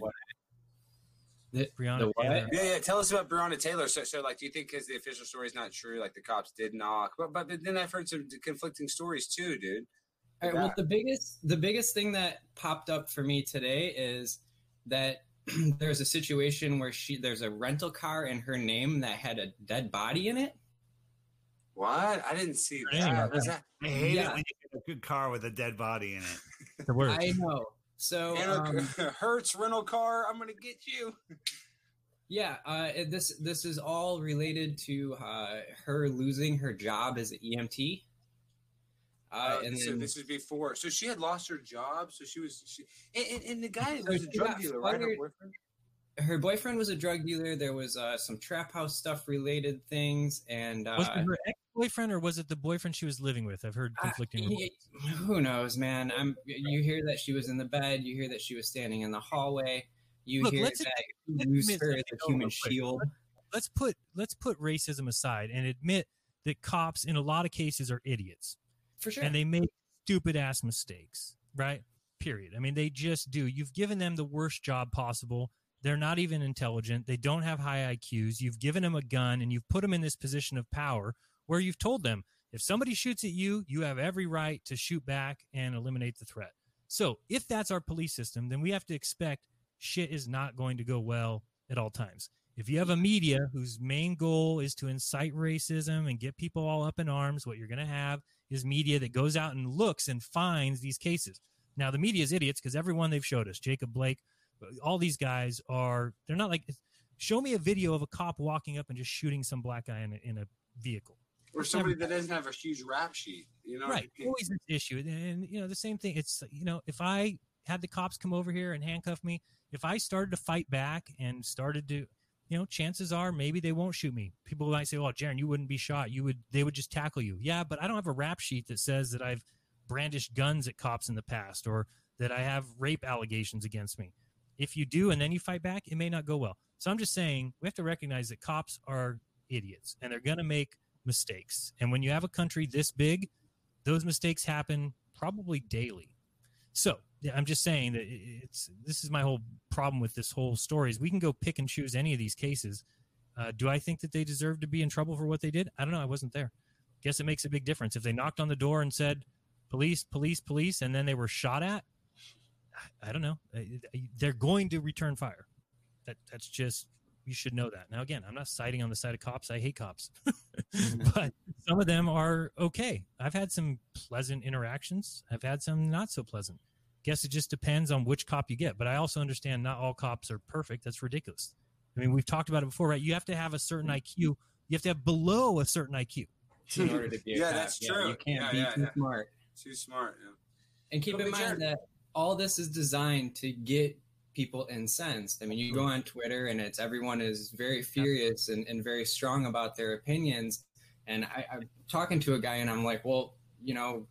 the, Breonna the? Taylor. Yeah, yeah. Tell us about Breonna Taylor. So, so like, do you think because the official story is not true, like the cops did knock? But, but then I've heard some conflicting stories too, dude. All right, well, the biggest the biggest thing that popped up for me today is that there's a situation where she there's a rental car in her name that had a dead body in it. What? I didn't see Anyway, that. Was that? I hate Yeah. it when you get a good car with a dead body in it. the word I know. So Anna um, Hertz rental car. I'm gonna get you. Yeah, uh, this this is all related to uh, her losing her job as an EMT. Uh, Uh, and so then, this was before. So she had lost her job. So she was. She, and, and, and the guy So was a drug got dealer, right? Her boyfriend. her boyfriend was a drug dealer. There was uh, some trap house stuff related things, and uh, was it her ex-boyfriend or was it the boyfriend she was living with i've heard conflicting reports. y- who knows, man? I'm. You hear that she was in the bed. You hear that she was standing in the hallway. You Look, hear let's that admit- you her as a human shield. let's put let's put racism aside and admit that cops in a lot of cases are idiots For sure. and they make stupid ass mistakes right? Period. I mean they just do. You've given them the worst job possible. They're not even intelligent. They don't have high iqs you've given them a gun and you've put them in this position of power where you've told them if somebody shoots at you you have every right to shoot back and eliminate the threat. So if that's our police system then we have to expect shit is not going to go well at all times. If you have a media whose main goal is to incite racism and get people all up in arms, what you're going to have is media that goes out and looks and finds these cases. Now, the media is idiots because everyone they've showed us, Jacob Blake, all these guys are, they're not like, show me a video of a cop walking up and just shooting some black guy in a, in a vehicle. Or somebody that doesn't have a huge rap sheet. You know. Right. Always this issue. And, and, you know, the same thing. It's, you know, if I had the cops come over here and handcuff me, if I started to fight back and started to, you know, chances are maybe they won't shoot me. People might say, oh, "Well, Jeran, you wouldn't be shot. You would. They would just tackle you." Yeah, but I don't have a rap sheet that says that I've brandished guns at cops in the past or that I have rape allegations against me. If you do and then you fight back, it may not go well. So I'm just saying we have to recognize that cops are idiots and they're going to make mistakes. And when you have a country this big, those mistakes happen probably daily. So I'm just saying that it's this is my whole problem with this whole story is we can go pick and choose any of these cases. Uh, do I think that they deserve to be in trouble for what they did? I don't know. I wasn't there. Guess it makes a big difference if they knocked on the door and said, "Police, police, police," and then they were shot at. I- don't know. They're going to return fire. That that's just you should know that. Now again, I'm not siding on the side of cops. I hate cops, but some of them are okay. I've had some pleasant interactions. I've had some not so pleasant. Guess it just depends on which cop you get. But I also understand not all cops are perfect. That's ridiculous. I mean, we've talked about it before, right? You have to have a certain IQ. You have to have below a certain IQ. in order to be a yeah, cop. that's Yeah, true. you can't yeah, be yeah, too yeah. smart. Too smart. Yeah. And keep But in mind should- that all this is designed to get people incensed. I mean, you go on Twitter and it's everyone is very furious and, and very strong about their opinions. And I, I'm talking to a guy and I'm like, well, you know,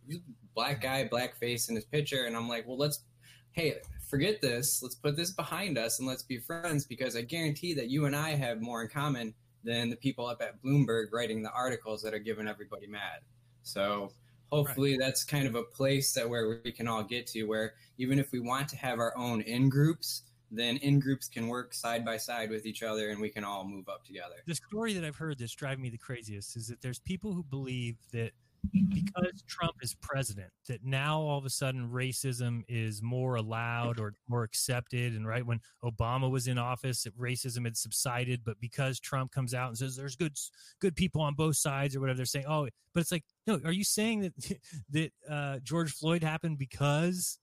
black guy, black face in his picture. And I'm like, well, let's, hey, forget this. Let's put this behind us and let's be friends because I guarantee that you and I have more in common than the people up at Bloomberg writing the articles that are giving everybody mad. So hopefully that's kind of a place that where we can all get to where even if we want to have our own in groups, then in groups can work side by side with each other and we can all move up together. the story that I've heard that's driving me the craziest is that there's people who believe that because Trump is president, that now all of a sudden racism is more allowed or more accepted. And right when Obama was in office, racism had subsided, but because Trump comes out and says there's good good people on both sides or whatever, they're saying, oh, but it's like, no, are you saying that that uh, George Floyd happened because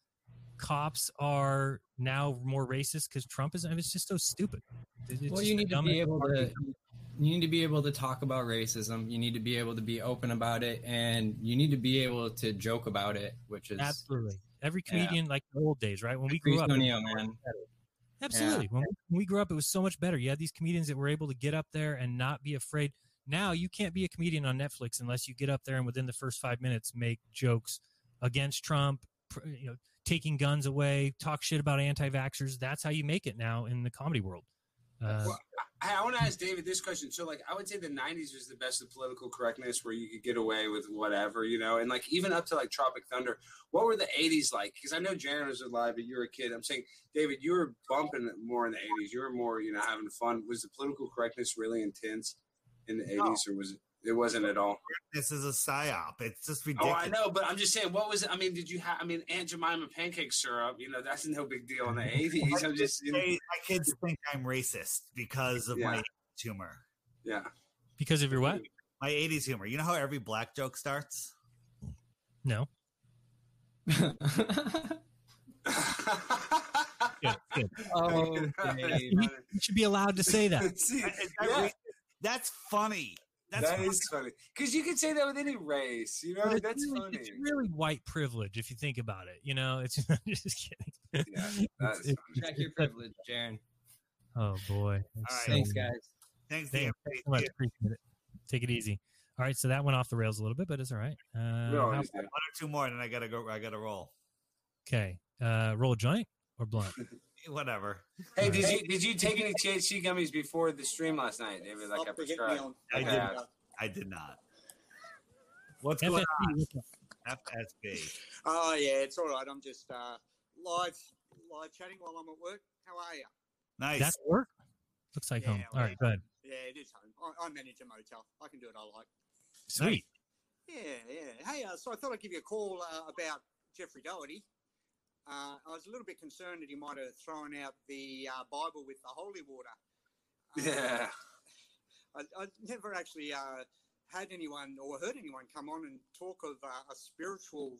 cops are now more racist because Trump is? I mean, it's just so stupid. It's well, you need to be able to. You need to be able to talk about racism. You need to be able to be open about it, and you need to be able to joke about it, which is Absolutely. Every Yeah. comedian, like the old days, right? When we grew up, it was O'Neill, so much man. Absolutely. When, we, when we grew up, it was so much better. You had these comedians that were able to get up there and not be afraid. Now you can't be a comedian on Netflix unless you get up there and within the first five minutes make jokes against Trump, you know, taking guns away, talk shit about anti-vaxxers. That's how you make it now in the comedy world. Uh, Well, I, I want to ask David this question. So, like, I would say the '90s was the best of political correctness, where you could get away with whatever, you know, and like even up to like Tropic Thunder. What were the '80s like? Because I know Janet was alive, but you were a kid. I'm saying, David, you were bumping more in the '80s. You were more, you know, having fun. Was the political correctness really intense in the '80s, or was it? It wasn't at all. This is a psyop. It's just oh, ridiculous. Oh, ridiculous. I know, but I'm just saying, what was it? I mean, did you have? I mean, Aunt Jemima pancake syrup. You know, that's no big deal in the '80s. I'm just, you know, my kids think I'm racist because of my Yeah. 80s humor. yeah. because of your what? My 80s humor. You know how every black joke starts? No. Good, good. Oh, You, you should be allowed to say that. See, Is that yeah. That's funny. That's That funny. is funny because you can say that with any race. You know, that's really, funny. It's really white privilege if you think about it. You know, it's just kidding. Yeah, It's- that's check your privilege, Jeran. Oh boy. All right. Thanks, guys. Thanks, Thank Dan. you so much. Appreciate it. Take it easy. All right, so that went off the rails a little bit, but it's all right. Uh, We how- do. One or two more, and then I gotta go. I gotta roll. okay, uh, roll a joint or blunt. Whatever. Hey, did you did you take any THC gummies before the stream last night, David? Like I prescribed. I did. Not. I did not. What's FSB, going on? what's? FSB. Oh yeah, it's all right. I'm just uh, live live chatting while I'm at work. How are you? Nice. That's work. Looks like Yeah, home. All right, well, right, go ahead. Yeah, it is home. I, I manage a motel. I can do what I like. Sweet. Yeah, yeah. Hey, uh, so I thought I'd give you a call uh, about Jeffrey Daugherty. Uh, I was a little bit concerned that he might have thrown out the uh, Bible with the holy water. Yeah. I, I never actually uh, had anyone or heard anyone come on and talk of uh, a spiritual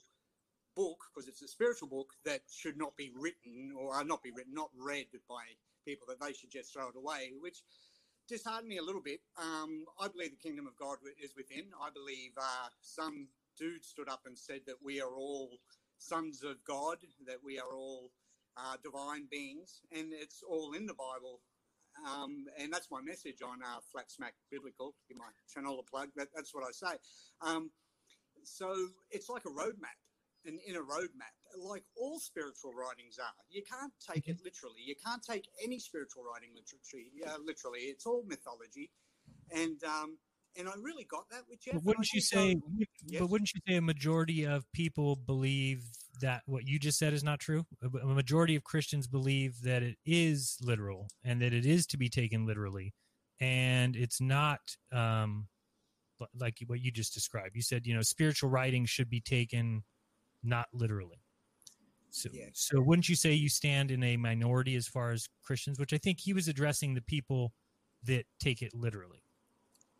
book, because it's a spiritual book that should not be written or uh, not be written, not read by people, that they should just throw it away, which disheartened me a little bit. Um, I believe the kingdom of God is within. I believe uh, some dude stood up and said that we are all sons of God, that we are all uh, divine beings, and it's all in the Bible. Um, and that's my message on uh, Flat Smack Biblical. Give my channel a plug. That, that's what I say. Um, so it's like a roadmap, an inner roadmap, like all spiritual writings are. You can't take it literally. You can't take any spiritual writing literally. Uh, literally, it's all mythology, and um, and I really got that with Jeff. But wouldn't you say? yes. But wouldn't you say a majority of people believe that what you just said is not true? A a majority of Christians believe that it is literal and that it is to be taken literally, and it's not um, like what you just described. You said, you know, spiritual writings should be taken not literally. So, so wouldn't you say you stand in a minority as far as Christians? Which I think he was addressing the people that take it literally.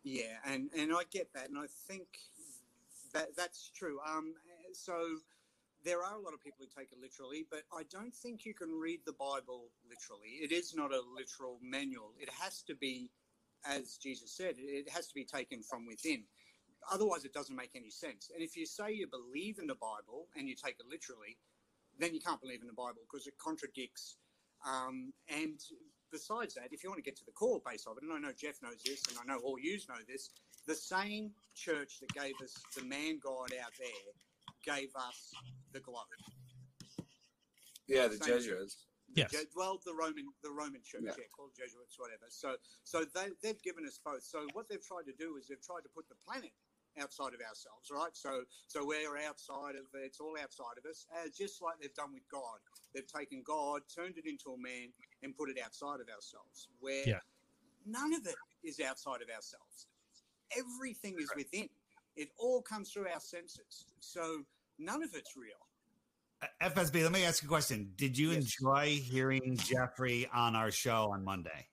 Yeah, and and I get that, and I think that that's true. Um, so there are a lot of people who take it literally, but I don't think you can read the Bible literally. It is not a literal manual. It has to be, as Jesus said, it has to be taken from within. Otherwise, it doesn't make any sense. And if you say you believe in the Bible and you take it literally, then you can't believe in the Bible because it contradicts. Um, and besides that, if you want to get to the core base of it, and I know Jeff knows this, and I know all yous know this, the same church that gave us the man God out there gave us the globe. Yeah, the Same Jesuits. Yes. Je- well, the Roman, the Roman Church, Yeah. yeah, called Jesuits, whatever. So, so they they've given us both. So what they've tried to do is they've tried to put the planet outside of ourselves, right? So, so we're outside of it's all outside of us, uh, just like they've done with God. They've taken God, turned it into a man, and put it outside of ourselves, where Yeah. none of it is outside of ourselves. Everything is within. It all comes through our senses. So none of it's real. FSB, let me ask you a question. Did you enjoy hearing Jeffrey on our show on Monday?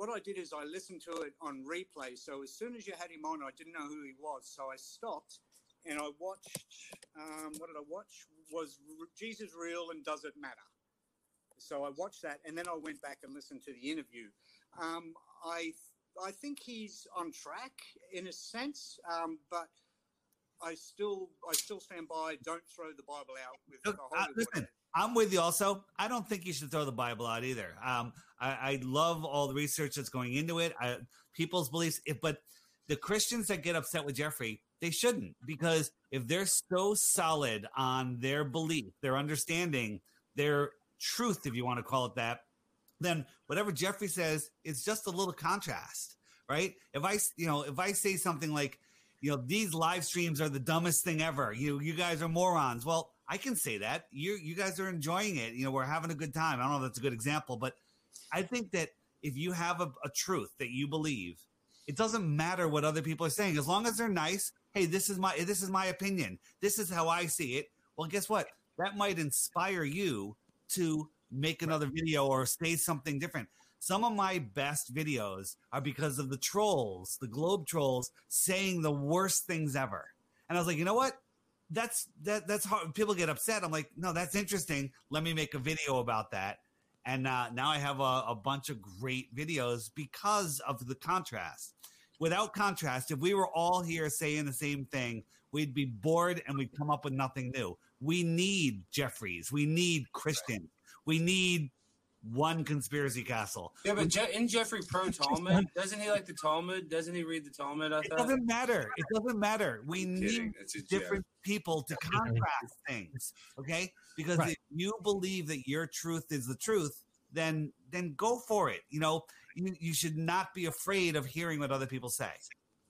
What I did is I listened to it on replay. So as soon as you had him on, I didn't know who he was. So I stopped and I watched. Um, what did I watch? Was Jesus real and does it matter? So I watched that and then I went back and listened to the interview. Um, I I think he's on track in a sense, um, but I still I still stand by. Don't throw the Bible out with the Uh, listen, I'm with you also. I don't think you should throw the Bible out either. Um, I, I love all the research that's going into it, I, people's beliefs. If, but the Christians that get upset with Jeffrey, they shouldn't because if they're so solid on their belief, their understanding, their truth, if you want to call it that, then whatever Jeffrey says is just a little contrast, right? If I, you know, if I say something like, you know, these live streams are the dumbest thing ever. You, you guys are morons. Well, I can say that. You, you guys are enjoying it. You know, we're having a good time. I don't know if that's a good example, but I think that if you have a, a truth that you believe, it doesn't matter what other people are saying as long as they're nice. Hey, this is my this is my opinion. This is how I see it. Well, guess what? That might inspire you to make another video or say something different. Some of my best videos are because of the trolls, the globe trolls saying the worst things ever. And I was like, you know what? That's that that's hard. People get upset. I'm like, no, that's interesting. Let me make a video about that. And uh, now I have a, a bunch of great videos because of the contrast. Without contrast, if we were all here saying the same thing, we'd be bored and we'd come up with nothing new. We need Jeffries. We need Christian. We need one conspiracy castle. Yeah, but Je- in Jeffrey Pro Talmud, doesn't he like the Talmud? Doesn't he read the Talmud? I It doesn't matter. It doesn't matter. We I'm need kidding. It's a different people to contrast things. Okay? Because Right. if you believe that your truth is the truth, then then go for it. You know, you, you should not be afraid of hearing what other people say.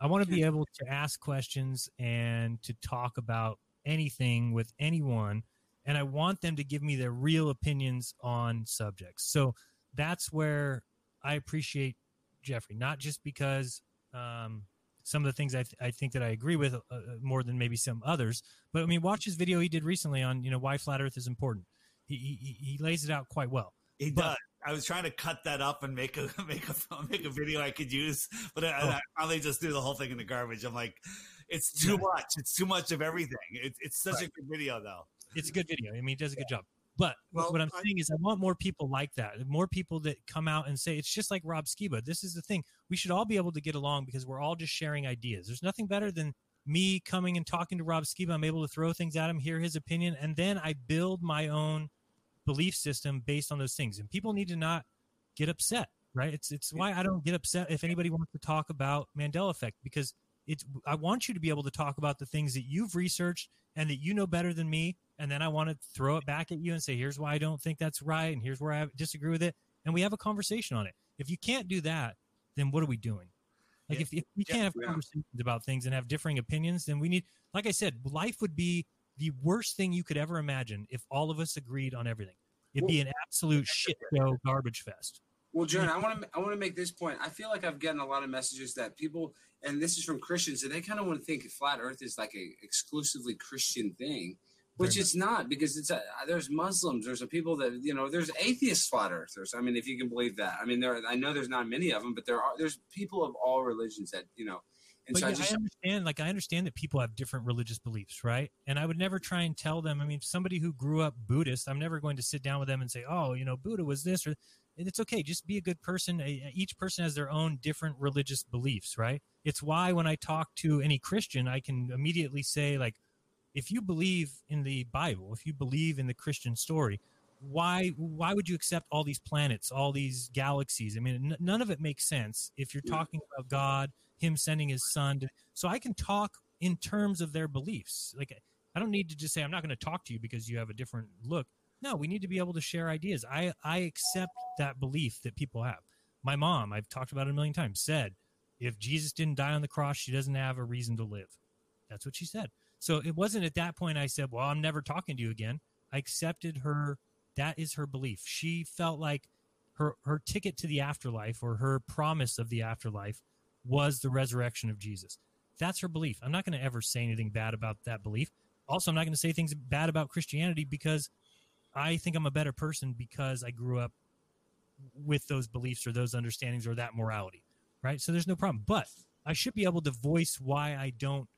I want to be able to ask questions and to talk about anything with anyone. And I want them to give me their real opinions on subjects. So that's where I appreciate Jeffrey, not just because um, some of the things I, th- I think that I agree with uh, uh, more than maybe some others, but I mean, watch his video he did recently on, you know, why flat earth is important. He, he, he lays it out quite well. He But- does. I was trying to cut that up and make a make a make a video I could use, but I, Oh. I finally just threw the whole thing in the garbage. I'm like, it's too much. It's too much of everything. It's it's such a good video though. It's a good video. I mean, he does a good job. But what- Well, what I'm I- saying is, I want more people like that. More people that come out and say it's just like Rob Skiba. This is the thing. We should all be able to get along because we're all just sharing ideas. There's nothing better than me coming and talking to Rob Skiba. I'm able to throw things at him, hear his opinion, and then I build my own belief system based on those things. And people need to not get upset, right? It's it's why I don't get upset if anybody wants to talk about Mandela effect because it's I want you to be able to talk about the things that you've researched and that you know better than me, and then I want to throw it back at you and say, here's why I don't think that's right, and here's where I disagree with it, and we have a conversation on it. If you can't do that, then what are we doing? Like Yeah. if, if we can't have Yeah. conversations about things and have differing opinions, then we need, like I said, life would be the worst thing you could ever imagine if all of us agreed on everything. It'd be an absolute shit show garbage fest. Well, Jeran, I want to I want to make this point. I feel like I've gotten a lot of messages that people, and this is from Christians, and they kind of want to think flat Earth is like a exclusively Christian thing, which it's not because it's a, there's Muslims, there's a people that you know, there's atheist flat Earthers. I mean, if you can believe that. I mean, there I know there's not many of them, but there are there's people of all religions that you know. And But so yeah, I just I understand, like I understand that people have different religious beliefs, right? And I would never try and tell them. I mean, somebody who grew up Buddhist, I'm never going to sit down with them and say, "Oh, you know, Buddha was this," or it's okay. Just be a good person. Each person has their own different religious beliefs, right? It's why when I talk to any Christian, I can immediately say, like, if you believe in the Bible, if you believe in the Christian story, why why would you accept all these planets, all these galaxies? I mean, n- none of it makes sense if you're talking about God, Him sending His Son. To, so I can talk in terms of their beliefs. Like I don't need to just say I'm not going to talk to you because you have a different look. No, we need to be able to share ideas. I I accept that belief that people have. My mom, I've talked about it a million times, said if Jesus didn't die on the cross, she doesn't have a reason to live. That's what she said. So it wasn't at that point I said, Well, I'm never talking to you again. I accepted her. That is her belief. She felt like her, her ticket to the afterlife or her promise of the afterlife was the resurrection of Jesus. That's her belief. I'm not going to ever say anything bad about that belief. Also, I'm not going to say things bad about Christianity because I think I'm a better person because I grew up with those beliefs or those understandings or that morality, right? So there's no problem. But I should be able to voice why I don't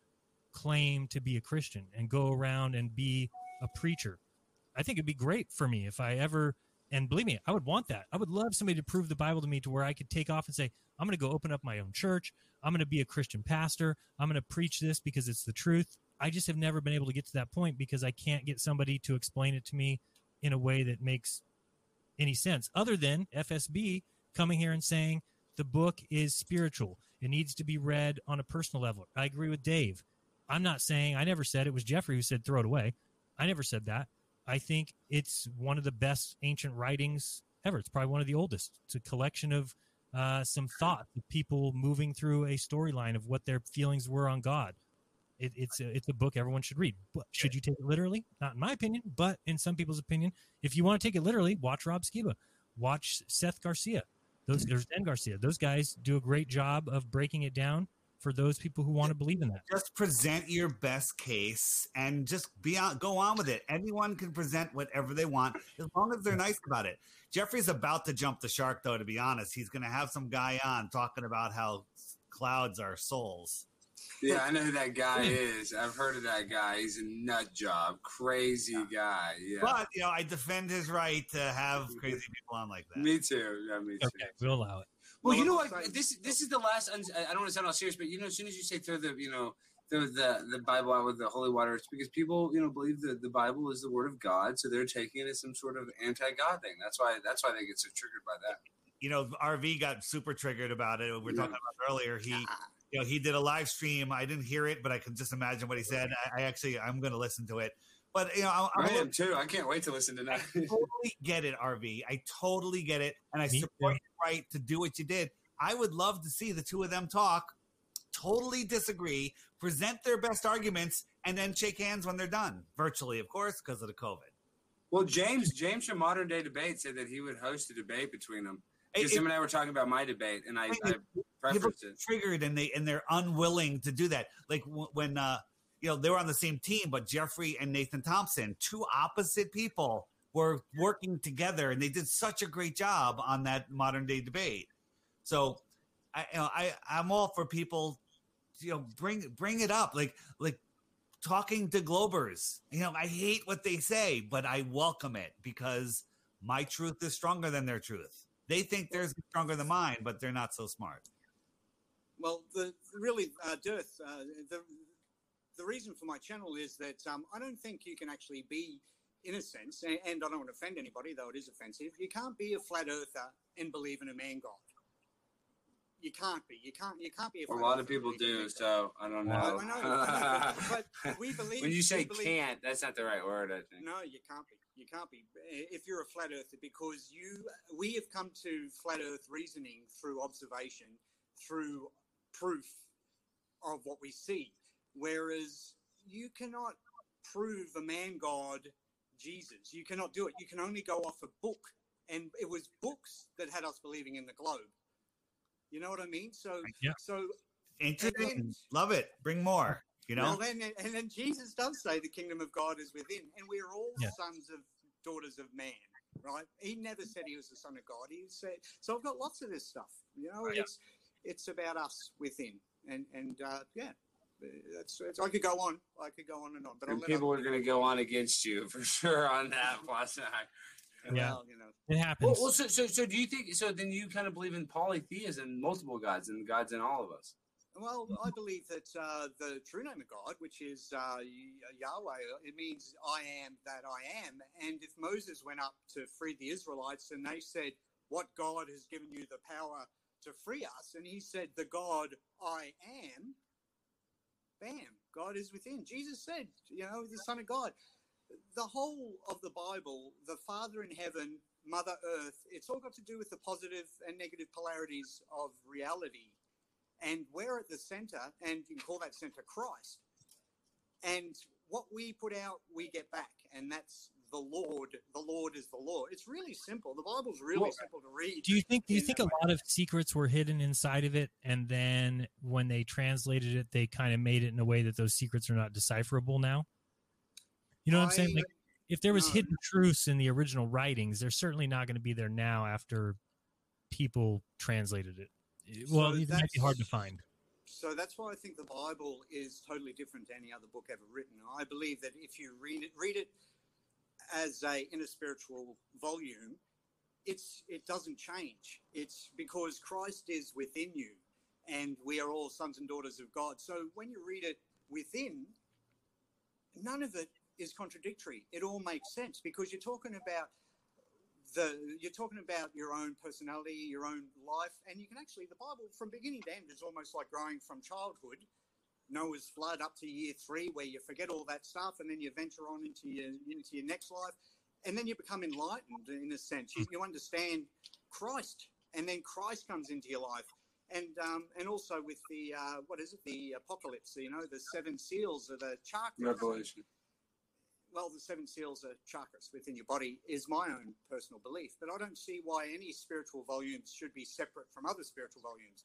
claim to be a Christian and go around and be a preacher. I think it'd be great for me if I ever, and believe me, I would want that. I would love somebody to prove the Bible to me to where I could take off and say, I'm going to go open up my own church. I'm going to be a Christian pastor. I'm going to preach this because it's the truth. I just have never been able to get to that point because I can't get somebody to explain it to me in a way that makes any sense other than FSB coming here and saying the book is spiritual. It needs to be read on a personal level. I agree with Dave. I'm not saying, I never said it was Jeffrey who said throw it away. I never said that. I think it's one of the best ancient writings ever. It's probably one of the oldest. It's a collection of uh, some thought of people moving through a storyline of what their feelings were on God. It, it's a, it's a book everyone should read. But should you take it literally? Not in my opinion, but in some people's opinion. If you want to take it literally, watch Rob Skiba, watch Seth Garcia, those there's Dan Garcia. Those guys do a great job of breaking it down for those people who want to believe in that. Just present your best case and just be on, go on with it. Anyone can present whatever they want as long as they're nice about it. Jeffrey's about to jump the shark, though. To be honest, he's going to have some guy on talking about how clouds are souls. Yeah, I know who that guy is. I've heard of that guy. He's a nut job, crazy guy. Yeah, But you know, I defend his right to have crazy people on like that. me too. Yeah, me too. Okay, we'll allow it. Well, you know what? This this is the last. I don't want to sound all serious, but you know, as soon as you say throw the you know throw the the Bible out with the holy water, it's because people you know believe that the Bible is the word of God, so they're taking it as some sort of anti-God thing. That's why that's why they get so triggered by that. you know, RV got super triggered about it. We were talking about earlier. He, you know, he did a live stream. I didn't hear it, but I can just imagine what he said. I, I actually, I'm going to listen to it. But you know, I'm, I'm I a little- too. I can't wait to listen to that. totally get it, RV. I totally get it, and I Me support your right to do what you did. I would love to see the two of them talk, totally disagree, present their best arguments, and then shake hands when they're done, virtually, of course, because of the COVID. Well, James James from Modern Day Debate said that he would host a debate between them. Because him and I were talking about my debate, and I, I people preferenced it. triggered and they and they're unwilling to do that. Like w- when uh, you know they were on the same team, but Jeffrey and Nathan Thompson, two opposite people, were working together, and they did such a great job on that modern day debate. So, I you know I I'm all for people, you know, bring bring it up, like like talking to Globers. You know, I hate what they say, but I welcome it because my truth is stronger than their truth. They think theirs is stronger than mine, but they're not so smart. Well, the really, uh, Dirth, uh, the the reason for my channel is that um, I don't think you can actually be, in a sense, and, and I don't want to offend anybody, though it is offensive. You can't be a flat earther and believe in a man god. You can't be. You can't. You can't be a. A lot of people and believe in a do, so I don't know. I know, but, but we believe. when you say believe- can't, that's not the right word. I think. No, you can't be. You can't be if you're a flat earther because you. We have come to flat Earth reasoning through observation, through proof of what we see, whereas you cannot prove a man God, Jesus. You cannot do it. You can only go off a book, and it was books that had us believing in the globe. You know what I mean? So, Yeah. so Interesting. Love it. Bring more. You know. well, then, and then Jesus does say the kingdom of God is within, and we're all Yeah. sons of daughters of man, right? He never said he was the son of God. He said so. I've got lots of this stuff. You know, Yeah. it's it's about us within, and and uh, yeah, that's, that's. I could go on. I could go on and on, but and people are going to go on against you for sure on that, Wasnak. Yeah. Well, you know. It happens. Well, well, so, so, so do you think? So then you kind of believe in polytheism, multiple gods, and gods in all of us. Well, I believe that uh, the true name of God, which is uh, Yahweh, it means I am that I am. And if Moses went up to free the Israelites and they said, What God has given you the power to free us? And he said, The God I am, bam, God is within. Jesus said, You know, the Son of God. The whole of the Bible, the Father in heaven, Mother Earth, it's all got to do with the positive and negative polarities of reality and we're at the center, and you can call that center Christ. And what we put out, we get back, and that's the Lord. The Lord is the Lord. It's really simple. The Bible's really Well, simple to read. Do you think? Do you think a way. lot of secrets were hidden inside of it, and then when they translated it, they kind of made it in a way that those secrets are not decipherable now? You know what I'm saying? Like, if there was no. hidden truths in the original writings, they're certainly not going to be there now after people translated it. Eh, well, So it might be hard to find. So that's why I think the Bible is totally different to any other book ever written. I believe that if you read it, read it as a inner spiritual volume, it's it doesn't change. It's because Christ is within you, and we are all sons and daughters of God. So when you read it within, none of it is contradictory. It all makes sense because you're talking about the you're talking about your own personality, your own life, and you can actually the Bible from beginning to end is almost like growing from childhood, Noah's flood up to year three, where you forget all that stuff, and then you venture on into your into your next life, and then you become enlightened in a sense. You, you understand Christ, and then Christ comes into your life. And um, and also with the uh, what is it the apocalypse you know the seven seals of the chakras Revelation. well, the seven seals are chakras within your body is my own personal belief, but I don't see why any spiritual volumes should be separate from other spiritual volumes.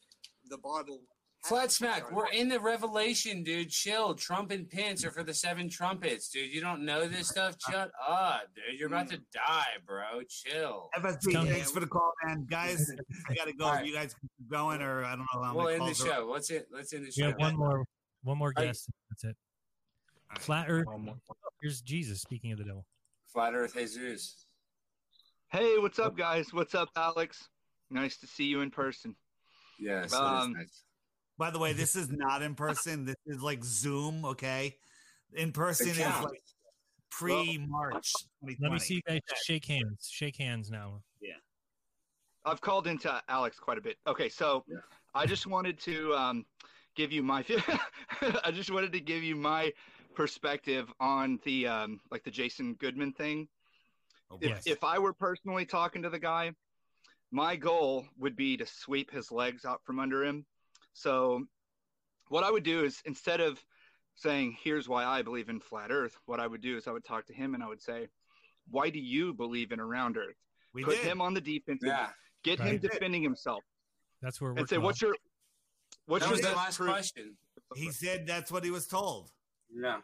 The Bible. Has Flat smack. We're in the Revelation, dude. Chill. Trump and pins are for the seven trumpets, dude. You don't know this stuff? Shut up, dude. You're about to die, bro. Chill. FSB, thanks for the call, man. Guys, I gotta go. All right. You guys keep going, or I don't know how We'll many end the calls are- show. Let's it. Let's end the We show. have one more, one more All right. guest. That's it. Flat Earth. Here's Jesus. Speaking of the devil. Flat Earth Jesus. Hey, what's up, guys? What's up, Alex? Nice to see you in person. Yes. Um, By the way, this is not in person. This is like Zoom. Okay, in person is like pre March. Let me see you guys shake hands. Shake hands now. Yeah. I've called into Alex quite a bit. Okay, so I just wanted to um, give you my. I just wanted to give you my perspective on the um, like the Jason Goodman thing. if, yes. if I were personally talking to the guy, my goal would be to sweep his legs out from under him. So, what I would do is instead of saying, Here's why I believe in flat earth, what I would do is I would talk to him and I would say, Why do you believe in a round earth? We Put did. him on the defensive, Yeah. get him defending himself, That's where we're. and say, What's your what's That your was the last proof?" question. He said that's what he was told. Yeah.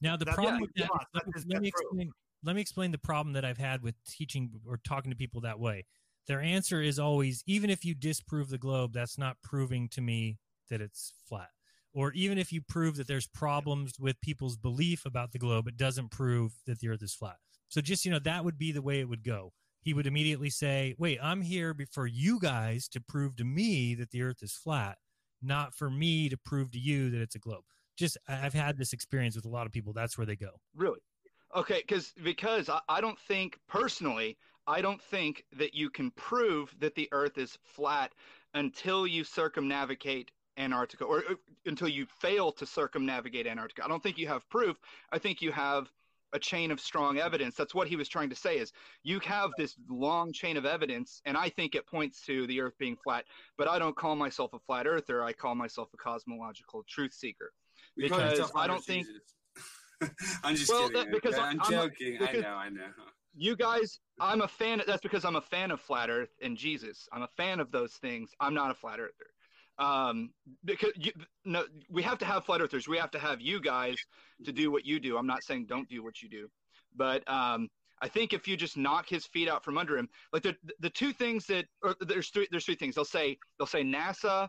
Now the That- problem yeah, with that, on, let, that's let me best proof. explain. Let me explain the problem that I've had with teaching or talking to people that way. Their answer is always, even if you disprove the globe, that's not proving to me that it's flat. Or even if you prove that there's problems with people's belief about the globe, it doesn't prove that the Earth is flat. So just you know, that would be the way it would go. He would immediately say, "Wait, I'm here for you guys to prove to me that the Earth is flat, not for me to prove to you that it's a globe." Just I've had this experience with a lot of people. That's where they go. Really? Okay, because because I, I don't think personally, I don't think that you can prove that the Earth is flat until you circumnavigate Antarctica, or uh, until you fail to circumnavigate Antarctica. I don't think you have proof. I think you have a chain of strong evidence. That's what he was trying to say. Is you have this long chain of evidence, and I think it points to the Earth being flat. But I don't call myself a flat earther. I call myself a cosmological truth seeker You because I don't think. I'm just Well, kidding. that- because I'm, I'm- joking. I because- know, I know. You guys, I'm a fan. Of, That's because I'm a fan of flat Earth and Jesus. I'm a fan of those things. I'm not a flat earther. Um, because you, no, we have to have flat earthers. We have to have you guys to do what you do. I'm not saying don't do what you do, but um, I think if you just knock his feet out from under him, like the the two things that or there's three there's three things they'll say they'll say NASA,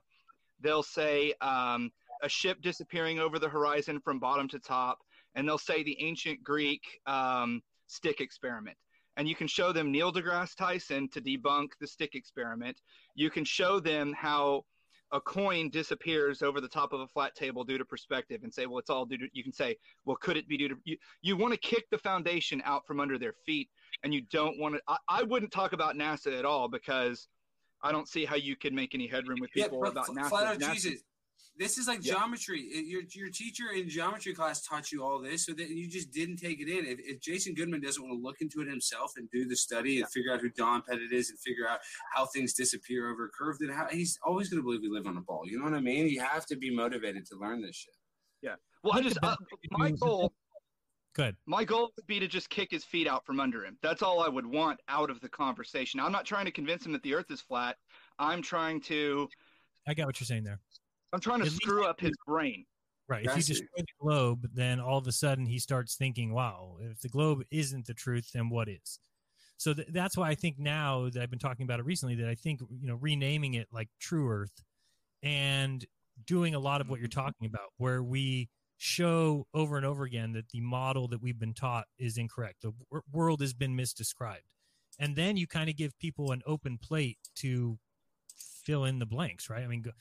they'll say um, a ship disappearing over the horizon from bottom to top, and they'll say the ancient Greek um, stick experiment. And you can show them Neil deGrasse Tyson to debunk the stick experiment. You can show them how a coin disappears over the top of a flat table due to perspective and say, well, it's all due to, you can say, well, could it be due to, you, you want to kick the foundation out from under their feet and you don't want to, I, I wouldn't talk about NASA at all because I don't see how you could make any headroom with people but about NASA. Flat Earth NASA Jesus. This is like Yeah. geometry. Your your teacher in geometry class taught you all this, so that you just didn't take it in. If, if Jason Goodman doesn't want to look into it himself and do the study and figure out who Don Pettit is and figure out how things disappear over a curve, then how, he's always going to believe we live on a ball. You know what I mean? You have to be motivated to learn this shit. Yeah. Well, I just, uh, my goal, Good. My goal would be to just kick his feet out from under him. That's all I would want out of the conversation. I'm not trying to convince him that the Earth is flat. I'm trying to. I got what you're saying there. I'm trying to At screw up his brain. Right. If you That's it. destroy the globe, then all of a sudden he starts thinking, wow, if the globe isn't the truth, then what is? So th- that's why I think now that I've been talking about it recently, that I think, you know, renaming it like True Earth and doing a lot of what you're mm-hmm. talking about, where we show over and over again that the model that we've been taught is incorrect. The wor- world has been misdescribed. And then you kind of give people an open plate to fill in the blanks, right? I mean, go,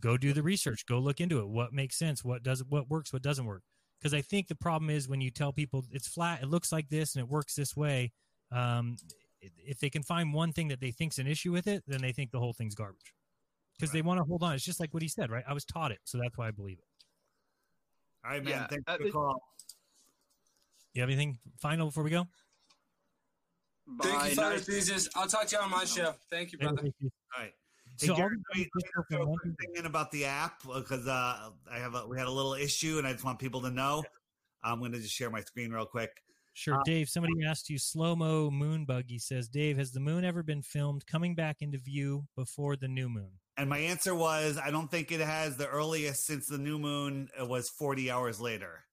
go do the research, go look into it. What makes sense? What does what works? What doesn't work? Because I think the problem is when you tell people it's flat, it looks like this, and it works this way. Um, if they can find one thing that they think's an issue with it, then they think the whole thing's garbage. Because they want to hold on. It's just like what he said, right? I was taught it, so that's why I believe it. All right, man. Yeah, Thanks for the call. You have anything final before we go? Thank you, Flat Nice- Earth Jesus. I'll talk to you on my show. Thank you, brother. All right. Hey, So all let me- let me throw a thing in about the app because uh, I have a, we had a little issue and I just want people to know. I'm going to just share my screen real quick. Sure, Uh, Dave. Somebody asked you slow mo moon buggy. Says Dave, has the moon ever been filmed coming back into view before the new moon? And my answer was I don't think it has the earliest since the new moon uh, was 40 hours later.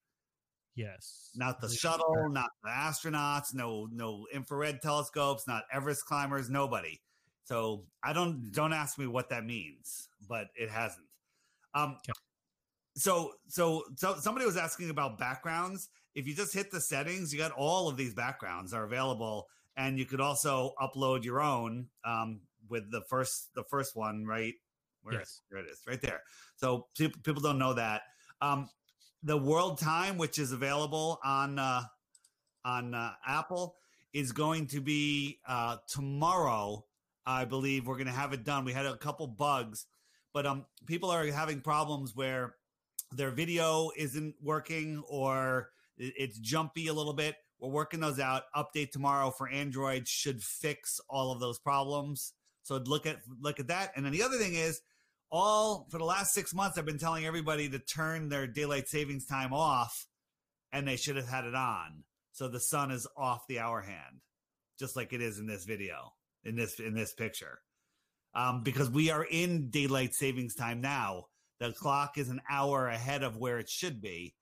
Yes. Not the shuttle, not the astronauts, no no infrared telescopes, not Everest climbers, nobody. So I don't don't ask me what that means, but it hasn't. Um so so so somebody was asking about backgrounds. If you just hit the settings, you got all of these backgrounds are available and you could also upload your own um with the first the first one, right? Where Yes. there it is, right there. So people people don't know that. Um the world time which is available on uh on uh, apple is going to be uh tomorrow i believe we're going to have it done. We had a couple bugs but um people are having problems where their video isn't working or it's jumpy a little bit. We're working those out. Update tomorrow for android should fix all of those problems. So look at look at that. And then the other thing is all for the last six months i've been telling everybody to turn their daylight savings time off and they should have had it on. So the sun is off the hour hand just like it is in this video in this in this picture um, because we are in daylight savings time now the clock is an hour ahead of where it should be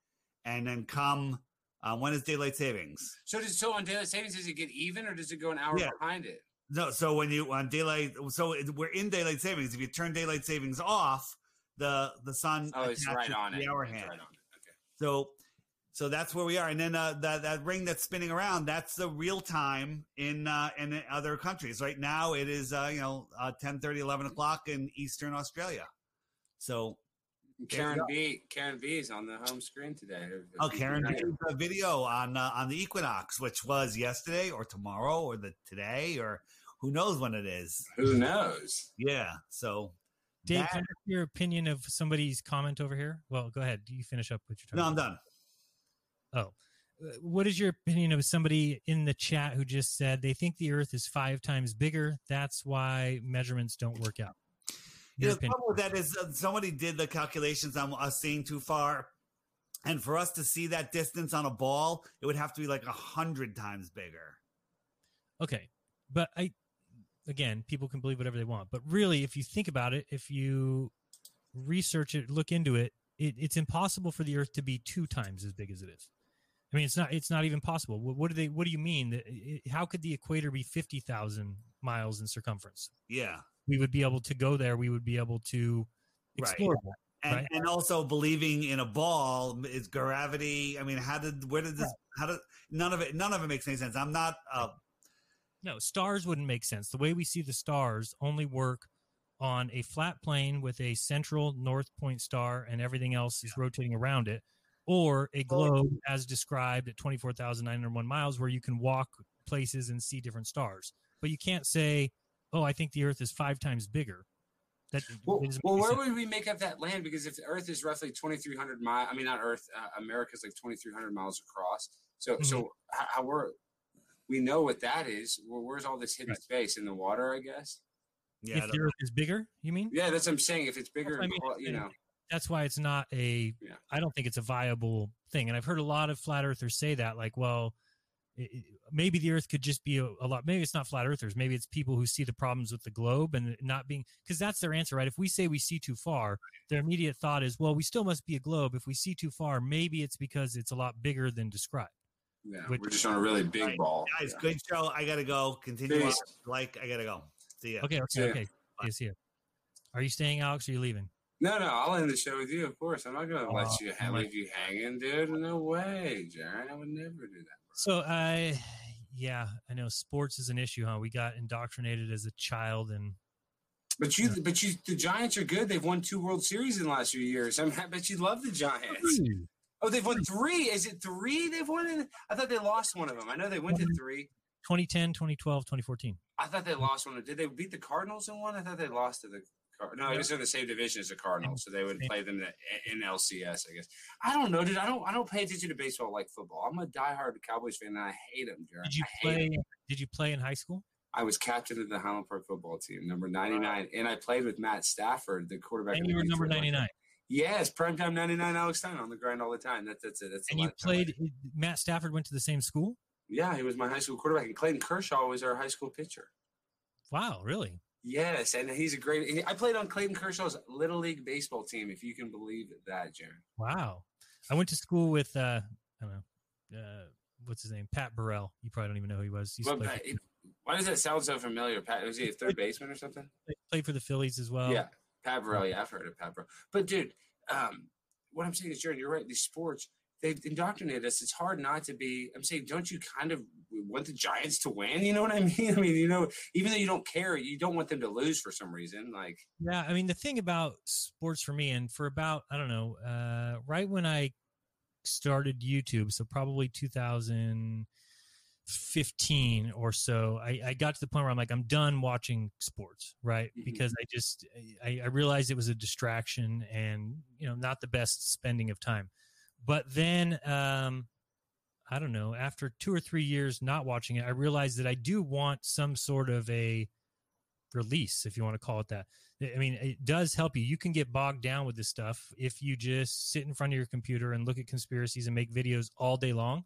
and then come uh, when is daylight savings So, does, so on daylight savings, does it get even or does it go an hour Yeah. behind it? No, so when you on daylight, so we're in daylight savings. If you turn daylight savings off, the the sun Oh, it's right on to it. the hour It's hand. right on it. Okay. So so that's where we are. And then uh, that that ring that's spinning around, that's the real time in uh, in other countries. Right now, it is uh, you know uh, 10, 11 o'clock in Eastern Australia. So Karen go. B. Karen B. is on the home screen today. Oh, Karen did a video on uh, on the equinox, which was yesterday or tomorrow or the today or who knows when it is. Who knows? Yeah. So Dave, that- can I ask your opinion of somebody's comment over here? Well, go ahead. Do you finish up what you're no, talking I'm done. Oh. Uh, What is your opinion of somebody in the chat who just said they think the Earth is five times bigger? That's why measurements don't work out. Your know, the opinion. problem with that is uh, somebody did the calculations on us seeing too far, And for us to see that distance on a ball, it would have to be like a hundred times bigger. Okay, but I again, people can believe whatever they want, but really, if you think about it, if you research it, look into it, it it's impossible for the Earth to be two times as big as it is. I mean, it's not it's not even possible. What, what do they? What do you mean? That how could the equator be fifty thousand miles in circumference? Yeah. We would be able to go there. We would be able to explore that. And, right? and also believing in a ball is gravity. I mean, how did where did this? How did none of it? None of it makes any sense. I'm not. Uh, No, stars wouldn't make sense. The way we see the stars only work on a flat plane with a central north point star and everything else is rotating around it, or a globe as described at 24,901 miles where you can walk places and see different stars. But you can't say, oh, I think the Earth is five times bigger. That Well, well where would we make up that land? Because if the Earth is roughly 2,300 miles, I mean, not Earth, uh, America's like 2,300 miles across. So, Mm-hmm. so how, how we're, we know what that is. Well, where's all this hidden space in the water? I guess. Yeah, if the Earth is bigger, you mean? Yeah, that's what I'm saying. If it's bigger, I mean, you know. That's why it's not a I don't think it's a viable thing and i've heard a lot of flat earthers say that like well it, it- maybe the earth could just be a, a lot maybe it's not flat earthers maybe it's people who see the problems with the globe and not being because that's their answer right if we say we see too far their immediate thought is well we still must be a globe if we see too far maybe it's because it's a lot bigger than described Yeah, Which- we're just on a really big Right. ball. guys, good show. I gotta go. Continue. Peace. on. Like, I gotta go. See ya. okay See okay ya. okay yes here are you staying alex or are you leaving No, no, I'll end the show with you, of course. I'm not going to let Oh, you ha- I'm like- leave you hanging, dude. No way, Jared. I would never do that. so i yeah i know sports is an issue huh we got indoctrinated as a child and But you, but you, the Giants are good. They've won two World Series in the last few years. I, mean, I bet you love the Giants. Oh, they've won three. Is it three they've won? In, I thought they lost one of them. I know they went to three. 2010 2012 2014 I thought they lost one. Did they beat the Cardinals in one? I thought they lost to the. Car- No, it was in the same division as the Cardinals, so they would play them in LCS. I guess. I don't know, dude. I don't. I don't pay attention to baseball like football. I'm a diehard Cowboys fan, and I hate them, Jared. Did you I play? Did you play in high school? I was captain of the Highland Park football team, number 99, and I played with Matt Stafford, the quarterback. And you were number 99. Yes, primetime 99 Alex Stein on the grind all the time. That's that's it. That's And you played. Matt Stafford went to the same school. Yeah, he was my high school quarterback, and Clayton Kershaw was our high school pitcher. Wow, really? Yes, and he's a great. I played on Clayton Kershaw's little league baseball team, if you can believe that, Jared. Wow. I went to school with. uh I don't know. Uh, what's his name? Pat Burrell. You probably don't even know who he was. Well, uh, why does that sound so familiar? Pat, was he a third baseman or something? played for the Phillies as well. yeah, Pat Burrell. Yeah, I've heard of Pat Burrell. But dude, um, what I'm saying is, Jared, you're right. These sports, they've indoctrinated us. It's hard not to be. I'm saying, don't you kind of want the Giants to win? You know what I mean? I mean, you know, even though you don't care, you don't want them to lose for some reason. Like, Yeah, I mean the thing about sports for me, and for about I don't know, uh, right when I started YouTube, so probably 2015 or so, I, I got to the point where I'm like, I'm done watching sports, right? Because I just I, I realized it was a distraction and you know not the best spending of time. But then um, I don't know, after two or three years not watching it, I realized that I do want some sort of a release, if you want to call it that. I mean, it does help you. You can get bogged down with this stuff if you just sit in front of your computer and look at conspiracies and make videos all day long.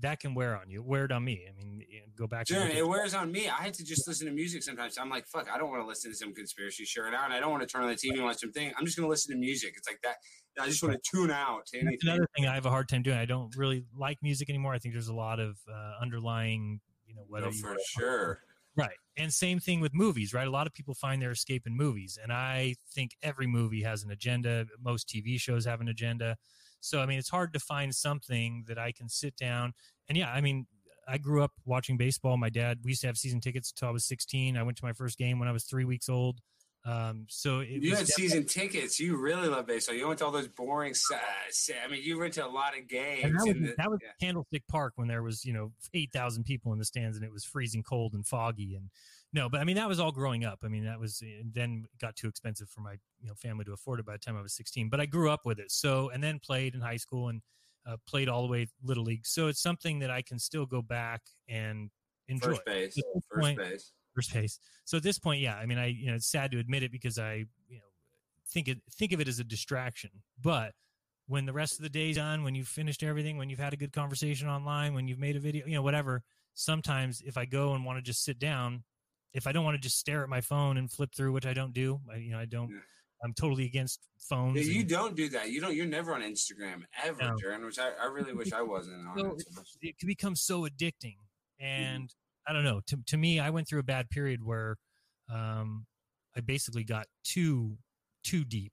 That can wear on you. Wear it on me. I mean, go back to Jared, look at- it wears on me. I had to just listen to music sometimes. I'm like, fuck, I don't want to listen to some conspiracy shirt out. And I don't want to turn on the TV and watch something. I'm just going to listen to music. It's like that. I just want to tune out to That's anything. another thing I have a hard time doing. I don't really like music anymore. I think there's a lot of uh, underlying, you know, whether No, for sure. Right. And same thing with movies, right? A lot of people find their escape in movies. And I think every movie has an agenda. Most TV shows have an agenda. So, I mean, it's hard to find something that I can sit down. And yeah, I mean, I grew up watching baseball. My dad, we used to have season tickets until I was 16. I went to my first game when I was three weeks old. Um, so it You had season tickets. You really love baseball. You went to all those boring. Uh, I mean, you went to a lot of games. And that was, the- that was Candlestick Park when there was, you know, 8,000 people in the stands and it was freezing cold and foggy. And no, but I mean, that was all growing up. I mean, that was, then got too expensive for my, you know, family to afford it by the time I was 16, but I grew up with it. So, and then played in high school and uh, played all the way little league. So it's something that I can still go back and enjoy. First base. First point- base. First base. So at this point, yeah, I mean, I, you know, it's sad to admit it because I, you know, think it, think of it as a distraction, but when the rest of the day's done, when you've finished everything, when you've had a good conversation online, when you've made a video, you know, whatever. Sometimes if I go and want to just sit down, if I don't want to just stare at my phone and flip through, which I don't do, I, you know, I don't. I'm totally against phones. Yeah, you and- don't do that. You don't. You're never on Instagram ever, No. Which I, I really wish I wasn't on. so it. it can become so addicting Mm-hmm. and i don't know to, to me i went through a bad period where um i basically got too too deep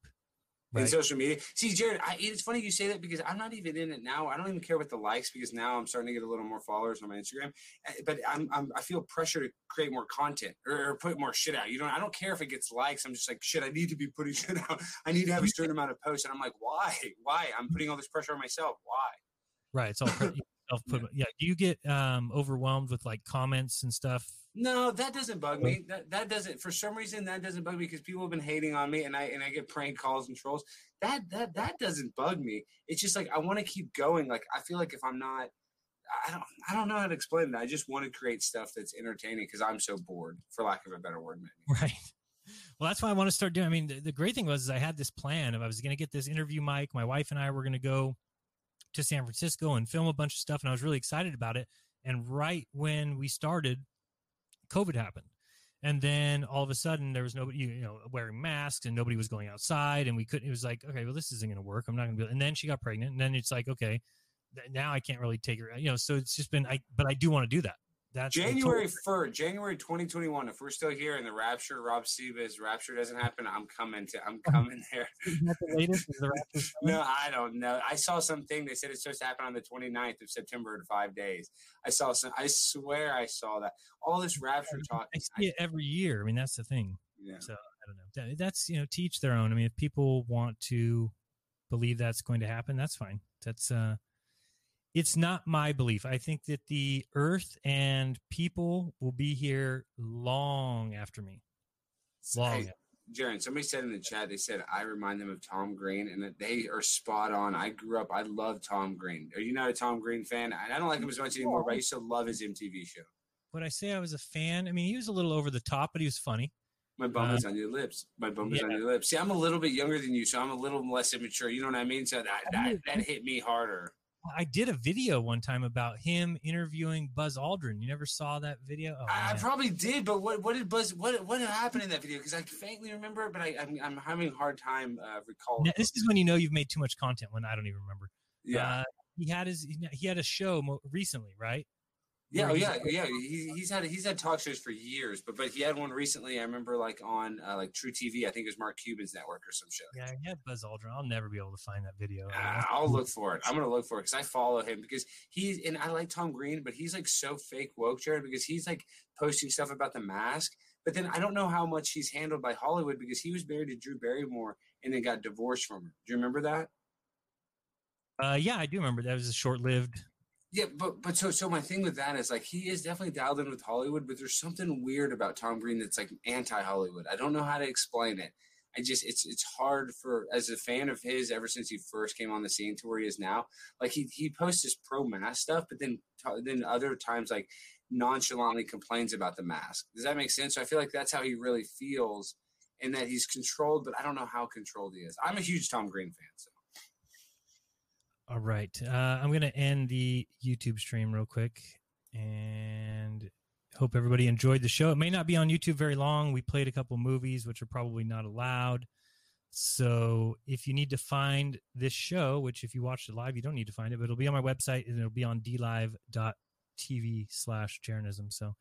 in social media. See, Jared, I, it's funny you say that because I'm not even in it now. I don't even care about the likes because now I'm starting to get a little more followers on my Instagram. Uh, But I'm, I'm I feel pressure to create more content or, or put more shit out. You know, I don't care if it gets likes. I'm just like, shit, I need to be putting shit out. I need to have a certain amount of posts, and I'm like, why? Why? I'm putting all this pressure on myself. Why? right it's all put yeah do you get um overwhelmed with like comments and stuff No, that doesn't bug me. That that doesn't for some reason that doesn't bug me because people have been hating on me and I and I get prank calls and trolls. That that that doesn't bug me. It's just like I want to keep going. Like I feel like if I'm not I don't I don't know how to explain it. I just want to create stuff that's entertaining because I'm so bored, for lack of a better word, maybe. right well that's why i want to start doing i mean the, the great thing was is i had this plan of i was going to get this interview mic my wife and i were going to go to san francisco and film a bunch of stuff and i was really excited about it and right when we started covid happened. And then all of a sudden there was nobody you know wearing masks and nobody was going outside and we couldn't it was like okay well this isn't going to work. I'm not going to be and then she got pregnant and then it's like okay now i can't really take her you know so it's just been i but i do want to do that that's January first, January 2021. If we're still here in the rapture, Rob Skiba's rapture doesn't happen, I'm coming to. I'm coming there. Isn't that the latest? Is the rapture? No, I don't know. I saw something. They said it's supposed to happen on the 29th of September in five days. I saw some. I swear I saw that. All this rapture talk. I see it every year. I mean, that's the thing. Yeah. So I don't know. That- That's you know, teach their own. I mean, if people want to believe that's going to happen, that's fine. That's uh, it's not my belief. I think that the Earth and people will be here long after me. Long. Hey. Jeran, somebody said in the chat, they said I remind them of Tom Green, and that they are spot on. I grew up, I love Tom Green. Are you not a Tom Green fan? I don't like him as much anymore, but I used to love his MTV show. Would I say I was a fan? I mean, he was a little over the top, but he was funny. My bum is Uh, on your lips. My bum is on your lips. See, I'm a little bit younger than you, so I'm a little less immature. You know what I mean? So that that, that hit me harder. I did a video one time about him interviewing Buzz Aldrin. You never saw that video? Oh, I, I probably did, but what what did Buzz what what happened in that video? Because I faintly remember but I I'm, I'm having a hard time uh, recalling. Now, this is when you know you've made too much content. When I don't even remember. Yeah. Uh, he had his he had a show mo- recently, right? Yeah, oh, yeah, yeah. He, he's had he's had talk shows for years, but but he had one recently. I remember like on uh, like True TV. I think it was Mark Cuban's network or some shit. Yeah, yeah, Buzz Aldrin. I'll never be able to find that video. Ah, I'll look for it. I'm gonna look for it because I follow him because he's and I like Tom Green, but he's like so fake woke, Jared, because he's like posting stuff about the mask. But then I don't know how much he's handled by Hollywood because he was married to Drew Barrymore and then got divorced from her. Do you remember that? Uh, yeah, I do remember that was a short-lived. Yeah, but but so so my thing with that is like he is definitely dialed in with Hollywood, but there's something weird about Tom Green that's like anti-Hollywood. I don't know how to explain it. I just it's it's hard for as a fan of his ever since he first came on the scene to where he is now. Like he he posts his pro mask stuff, but then then other times like nonchalantly complains about the mask. Does that make sense? So I feel like that's how he really feels, and that he's controlled, but I don't know how controlled he is. I'm a huge Tom Green fan, so. All right, uh, I'm gonna end the YouTube stream real quick, and hope everybody enjoyed the show. It may not be on YouTube very long. We played a couple movies, which are probably not allowed. So if you need to find this show, which if you watched it live, you don't need to find it, but it'll be on my website and it'll be on dlive.tv slash Jeranism. So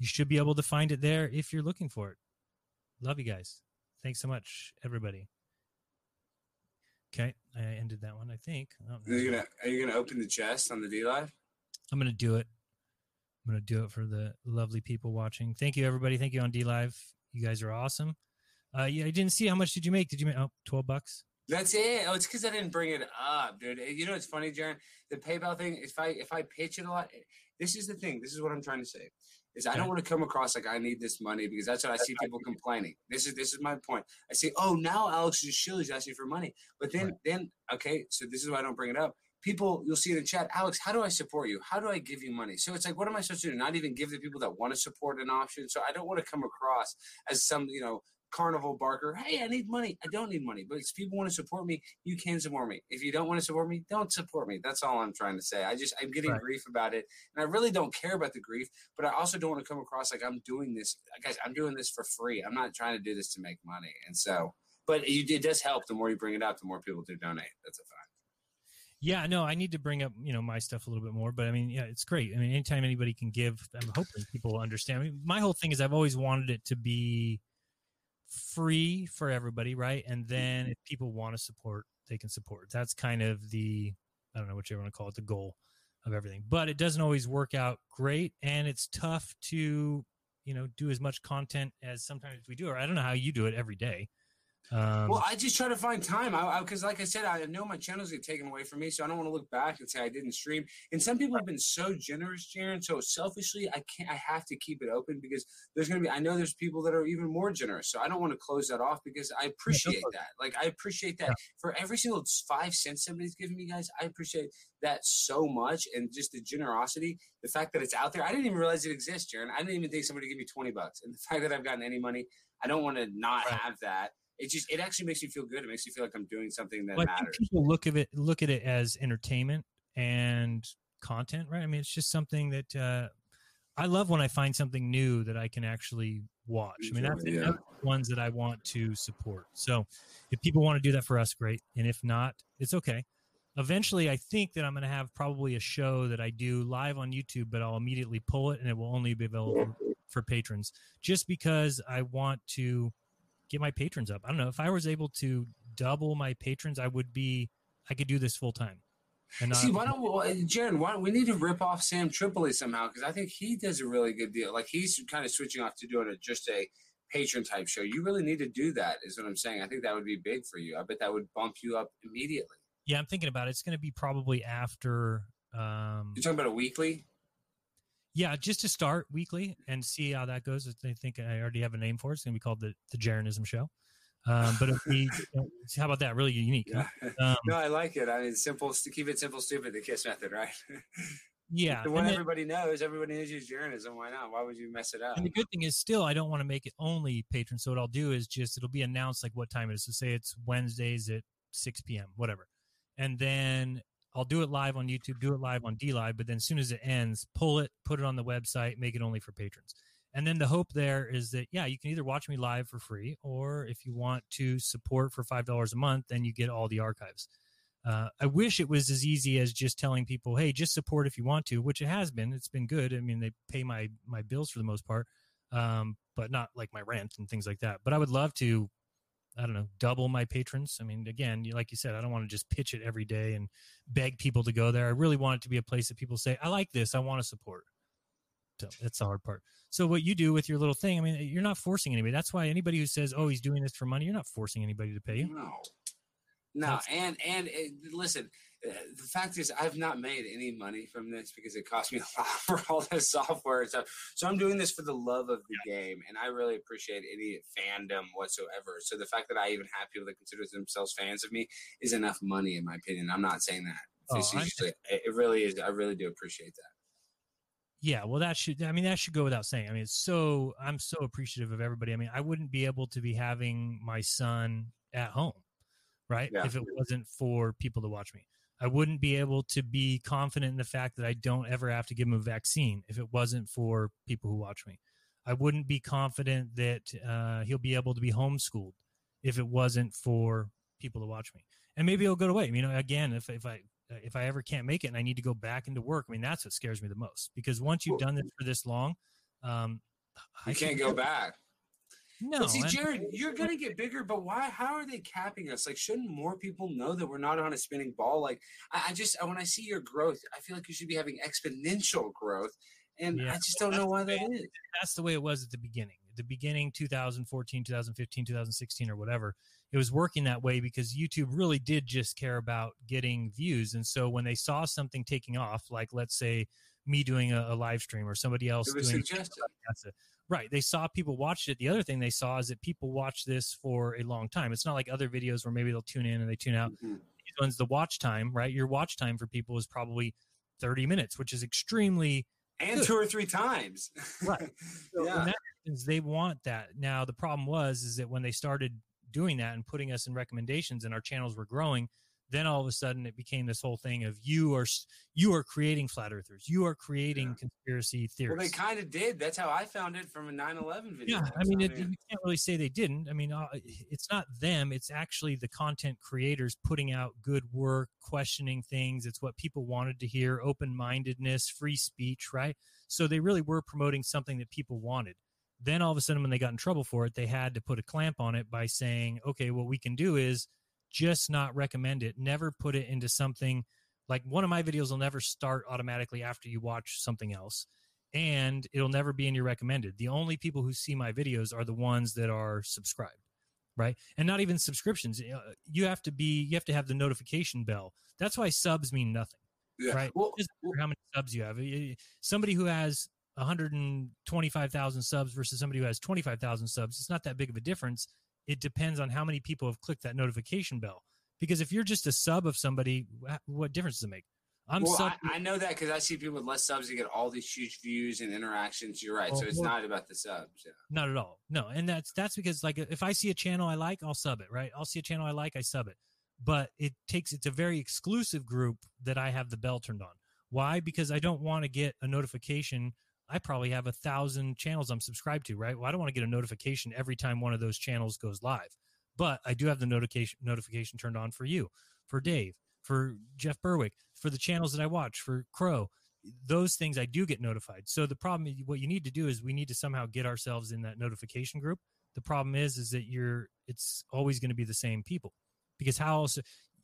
you should be able to find it there if you're looking for it. Love you guys. Thanks so much, everybody. Okay, I ended that one, I think. Oh, Are you gonna are you gonna open the chest on the D Live? I'm gonna do it. I'm gonna do it for the lovely people watching. Thank you, everybody. Thank you on D Live. You guys are awesome. Uh, yeah, I didn't see how much did you make? Did you make oh, 12 bucks? That's it. Oh, it's because I didn't bring it up, dude. You know, it's funny, Jeran. The PayPal thing. If I if I pitch it a lot, this is the thing. This is what I'm trying to say. Is I don't want to come across like I need this money because that's what I see people complaining. This is this is my point. I say, oh, now Alex is shilly is asking for money, but then then okay, so this is why I don't bring it up. People, you'll see it in chat. Alex, how do I support you? How do I give you money? So it's like, what am I supposed to do? Not even give the people that want to support an option. So I don't want to come across as some, you know, carnival barker. Hey, I need money. I don't need money. But if people want to support me, you can support me. If you don't want to support me, don't support me. That's all I'm trying to say. I just I'm getting Right. grief about it, and I really don't care about the grief. But I also don't want to come across like I'm doing this, guys. I'm doing this for free. I'm not trying to do this to make money. And so, but you, it does help. The more you bring it up, the more people do donate. That's a fact. Yeah, no, I need to bring up you know my stuff a little bit more, but I mean, yeah, it's great. I mean, anytime anybody can give, I'm hoping people understand. I mean, my whole thing is I've always wanted it to be free for everybody, right? And then mm-hmm. if people want to support, they can support. That's kind of the I don't know what you want to call it, the goal of everything. But it doesn't always work out great, and it's tough to you know do as much content as sometimes we do. Or I don't know how you do it every day. Um, well, I just try to find time. I because, like I said, I know my channels get taken away from me, so I don't want to look back and say I didn't stream. And some people have been so generous, Jeran. So selfishly, I can't. I have to keep it open because there's going to be. I know there's people that are even more generous. So I don't want to close that off because I appreciate that. Like I appreciate that for every single five cents somebody's giving me, guys. I appreciate that so much, and just the generosity, the fact that it's out there. I didn't even realize it exists, Jeran. I didn't even think somebody would give me twenty bucks, and the fact that I've gotten any money, I don't want to not have that. It just it actually makes me feel good. It makes me feel like I'm doing something that Well, matters. people look at it look at it as entertainment and content, right? I mean, it's just something that uh, I love when I find something new that I can actually watch. I mean, that's, yeah. that's the ones that I want to support. So, if people want to do that for us, great. And if not, it's okay. Eventually, I think that I'm going to have probably a show that I do live on YouTube, but I'll immediately pull it and it will only be available for patrons, just because I want to get my patrons up. I don't know if I was able to double my patrons, I would be. I could do this full time. And See, why don't we, Jeran? Why don't we need to rip off Sam Tripoli somehow? Because I think he does a really good deal. Like he's kind of switching off to doing a, just a patron type show. You really need to do that. Is what I'm saying. I think that would be big for you. I bet that would bump you up immediately. yeah, I'm thinking about it. It's going to be probably after. Um, You're talking about a weekly. Yeah, just to start weekly and see how that goes. I think I already have a name for it. It's going to be called the the Jeranism Show. Um, but if we, how about that? Really unique. huh? Um, no, I like it. I mean, simple. Keep it simple, stupid. The Kiss method, right? Yeah, the one then- everybody knows. Everybody knows use Jeranism. Why not? Why would you mess it up? And the good thing is, still, I don't want to make it only patron. So what I'll do is just it'll be announced like what time it is. So say it's Wednesdays at six p.m. whatever, and then I'll do it live on YouTube, do it live on D Live. But then as soon as it ends, pull it, put it on the website, make it only for patrons. And then the hope there is that yeah, you can either watch me live for free, or if you want to support for five dollars a month, then you get all the archives. Uh, I wish it was as easy as just telling people, "Hey, just support if you want to," which it has been. It's been good. I mean, they pay my my bills for the most part, um, but not like my rent and things like that. But I would love to, I don't know, double my patrons. I mean, again, like you said, I don't want to just pitch it every day and beg people to go there. I really want it to be a place that people say, "I like this. I want to support." So that's the hard part. So what you do with your little thing, I mean, you're not forcing anybody. That's why anybody who says, "Oh, he's doing this for money," you're not forcing anybody to pay you. No. No, and and uh, listen, uh, Uh, the fact is, I've not made any money from this because it cost me a lot for all this software and stuff. So I'm doing this for the love of the game, and I really appreciate any fandom whatsoever. So the fact that I even have people that consider themselves fans of me is enough money, in my opinion. I'm not saying that. Oh, it it really is. I really do appreciate that. Yeah, well, that should. I mean, that should go without saying. I mean, it's so I'm so appreciative of everybody. I mean, I wouldn't be able to be having my son at home, right? Yeah. If it wasn't for people to watch me, I wouldn't be able to be confident in the fact that I don't ever have to give him a vaccine if it wasn't for people who watch me. I wouldn't be confident that uh, he'll be able to be homeschooled if it wasn't for people to watch me. And maybe it'll go away. You know, again, if if I if I ever can't make it and I need to go back into work, I mean, that's what scares me the most because once you've done this for this long, um, You I can't go back. No, But see, Jared, you're gonna get bigger, but why? How are they capping us? Like, shouldn't more people know that we're not on a spinning ball? Like, I, I just when I see your growth, I feel like you should be having exponential growth, and I just don't know why that is. that's the way it was at the beginning. At the beginning, 2014, 2015, 2016, or whatever, it was working that way because YouTube really did just care about getting views. And so when they saw something taking off, like let's say me doing a, a live stream or somebody else It was doing suggested. that's it. Right. They saw people watched it. The other thing they saw is that people watch this for a long time. It's not like other videos where maybe they'll tune in and they tune out. Mm-hmm. These ones, the watch time, right? Your watch time for people is probably 30 minutes, which is extremely and good. two or three times. Right. So Yeah. recommendations, they want that. Now the problem was is that when they started doing that and putting us in recommendations and our channels were growing, then all of a sudden it became this whole thing of you are you are creating flat earthers, you are creating conspiracy theories. Well, they kind of did. That's how I found it from a 9/11 video. Yeah, I mean, it, you can't really say they didn't. I mean, uh, it's not them. It's actually the content creators putting out good work, questioning things. It's what people wanted to hear: open-mindedness, free speech, right? So they really were promoting something that people wanted. Then all of a sudden, when they got in trouble for it, they had to put a clamp on it by saying, "Okay, what we can do is just not recommend it. Never put it into something." Like one of my videos will never start automatically after you watch something else and it'll never be in your recommended. The only people who see my videos are the ones that are subscribed, right? And not even subscriptions. Uh, You have to be, you have to have the notification bell. That's why subs mean nothing, Yeah. right? Well, how many subs you have. Somebody who has 125,000 subs versus somebody who has 25,000 subs, it's not that big of a difference. It depends on how many people have clicked that notification bell. Because if you're just a sub of somebody, what difference does it make? I'm well, sub. I, I know that because I see people with less subs that get all these huge views and interactions. You're right. so it's well- not about the subs. Yeah. Not at all. No, and that's that's because like if I see a channel I like, I'll sub it. Right? I'll see a channel I like, I sub it. But it takes it's a very exclusive group that I have the bell turned on. Why? Because I don't want to get a notification. I probably have a thousand channels I'm subscribed to. Right? Well, I don't want to get a notification every time one of those channels goes live. But I do have the notification notification turned on for you, for Dave, for Jeff Berwick, for the channels that I watch, for Crow those things I do get notified. So the problem, what you need to do is we need to somehow get ourselves in that notification group. The problem is, is that you're, it's always going to be the same people because how else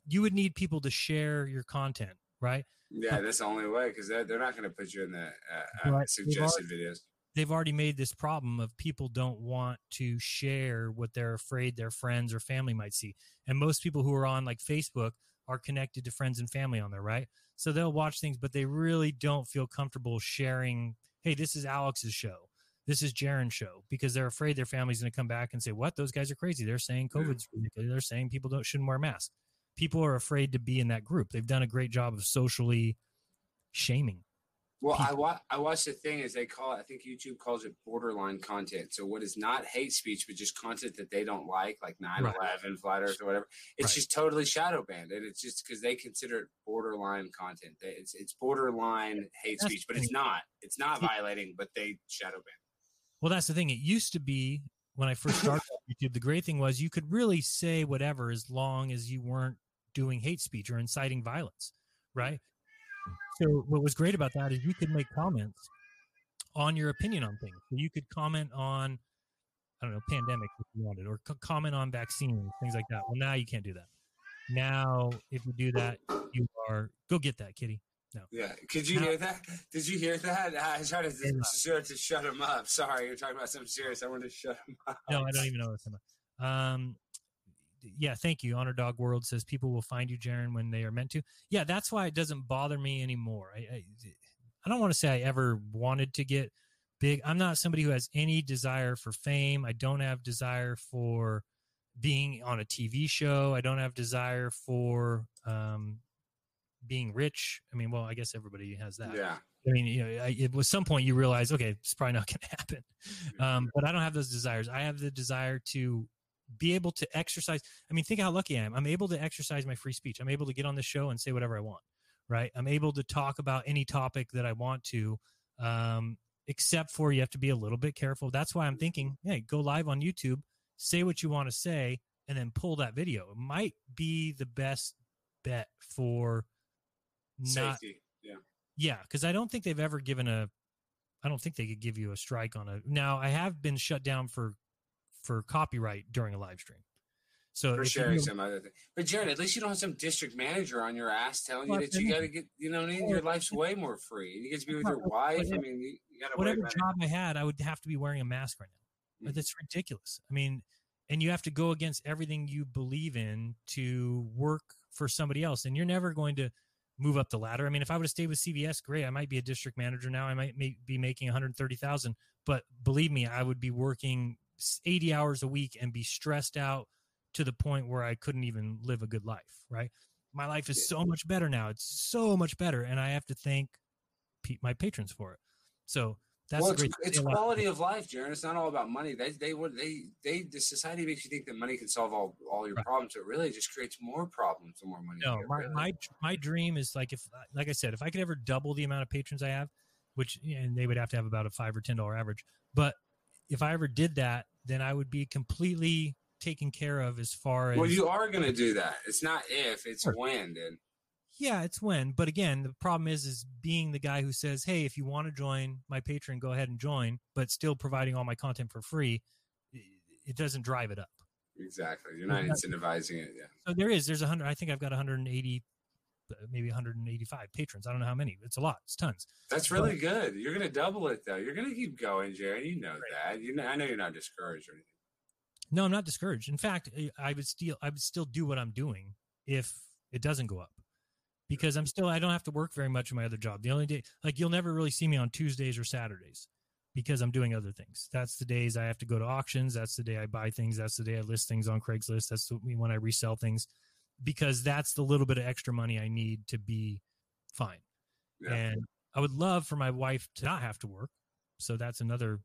you would need people to share your content, right? Yeah, that's the only way because they're, they're not going to put you in the uh, uh, Right. They've suggested already- videos. They've already made this problem of people don't want to share what they're afraid their friends or family might see. And most people who are on like Facebook are connected to friends and family on there, right? So they'll watch things, but they really don't feel comfortable sharing, hey, this is Alex's show. This is Jeran's show because they're afraid their family's going to come back and say, "What? Those guys are crazy. They're saying COVID's ridiculous. They're saying people don't shouldn't wear masks." People are afraid to be in that group. They've done a great job of socially shaming. Well, I wa- I watched the thing as they call it. I think YouTube calls it borderline content. So what is not hate speech, but just content that they don't like, like 9/11, Flat Earth, or whatever. It's Right. just totally shadow banned, and it's just because they consider it borderline content. It's it's borderline hate That's speech, but it's not. It's not violating, but they shadow ban. Well, that's the thing. It used to be when I first started YouTube, the great thing was you could really say whatever as long as you weren't doing hate speech or inciting violence, right? So what was great about that is you could make comments on your opinion on things. So you could comment on, I don't know, pandemic if you wanted, or co- comment on vaccines, things like that. Well, now you can't do that. Now, if you do that, you are go get that, kitty. No. Yeah. Could you Now- hear that? Did you hear that? I tried to, to, to shut him up. Sorry, you're talking about something serious. I wanted to shut him up. No, I don't even know what's I'm about. Um, yeah, thank you. Honor Dog World says people will find you, Jeran, when they are meant to. Yeah, that's why it doesn't bother me anymore. I, I, I don't want to say I ever wanted to get big. I'm not somebody who has any desire for fame. I don't have desire for being on a TV show. I don't have desire for um, being rich. I mean, well, I guess everybody has that. Yeah. I mean, you know, I, it was some point you realize, okay, it's probably not going to happen. Um, but I don't have those desires. I have the desire to be able to exercise. I mean, think how lucky I am. I'm able to exercise my free speech. I'm able to get on the show and say whatever I want, right? I'm able to talk about any topic that I want to, um, except for you have to be a little bit careful. That's why I'm thinking, hey, go live on YouTube, say what you want to say, and then pull that video. It might be the best bet for not Safety. Yeah. yeah, because I don't think they've ever given a. I don't think they could give you a strike on a. Now I have been shut down for for copyright during a live stream. So for sharing some other thing. But Jared, at least you don't have some district manager on your ass telling you that you got to get, you know, what I mean? your life's way more free. You get to be with your wife. I mean, you, you got to whatever job I had, I would have to be wearing a mask right now. But mm-hmm. That's ridiculous. I mean, and you have to go against everything you believe in to work for somebody else, and you're never going to move up the ladder. I mean, if I would have stayed with CVS, great. I might be a district manager now. I might be making 130,000, but believe me, I would be working 80 hours a week and be stressed out to the point where I couldn't even live a good life. Right? My life is so much better now. It's so much better, and I have to thank my patrons for it. So that's well, it's, it's quality of life, Jeran. It's not all about money. They they they they the society makes you think that money can solve all all your problems, but really it just creates more problems the more money. No, my, really. my my dream is like if like I said, if I could ever double the amount of patrons I have, which and they would have to have about a five or ten dollar average. But if I ever did that, then I would be completely taken care of as far as well, you are going to do that. It's not if, it's Sure. when, dude. yeah, it's when. But again, the problem is is being the guy who says, Hey, if you want to join my Patreon, go ahead and join, but still providing all my content for free, it doesn't drive it up. Exactly. You're not incentivizing it. Yeah. So there is. There's a hundred. I think I've got 180, uh, maybe 185 patrons. I don't know how many. It's a lot. It's tons. That's really good. You're going to double it though. You're going to keep going, Jared. You know that. You know, I know you're not discouraged or anything. No, I'm not discouraged. In fact, I- I would still I would still do what I'm doing if it doesn't go up. Because I'm still I don't have to work very much in my other job. The only day like you'll never really see me on Tuesdays or Saturdays because I'm doing other things. That's the days I have to go to auctions, that's the day I buy things, that's the day I list things on Craigslist, that's when I resell things because that's the little bit of extra money I need to be fine. And I would love for my wife to not have to work. So that's another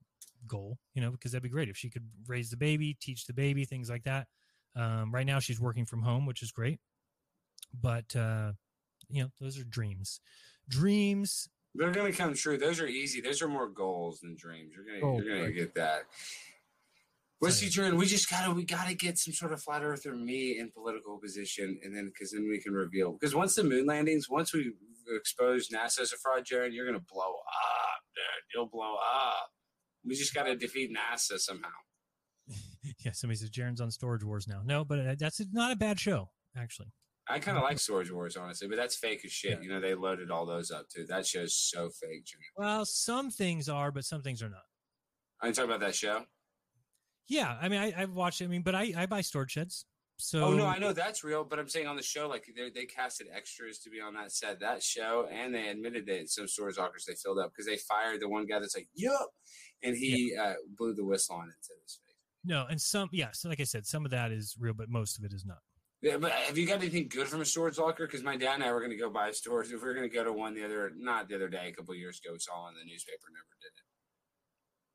goal, you know, because that'd be great if she could raise the baby, teach the baby, things like that. Um, right now, she's working from home, which is great. But, uh, you know, those are dreams. Dreams. They're going to come true. Those are easy. Those are more goals than dreams. You're going to Oh, you're going to get that. Well, see, Jordan, we just gotta we gotta get some sort of flat earther me in political position, and then because then we can reveal. Because once the moon landings, once we expose NASA as a fraud, Jared, you're gonna blow up, dude. You'll blow up. We just gotta defeat NASA somehow. Yeah, somebody says Jeran's on Storage Wars now. No, but uh, that's not a bad show, actually. I kind of like Storage Wars, honestly, but that's fake as shit. You know, they loaded all those up too. That show's so fake, Jared. Well, some things are, but some things are not. I talk about that show. Yeah, I mean, I, I've watched. I mean, but I, I buy storage sheds. So oh no, I know that's real, but I'm saying on the show, like they they casted extras to be on that set, that show, and they admitted that some storage lockers they filled up because they fired the one guy that's like, "Yup," and he uh, blew the whistle on it to his face. No, and some, yeah. So, like I said, some of that is real, but most of it is not. Yeah, but have you got anything good from a storage locker? Because my dad and I were going to go buy a storage. If we were going to go to one the other, not the other day, a couple of years ago, we saw on the newspaper, never did it.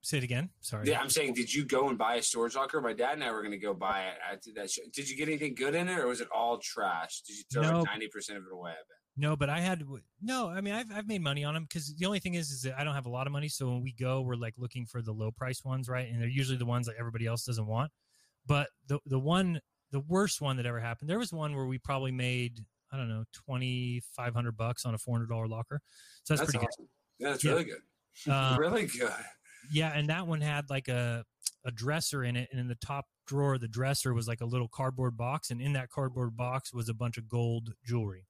Say it again. Sorry. Yeah, I'm saying, did you go and buy a storage locker? My dad and I were going to go buy it at that show. Did you get anything good in it, or was it all trash? Did you throw No. like ninety percent of it away? I bet. No, but I had no. I mean, I've I've made money on them because the only thing is, is that I don't have a lot of money. So when we go, we're like looking for the low price ones, right? And they're usually the ones that everybody else doesn't want. But the the one, the worst one that ever happened, there was one where we probably made I don't know twenty five hundred bucks on a four hundred dollar locker. So that's, That's pretty awesome. Yeah, that's Yeah. really good. Uh, really good. Yeah, and that one had like a a dresser in it, and in the top drawer of the dresser was like a little cardboard box, and in that cardboard box was a bunch of gold jewelry.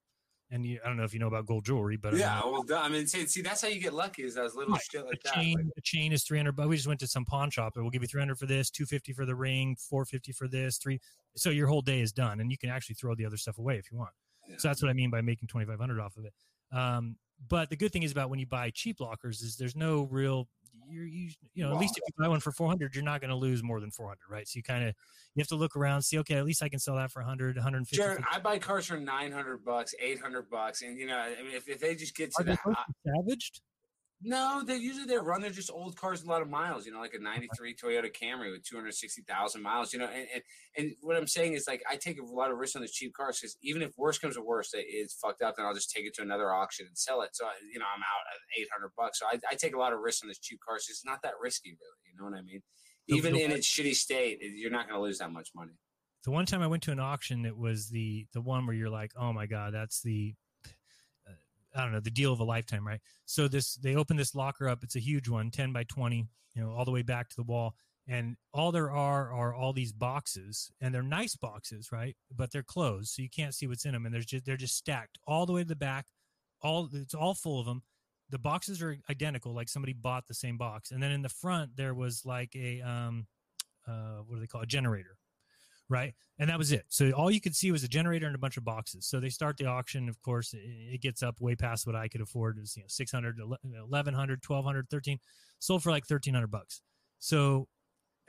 And you, I don't know if you know about gold jewelry, but I yeah, well, I mean, see, see, that's how you get lucky is those little Right. shit like the that. chain, Like, the chain is 300 but we just went to some pawn shop and we'll give you 300 for this 250 for the ring 450 for this three so your whole day is done and you can actually throw the other stuff away if you want so that's what i mean by making 2500 off of it um, but the good thing is about when you buy cheap lockers is there's no real you're you, you know at least if you buy one for 400 you're not going to lose more than 400 right? So you kind of you have to look around see okay at least i can sell that for 100 150 Jared, I buy cars for nine hundred bucks, eight hundred bucks, and you know, I mean, if, if they just get to are that, supposed to be salvaged no, they usually they run. They're just old cars, a lot of miles. You know, like a '93 Toyota Camry with 260,000 miles. You know, and, and and what I'm saying is like I take a lot of risk on the cheap cars because even if worst comes to worst, it, it's fucked up, then I'll just take it to another auction and sell it. So I, you know, I'm out at 800 bucks. So I, I take a lot of risk on this cheap cars. It's not that risky, really. You know what I mean? Even in its shitty state, you're not going to lose that much money. the one time I went to an auction, it was the the one where you're like, oh my god, that's the I don't know the deal of a lifetime, right? So this they open this locker up. It's a huge one, ten by twenty, you know, all the way back to the wall, and all there are are all these boxes, and they're nice boxes, right? But they're closed, so you can't see what's in them, and there's just they're just stacked all the way to the back. All it's all full of them. The boxes are identical, like somebody bought the same box, and then in the front there was like a um, uh, what do they call it? a generator right? And that was it. So all you could see was a generator and a bunch of boxes. So they start the auction. Of course, it, gets up way past what I could afford. It was, you know 600, 1100, 1200, 13, sold for like 1300 bucks. So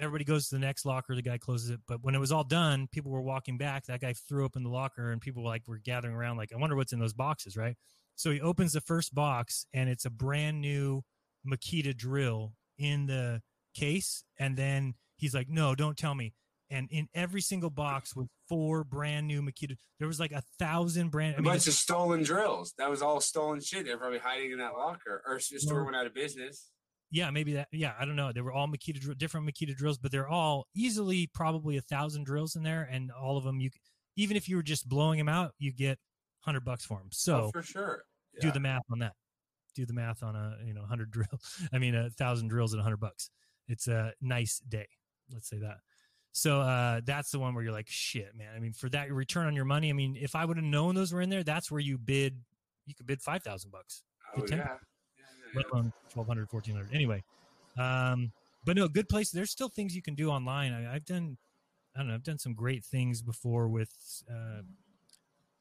everybody goes to the next locker. The guy closes it. But when it was all done, people were walking back. That guy threw open the locker, and people were like were gathering around, like I wonder what's in those boxes, right? So he opens the first box, and it's a brand new Makita drill in the case, and then he's like, "No, don't tell me." And in every single box was four brand new Makita. There was like a thousand brand. I A mean, bunch of stolen drills. That was all stolen shit. They're probably hiding in that locker, or the store went out of business. yeah, maybe that. Yeah, I don't know. They were all Makita different Makita drills, but they're all easily probably a thousand drills in there, and all of them you, even if you were just blowing them out, you get hundred bucks for them. So oh, for sure. do the math on that. Do the math on a you know hundred drill. I mean a thousand drills at a hundred bucks. It's a nice day. Let's say that. So uh, that's the one where you're like, shit, man. I mean, for that return on your money. I mean, if I would have known those were in there, that's where you bid. You could bid five thousand bucks. Oh, 10 yeah. let alone 1200 1400 anyway um but no good place there's still things you can do online I, i've done i don't know i've done some great things before with uh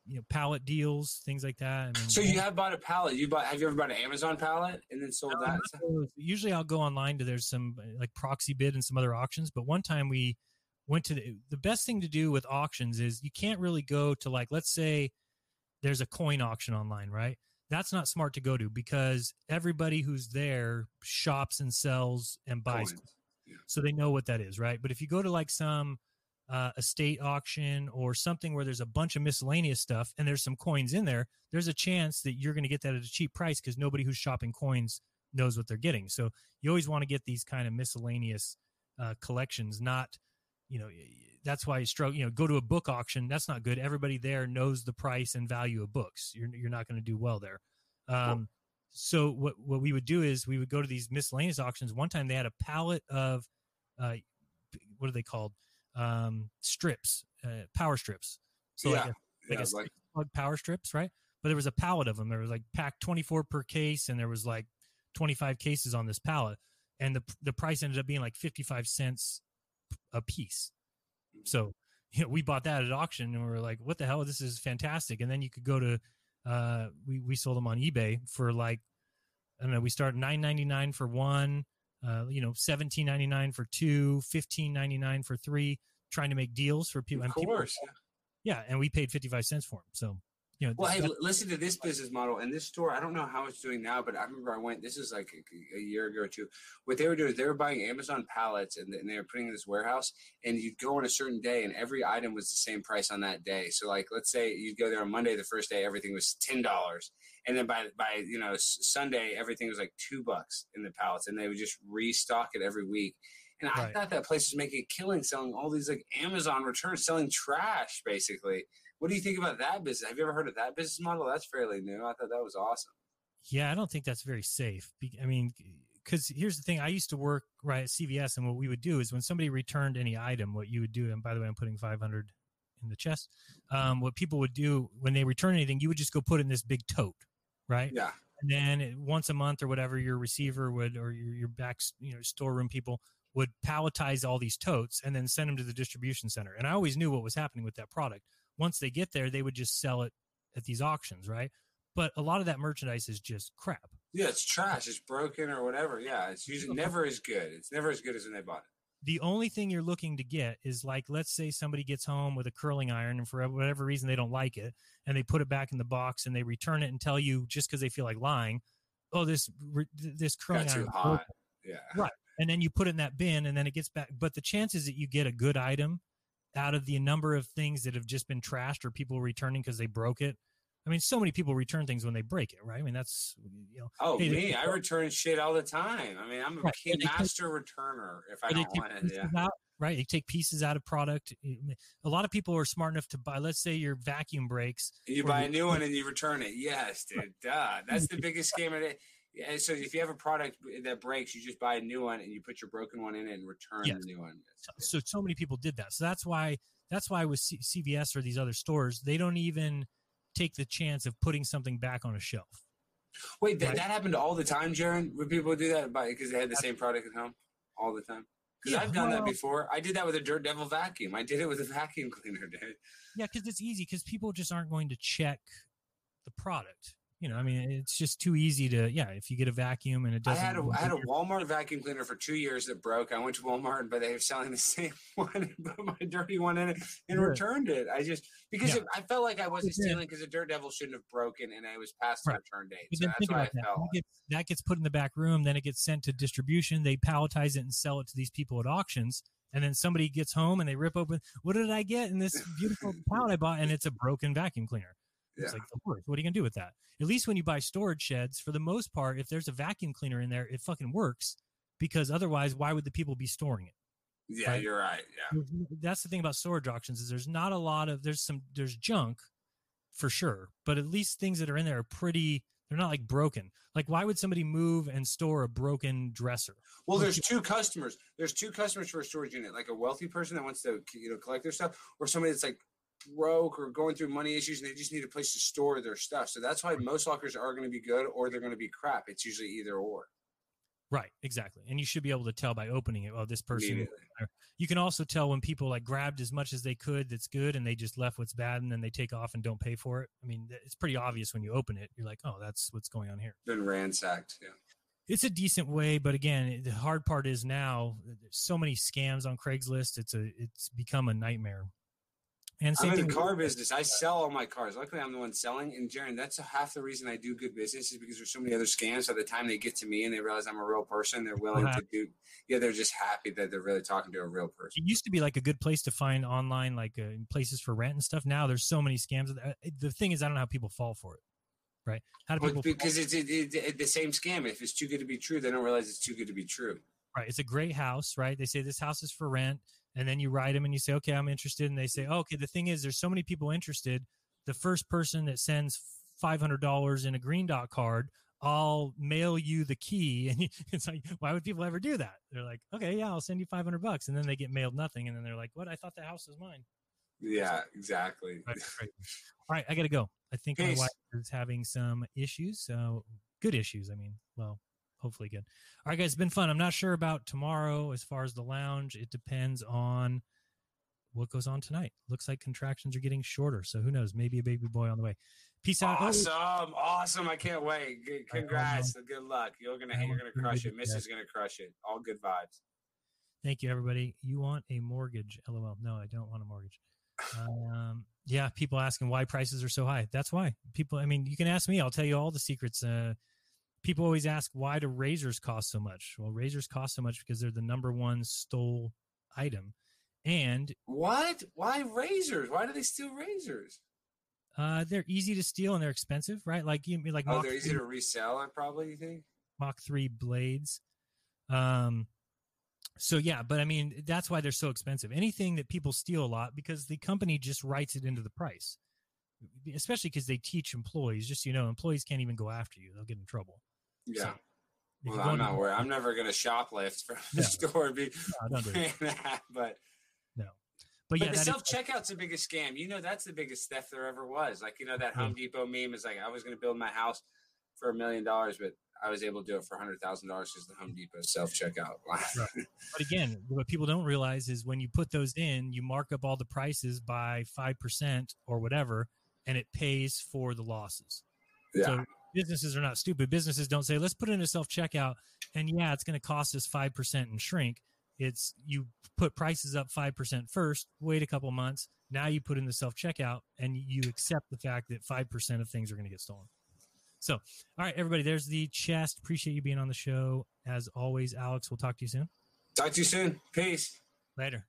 you know pallet deals things like that I mean, So you have bought a pallet. You bought? Have you ever bought an Amazon pallet and then sold that? usually i'll go online to there's some uh, like proxy bid and some other auctions but one time we went to the, the best thing to do with auctions is you can't really go to like let's say there's a coin auction online right? That's not smart to go to because everybody who's there shops and sells and buys Coins. so they know what that is right? But if you go to like some uh, estate auction or something where there's a bunch of miscellaneous stuff and there's some coins in there there's a chance that you're going to get that at a cheap price because nobody who's shopping coins knows what they're getting. So you always want to get these kind of miscellaneous uh, collections not you know that's why you struggle you know go to a book auction that's not good. Everybody there knows the price and value of books. You're, you're not going to do well there. Um, so what, what we would do is we would go to these miscellaneous auctions. One time they had a pallet of uh, what are they called? Um, strips uh, power strips. So like Yeah. a, like Yeah, a like- plug power strips right? But there was a pallet of them there was like packed 24 per case and there was like 25 cases on this pallet. And the the price ended up being like 55 cents a piece so you know, we bought that at auction and we were like, what the hell? This is fantastic. And then you could go to, uh, we, we sold them on eBay for like, I don't know, we start nine ninety nine for one, uh, you know, seventeen ninety nine for two, fifteen ninety nine for three, trying to make deals for people. Of and people- course. yeah. And we paid 55 cents for them. So, you know, Well, hey, listen to this business model. And this store, I don't know how it's doing now, but I remember I went, this is like a, a year ago or two. What they were doing is they were buying Amazon pallets and, and they were putting in this warehouse. And you'd go on a certain day, and every item was the same price on that day. So, like, let's say you'd go there on Monday, the first day, everything was $10. And then by, by you know, Sunday, everything was like two bucks in the pallets. And they would just restock it every week. And I Right. thought that place was making a killing selling all these like Amazon returns, selling trash basically. What do you think about that business? Have you ever heard of that business model? That's fairly new. I thought that was awesome. Yeah, I don't think that's very safe. I mean, because here's the thing: I used to work right at CVS, and what we would do is when somebody returned any item, what you would do, and by the way, I'm putting 500 in the chest. Um, what people would do when they return anything, you would just go put in this big tote, right? Yeah. And then it- once a month or whatever, your receiver would, or your, your back, you know, storeroom people would palletize all these totes and then send them to the distribution center. And I always knew what was happening with that product. Once they get there, they would just sell it at these auctions, right? But a lot of that merchandise is just crap. Yeah, it's trash. It's broken or whatever. Yeah, it's usually never as good. It's never as good as when they bought it. the only thing you're looking to get is like let's say somebody gets home with a curling iron and for whatever reason they don't like it and they put it back in the box and they return it and tell you just because they feel like lying oh this this curling Got too iron hot. Yeah. right and then you put it in that bin and then it gets back but the chances that you get a good item out of the number of things that have just been trashed or people returning because they broke it i mean so many people return things when they break it right i mean that's you know Oh, hey, me, I return shit all the time. I mean, I'm a Right, and take- master returner if I don't want it. Yeah. out, right? They take pieces out of product. A lot of people are smart enough to buy. Let's say your vacuum breaks. You buy a new one and you return it. Yes, dude. Duh. That's the biggest scam of it. Yeah, so if you have a product that breaks, you just buy a new one and you put your broken one in and return Yes. the new one. So so many people did that. So that's why that's why with C- CVS or these other stores, they don't even take the chance of putting something back on a shelf. Wait, that, Right. that happened all the time, Jeran? Would people do that because they had the same product at home all the time? Because Yeah, I've done that before. I did that with a Dirt Devil vacuum. I did it with a vacuum cleaner, dude. Yeah, because it's easy because people just aren't going to check the product. You know, I mean, it's just too easy to yeah. If you get a vacuum and it doesn't, I had a I had a Walmart vacuum cleaner for two years that broke. I went to Walmart, but they were selling the same one, and put my dirty one in it, and Yeah. returned it. I just because Yeah. it, I felt like I wasn't Yeah. stealing because the Dirt Devil shouldn't have broken, and I was past the Right. return date. So that's why I that. felt. That gets, that gets put in the back room, then it gets sent to distribution. They palletize it and sell it to these people at auctions. And then somebody gets home and they rip open, what did I get in this beautiful pallet I bought? And it's a broken vacuum cleaner. It's Yeah. like the worst. What are you gonna do with that? At least when you buy storage sheds, for the most part, if there's a vacuum cleaner in there, it fucking works. Because otherwise, why would the people be storing it? Yeah, Right. you're right. Yeah. That's the thing about storage auctions is there's not a lot of there's some there's junk for sure, but at least things that are in there are pretty. They're not like broken. Like why would somebody move and store a broken dresser? Well, there's two customers. There's two customers for a storage unit, like a wealthy person that wants to you know collect their stuff, or somebody that's like broke or going through money issues and they just need a place to store their stuff. So that's why most lockers are going to be good or they're going to be crap. It's usually either or. Right, exactly. And you should be able to tell by opening it. Oh, this person. You can also tell when people like grabbed as much as they could that's good, and they just left what's bad, and then they take off and don't pay for it. I mean, it's pretty obvious when you open it. You're like, oh, that's what's going on here. Been ransacked. Yeah. It's a decent way, but again, the hard part is now there's so many scams on Craigslist. It's a it's become a nightmare. And I'm in the car business. I sell all my cars. Luckily, I'm the one selling. And Jeran, that's half the reason I do good business is because there's so many other scams. By the time they get to me and they realize I'm a real person, they're willing to do. Yeah, they're just happy that they're really talking to a real person. it used to be like a good place to find online like uh, places for rent and stuff. Now there's so many scams. Uh, The thing is, I don't know how people fall for it. Right? How do Well, people? because it's it, it, it- the same scam. If it's too good to be true, they don't realize it's too good to be true. Right. It's a great house, right? They say this house is for rent. And then you write them and you say, okay, I'm interested. And they say, oh, okay, the thing is, there's so many people interested. The first person that sends $500 in a green dot card, I'll mail you the key. And it's like, why would people ever do that? They're like, okay, yeah, I'll send you 500 bucks. And then they get mailed nothing. And then they're like, what? I thought the house was mine. Yeah, exactly. Right, right. All right, I got to go. I think Peace. my wife is having some issues. So good issues. I mean, well, hopefully good. All right, guys, it's been fun. I'm not sure about tomorrow as far as the lounge. It depends on what goes on tonight. Looks like contractions are getting shorter. So who knows? Maybe a baby boy on the way. Peace out. Oh, Awesome, awesome! I can't wait. Good, congrats. Good luck. You're gonna you're gonna crush it. Miss is gonna crush it. All good vibes. Thank you, everybody. You want a mortgage? LOL. No, I don't want a mortgage. Um, yeah, people asking why prices are so high. That's why people. I mean, you can ask me. I'll tell you all the secrets. Uh, people always ask why do razors cost so much? Well, razors cost so much because they're the number one stole item, and What? Why razors? Why do they steal razors? uh, they're easy to steal and they're expensive, right? Like you like Oh, Mach they're easy 3 to resell. I probably you think. Mach 3 blades. Um, so yeah, but I mean, that's why they're so expensive. Anything that people steal a lot because the company just writes it into the price, especially because they teach employees, just, so you know, employees can't even go after you. They'll get in trouble. Yeah. you Well, I'm not worried. I'm never gonna shoplift from the store. and Be No, do that, but No. But, But yeah, the self checkout's the biggest scam. You know, that's the biggest theft there ever was. Like, you know, that Home Depot meme is like, I was going to build my house for a million dollars, but I was able to do it for a hundred thousand dollars because the Home Depot self checkout. Right. But again, what people don't realize is when you put those in, you mark up all the prices by 5% or whatever, and it pays for the losses. Yeah. So businesses are not stupid. Businesses don't say, let's put in a self checkout, and yeah, it's going to cost us 5% and shrink. It's you put prices up 5% first, wait a couple months. Now you put in the self checkout, and you accept the fact that 5% of things are going to get stolen. So, all right, everybody, there's the chest. Appreciate you being on the show. As always, Alex, we'll talk to you soon. Talk to you soon. Peace. Later.